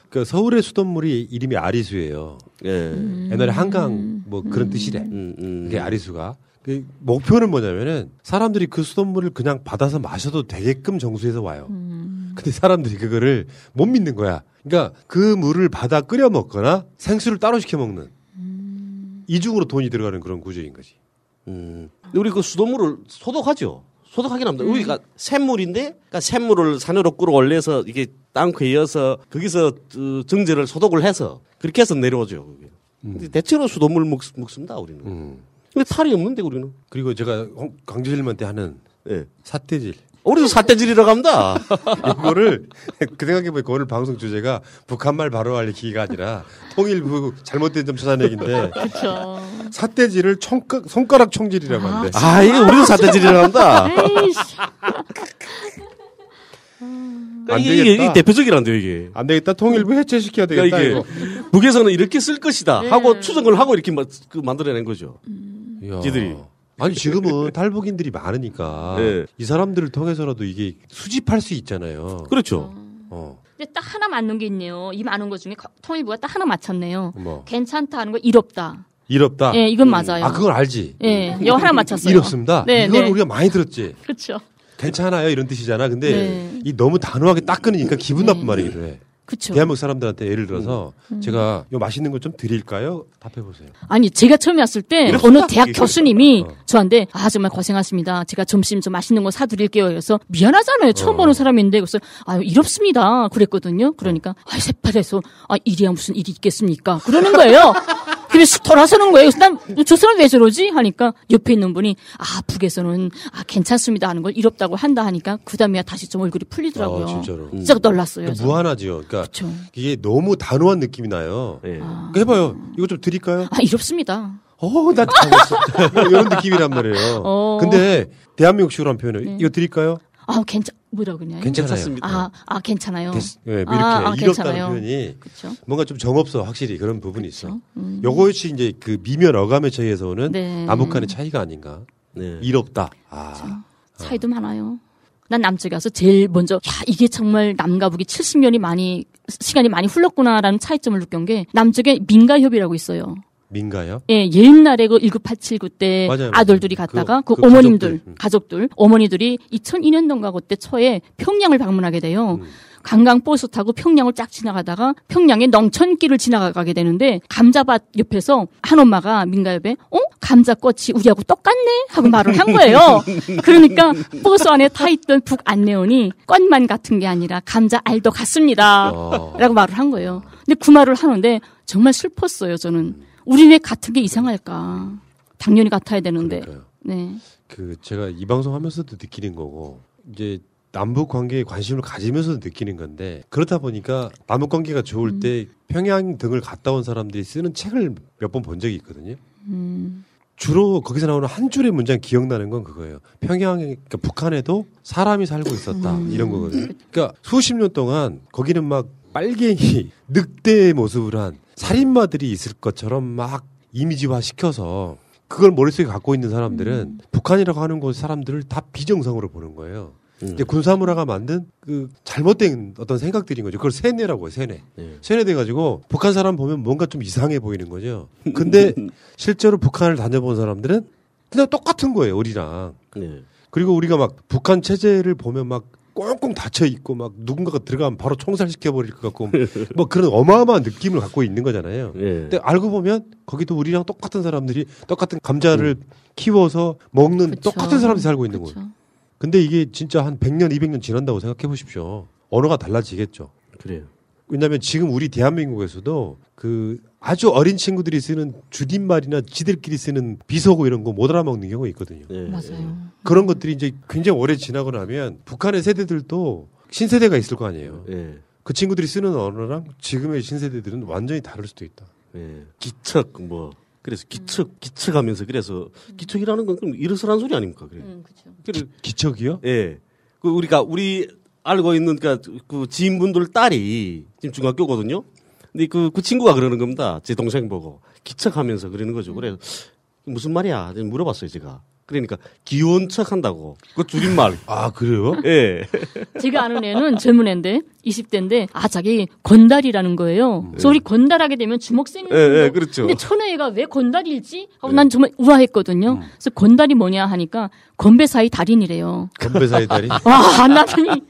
그 서울의 수돗물이 이름이 아리수예요. 옛날에 한강 뭐 그런 뜻이래. 그게 아리수가. 그 목표는 뭐냐면은 사람들이 그 수돗물을 그냥 받아서 마셔도 되게끔 정수해서 와요. 근데 사람들이 그거를 못 믿는 거야. 그러니까 그 물을 받아 끓여 먹거나 생수를 따로 시켜 먹는 이중으로 돈이 들어가는 그런 구조인 거지. 음. 근데 우리 그 수돗물을 소독하죠. 소독하긴 합니다. 우리가 샘물인데, 그러니까 샘물을 산으로 끌어올려서 이게 땅크에 이어서 거기서 어, 정제를 소독을 해서 그렇게 해서 내려오죠. 그게. 근데 대체로 수돗물 먹, 먹습니다 우리는. 근데 탈이 없는데 우리는. 그리고 제가 홍- 강조질문한테 하는 사태질. 우리도 사태질이라고 합니다. [laughs] 이거를 그 생각해보니까 오늘 방송 주제가 북한말 바로 알리기가 아니라 통일부 잘못된 점 찾아내기인데 [laughs] 그렇죠. 사태질을 총각, 손가락 총질이라고 한대. 아, 이게 우리도 사태질이라고 한다. 안 이게, 되겠다. 이게 대표적이란데요, 이게. 안 되겠다. 통일부 해체시켜야 되겠다. 그러니까. 이게 북에서는 이렇게 쓸 것이다 네. 하고 추정을 하고 이렇게 마, 그 만들어낸 거죠. 이야. 지들이. 아니 지금은 탈북인들이 많으니까 네. 이 사람들을 통해서라도 이게 수집할 수 있잖아요. 그렇죠. 어. 근데 딱 하나 맞는 게 있네요. 이 많은 것 중에 거- 통일부가 딱 하나 맞췄네요. 뭐 괜찮다 하는 거 이롭다. 이롭다. 예, 이건 맞아요. 아 그건 알지. 예, 이거 하나 맞췄어요. 이롭습니다. 네, 이건 네. 우리가 많이 들었지. 그렇죠. 괜찮아요 이런 뜻이잖아. 근데 네. 이 너무 단호하게 딱 끊으니까 기분 나쁜 말이기도 해. 그쵸. 대한민국 사람들한테 예를 들어서 음. 제가 요 맛있는 거 좀 드릴까요? 답해 보세요. 아니 제가 처음에 왔을 때 어느 딱 대학. 교수님이 어. 저한테 아 정말 고생하십니다. 제가 점심 좀 맛있는 거 사드릴게요. 그래서 미안하잖아요. 처음 어. 보는 사람인데 그래서 아 이렇습니다. 그랬거든요. 그러니까 아 새빨해서 아 일이야 무슨 일이 있겠습니까? 그러는 거예요. [laughs] 그래서 돌아서는 거예요. 그래서 난저 사람 왜 저러지? 하니까 옆에 있는 분이 아 북에서는 아 괜찮습니다 하는 걸 이롭다고 한다 하니까 그 다음에 다시 좀 얼굴이 풀리더라고요. 어, 진짜로. 진짜 놀랐어요. 그러니까 저는. 무한하죠. 그러니까 이게 너무 단호한 느낌이 나요. 예. 아. 그러니까 해봐요. 이거 좀 드릴까요? 아 이롭습니다. 어, 나 잘했어. 뭐 [laughs] 이런 느낌이란 말이에요. 어. 근데 대한민국식으로 한 표현을 네. 이거 드릴까요? 아 괜찮 뭐라 그러냐? 괜찮아요. 아, 아 괜찮아요. 됐, 예, 뭐 이렇게 아, 아, 괜찮아요. 표현이 그쵸. 뭔가 좀 정없어 확실히 그런 부분이 있어. 음. 요것이 이제 그 미면 어감의 차이에서 오는 네. 남북한의 차이가 아닌가. 네. 이롭다. 아. 차이도 많아요. 난 남쪽에 가서 제일 먼저 야 이게 정말 남과 북이 70년이 많이 시간이 많이 흘렀구나라는 차이점을 느낀 게 남쪽에 민가협이라고 있어요. 민가요? 예, 옛날에 그 1989때 맞아요, 맞아요. 아들들이 갔다가 그, 그- 그 어머님들, 가족들. 음. 가족들, 어머니들이 2002년도인가 그때 초에 평양을 방문하게 돼요. 음. 관광 버스 타고 평양을 쫙 지나가다가 평양의 농촌길을 지나가게 되는데 감자밭 옆에서 한 엄마가 민가협에 어 감자꽃이 우리하고 똑같네 하고 말을 한 거예요. [laughs] 그러니까 버스 안에 타 있던 북 안내원이 꽃만 같은 게 아니라 감자 알도 같습니다. 어. 라고 말을 한 거예요. 근데 그 말을 하는데 정말 슬펐어요. 저는 우리 왜 같은 게 이상할까? 당연히 같아야 되는데. 네. 그 제가 이 방송 하면서도 느끼는 거고 이제 남북 관계에 관심을 가지면서도 느끼는 건데 그렇다 보니까 남북 관계가 좋을 음. 때 평양 등을 갔다 온 사람들이 쓰는 책을 몇 번 본 적이 있거든요. 음. 주로 거기서 나오는 한 줄의 문장 기억나는 건 그거예요. 평양에 그러니까 북한에도 사람이 살고 있었다 음. 이런 거거든요. 그러니까 수십 년 동안 거기는 막 빨갱이 [laughs] 늑대의 모습을 한 살인마들이 있을 것처럼 막 이미지화 시켜서 그걸 머릿속에 갖고 있는 사람들은 음. 북한이라고 하는 곳 사람들을 다 비정상으로 보는 거예요. 이제 군사문화가 만든 그 잘못된 어떤 생각들인 거죠. 그걸 세뇌라고 해요, 세뇌. 세뇌돼가지고 북한 사람 보면 뭔가 좀 이상해 보이는 거죠. 근데 [laughs] 실제로 북한을 다녀본 사람들은 그냥 똑같은 거예요, 우리랑. 네. 그리고 우리가 막 북한 체제를 보면 막 꽁꽁 닫혀 있고 막 누군가가 들어가면 바로 총살시켜 버릴 것 같고 뭐 그런 어마어마한 느낌을 갖고 있는 거잖아요. 예. 근데 알고 보면 거기도 우리랑 똑같은 사람들이 똑같은 감자를 키워서 먹는 똑같은 사람들이 살고 있는 거예요. 근데 이게 진짜 한 100년, 200년 지난다고 생각해 보십시오. 언어가 달라지겠죠. 그래요. 왜냐하면 지금 우리 대한민국에서도 그 아주 어린 친구들이 쓰는 줄임말이나 지들끼리 쓰는 비속어 이런 거 못 알아먹는 경우가 있거든요. 맞아요. 그런 것들이 이제 굉장히 오래 지나고 나면 북한의 세대들도 신세대가 있을 거 아니에요. 예. 그 친구들이 쓰는 언어랑 지금의 신세대들은 완전히 다를 수도 있다. 예. 기척 뭐 그래서 기척 기척하면서 그래서 기척이라는 건 그럼 일어서란 소리 아닙니까? 그래. 그래. 기 척이요? 예. 그 우리가 우리 알고 있는 그러니까 그 지인분들 딸이 지금 중학교거든요. 근데 그, 그 친구가 그러는 겁니다. 제 동생 보고 기척하면서 그러는 거죠. 그래서 무슨 말이야? 물어봤어요 제가. 그러니까 귀여운 척 한다고. 그 줄임말. [laughs] 아 그래요? 예. 제가 아는 애는 젊은 애인데 20대인데 아 자기 건달이라는 거예요. 그래서 우리 건달하게 되면 주먹 세는 예, 예, 거. 그렇죠. 근데 천혜가 왜 건달일지 하고 난 정말 우아했거든요. 그래서 건달이 뭐냐 하니까 건배 사이 달인이래요. 건배 사이 달인? [laughs] 와, 나더니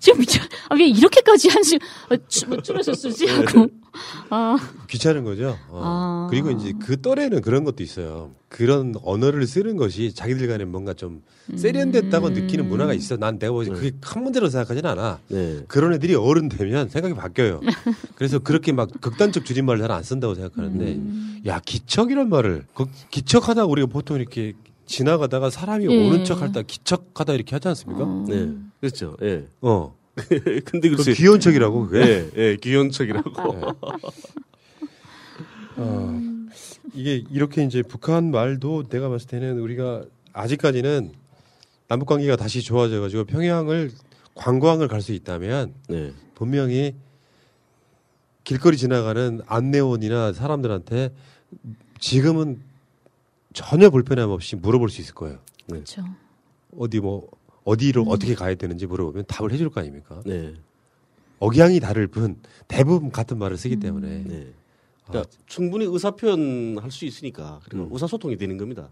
지금 미쳐. 아, 왜 이렇게까지 한시 어, 줄- 뭐 줄여서 쓰지 하고. 아, 귀찮은 거죠. 어. 아. 그리고 이제 그 또래는 그런 것도 있어요. 그런 언어를 쓰는 것이 자기들 간에 뭔가 좀 세련됐다고 음. 느끼는 문화가 있어. 난 내가 보기 그게 큰 문제로 생각하진 않아. 네. 그런 애들이 어른 되면 생각이 바뀌어요. 그래서 그렇게 막 극단적 줄임말을 잘 안 쓴다고 생각하는데, 음. 야 기척이란 말을 그 기척하다 우리가 보통 이렇게 지나가다가 사람이 예. 오는 척 할 때 기척하다 이렇게 하지 않습니까? 네. 그렇죠. 예. 어. [laughs] 근데 그 글쎄 귀여운 척이라고 그게. 예, 예, 귀여운 척이라고. 어, 이게 이렇게 이제 북한 말도 내가 봤을 때는 우리가 아직까지는 남북 관계가 다시 좋아져 가지고 평양을 관광을 갈 수 있다면 네. 분명히 길거리 지나가는 안내원이나 사람들한테 지금은 전혀 불편함 없이 물어볼 수 있을 거예요. 그렇죠. 어디 뭐 어디로 어떻게 가야 되는지 물어보면 답을 해줄 거 아닙니까? 네. 억양이 다를 뿐 대부분 같은 말을 쓰기 때문에 네. 그러니까 충분히 의사 표현할 수 있으니까 그리고 음. 의사소통이 되는 겁니다.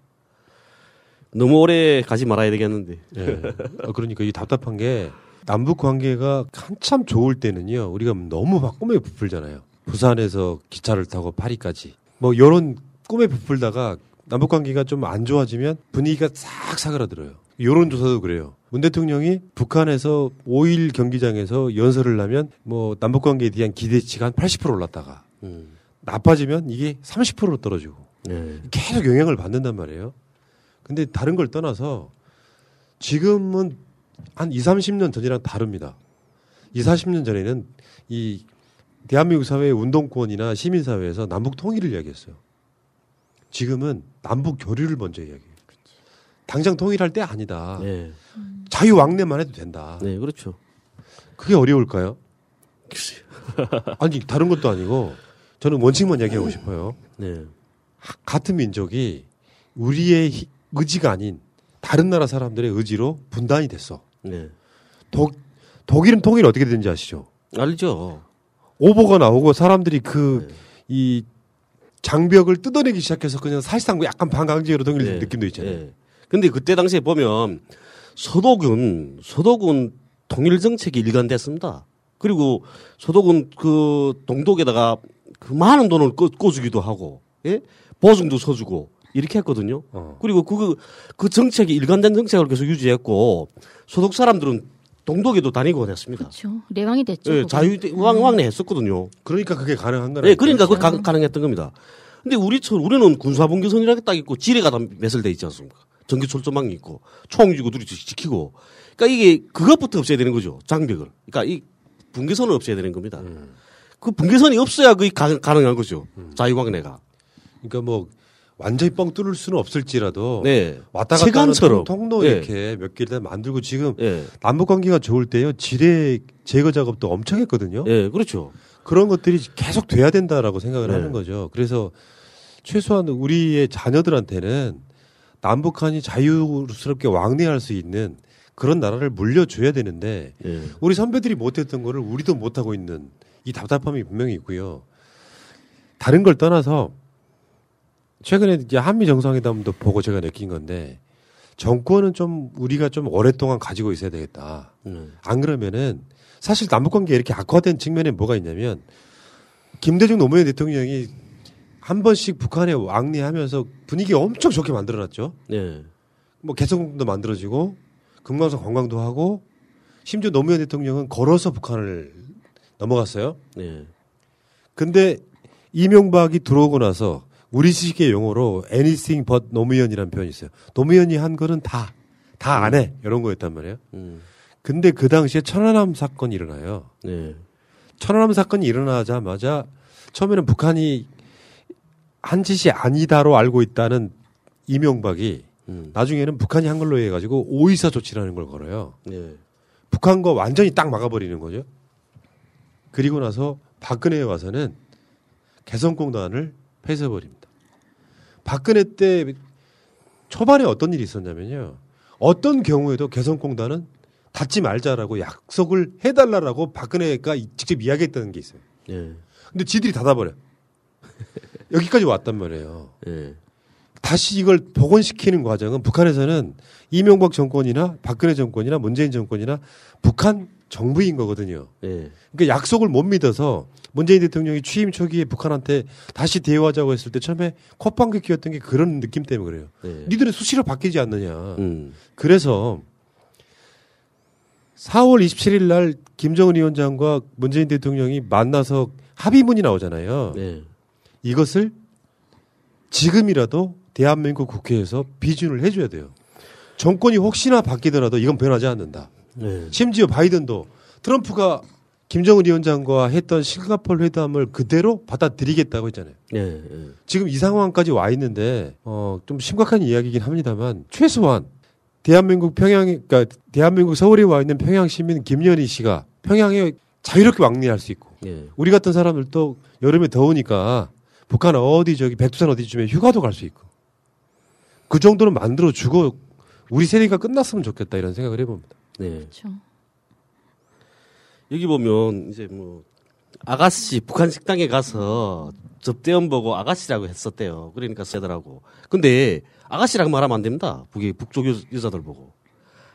너무 오래 가지 말아야 되겠는데. 예. 어, 그러니까 이 답답한 게 남북 관계가 한참 좋을 때는요. 우리가 너무 막 꿈에 부풀잖아요. 부산에서 기차를 타고 파리까지. 뭐 요런 꿈에 부풀다가 남북 관계가 좀 안 좋아지면 분위기가 싹 사그라들어요. 여론 조사도 그래요. 문 대통령이 북한에서 5일 경기장에서 연설을 하면 뭐 남북 관계에 대한 기대치가 한 80% 올랐다가 음. 나빠지면 이게 30%로 떨어지고 네. 계속 영향을 받는단 말이에요. 근데 다른 걸 떠나서 지금은 한 2, 30년 전이랑 다릅니다. 2, 40년 전에는 이 대한민국 사회의 운동권이나 시민사회에서 남북 통일을 이야기했어요. 지금은 남북 교류를 먼저 이야기해요. 당장 통일할 때 아니다. 네. 자유 왕래만 해도 된다. 네, 그렇죠. 그게 어려울까요? 아니 다른 것도 아니고 저는 원칙만 얘기하고 싶어요. 네. 하- 같은 민족이 우리의 히- 의지가 아닌 다른 나라 사람들의 의지로 분단이 됐어. 네. 독 독일은 통일 어떻게 되는지 아시죠? 알죠. 오보가 나오고 사람들이 그 네. 이 장벽을 뜯어내기 시작해서 그냥 사실상 약간 반강제로 통일된 네. 느낌도 있잖아요. 네. 근데 그때 당시에 보면 서독은 서독은 통일 정책이 일관됐습니다. 그리고 서독은 그 동독에다가 그 많은 돈을 꽂, 꽂주기도 하고, 예? 보증도 서주고 이렇게 했거든요. 어. 그리고 그, 그 정책이 일관된 정책을 계속 유지했고 소독 사람들은 동독에도 다니고 그랬습니다. 그렇죠. 레왕이 됐죠. 예. 자유 왕 왕래 했었거든요. 그러니까 그게 가능한 거라. 예, 그러니까 그 가, 가능했던 겁니다. 근데 우리처럼 우리는 군사분계선이라고 딱 있고 지뢰가 다 매설돼 있지 않습니까? 전기 철조망이 있고 총 쥐고 둘이 지키고. 그러니까 이게 그것부터 없애야 되는 거죠. 장벽을. 그러니까 이 분계선을 없애야 되는 겁니다. 그 분계선이 없어야 그게 가, 가능한 거죠. 자유왕래가. 그러니까 뭐 완전히 뻥 뚫을 수는 없을지라도 네. 왔다 갔다 하는. 통- 통로 예. 이렇게 몇 개를 만들고 지금 예. 남북 관계가 좋을 때요 지뢰 제거 작업도 엄청 했거든요. 예, 그렇죠. 그런 것들이 계속 돼야 된다라고 생각을 네. 하는 거죠. 그래서 최소한 우리의 자녀들한테는 남북한이 자유스럽게 왕래할 수 있는 그런 나라를 물려줘야 되는데 예. 우리 선배들이 못했던 거를 우리도 못하고 있는 이 답답함이 분명히 있고요. 다른 걸 떠나서 최근에 이제 한미 정상회담도 보고 제가 느낀 건데 정권은 좀 우리가 좀 오랫동안 가지고 있어야 되겠다. 음. 안 그러면은 사실 남북 관계 이렇게 악화된 측면에 뭐가 있냐면 김대중 노무현 대통령이 한 번씩 북한에 왕래하면서 분위기 엄청 좋게 만들어놨죠. 예. 뭐 개성공도 만들어지고 금강산 관광도 하고 심지어 노무현 대통령은 걸어서 북한을 넘어갔어요. 예. 근데 이명박이 들어오고 나서 우리 식의 용어로 anything but 노무현이라는 표현이 있어요. 노무현이 한 거는 다, 다 안 해. 이런 거였단 말이에요. 음. 근데 그 당시에 천안함 사건이 일어나요. 예. 천안함 사건이 일어나자마자 처음에는 북한이 한 짓이 아니다로 알고 있다는 이명박이 음. 나중에는 북한이 한 걸로 해가지고 오이사 조치라는 걸 걸어요. 예. 북한과 완전히 딱 막아버리는 거죠. 그리고 나서 박근혜에 와서는 개성공단을 폐쇄해버립니다. 박근혜 때 초반에 어떤 일이 있었냐면요. 어떤 경우에도 개성공단은 닫지 말자라고 약속을 해달라라고 박근혜가 이- 직접 이야기했다는 게 있어요. 예. 근데 지들이 닫아버려. [laughs] 여기까지 왔단 말이에요. 예. 다시 이걸 복원시키는 과정은 북한에서는 이명박 정권이나 박근혜 정권이나 문재인 정권이나 북한 정부인 거거든요. 예. 그러니까 약속을 못 믿어서 문재인 대통령이 취임 초기에 북한한테 다시 대화하자고 했을 때 처음에 콧방귀 뀌었던 게 그런 느낌 때문에 그래요. 예. 니들은 수시로 바뀌지 않느냐. 음. 그래서 4월 27일 날 김정은 위원장과 문재인 대통령이 만나서 합의문이 나오잖아요. 예. 이것을 지금이라도 대한민국 국회에서 비준을 해줘야 돼요. 정권이 혹시나 바뀌더라도 이건 변하지 않는다. 예. 심지어 바이든도 트럼프가 김정은 위원장과 했던 싱가폴 회담을 그대로 받아들이겠다고 했잖아요. 예. 예. 지금 이 상황까지 와 있는데 어, 좀 심각한 이야기긴 합니다만 최소한 대한민국 평양에 그러니까 대한민국 서울에 와 있는 평양 시민 김연희 씨가 평양에 자유롭게 왕래할 수 있고 예. 우리 같은 사람들도 여름에 더우니까 북한 어디 저기 백두산 어디쯤에 휴가도 갈 수 있고 그 정도는 만들어 주고 우리 세대가 끝났으면 좋겠다 이런 생각을 해봅니다. 네. 그렇죠. 여기 보면 이제 뭐 아가씨 북한 식당에 가서 접대원 보고 아가씨라고 했었대요. 그러니까 세더라고. 근데 아가씨라고 말하면 안 됩니다. 북의 북쪽 여- 여자들 보고.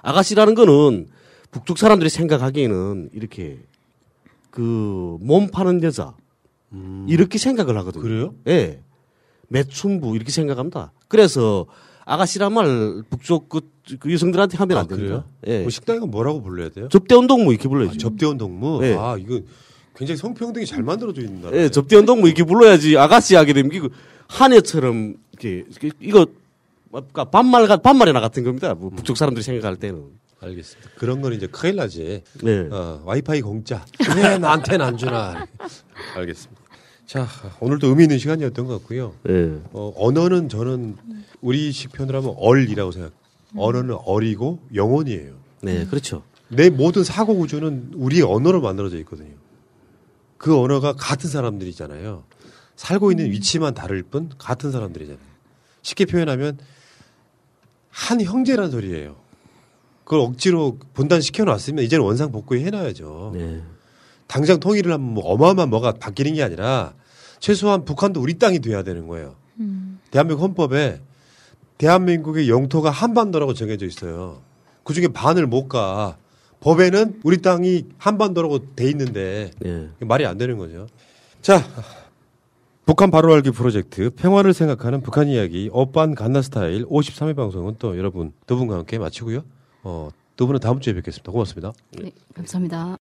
아가씨라는 거는 북쪽 사람들이 생각하기에는 이렇게 그 몸 파는 여자 이렇게 생각을 하거든요. 그래요? 예. 매춘부 이렇게 생각합니다. 그래서 아가씨란 말 북쪽 그, 그 여성들한테 하면 안 아, 됩니다. 그래요? 예. 뭐 식당에 가면 뭐라고 불러야 돼요? 접대운동무 이렇게 불러야지. 접대운동무? 예. 아, 이거 굉장히 성평등이 잘 만들어져 있는 나라. 예, 접대운동무 이렇게 불러야지 아가씨 하게 되면 이거 하녀처럼 이렇게 이거 그러니까 반말 반말이나 같은 겁니다. 뭐 북쪽 사람들이 생각할 때는. 알겠습니다. 그런 건 이제 큰일 나지. 네. 어, 와이파이 공짜. 왜 [laughs] 나한테는 안 주나. 알겠습니다. 자, 오늘도 의미 있는 시간이었던 것 같고요. 네. 어, 언어는 저는 우리식 표현을 하면 얼이라고 생각. 언어는 얼이고 영혼이에요. 네, 그렇죠. 내 모든 사고 구조는 우리의 언어로 만들어져 있거든요. 그 언어가 같은 사람들이잖아요. 살고 있는 위치만 다를 뿐 같은 사람들이잖아요. 쉽게 표현하면 한 형제란 소리예요. 그걸 억지로 분단 시켜 놨으면 이제는 원상 복구해 해놔야죠. 네. 당장 통일을 하면 뭐 어마어마한 뭐가 바뀌는 게 아니라 최소한 북한도 우리 땅이 돼야 되는 거예요. 대한민국 헌법에 대한민국의 영토가 한반도라고 정해져 있어요. 그 중에 반을 못 가. 법에는 우리 땅이 한반도라고 돼 있는데 네. 말이 안 되는 거죠. 자, 북한 바로 알기 프로젝트 평화를 생각하는 북한 이야기 어반 간나 스타일 53회 방송은 또 여러분 두 분과 함께 마치고요. 어, 두 분은 다음 주에 뵙겠습니다. 고맙습니다. 네, 감사합니다.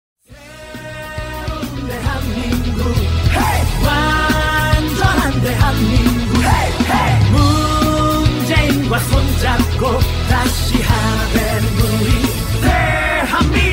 대한민국 문재인과 손잡고 다시 하는 우리 대한민국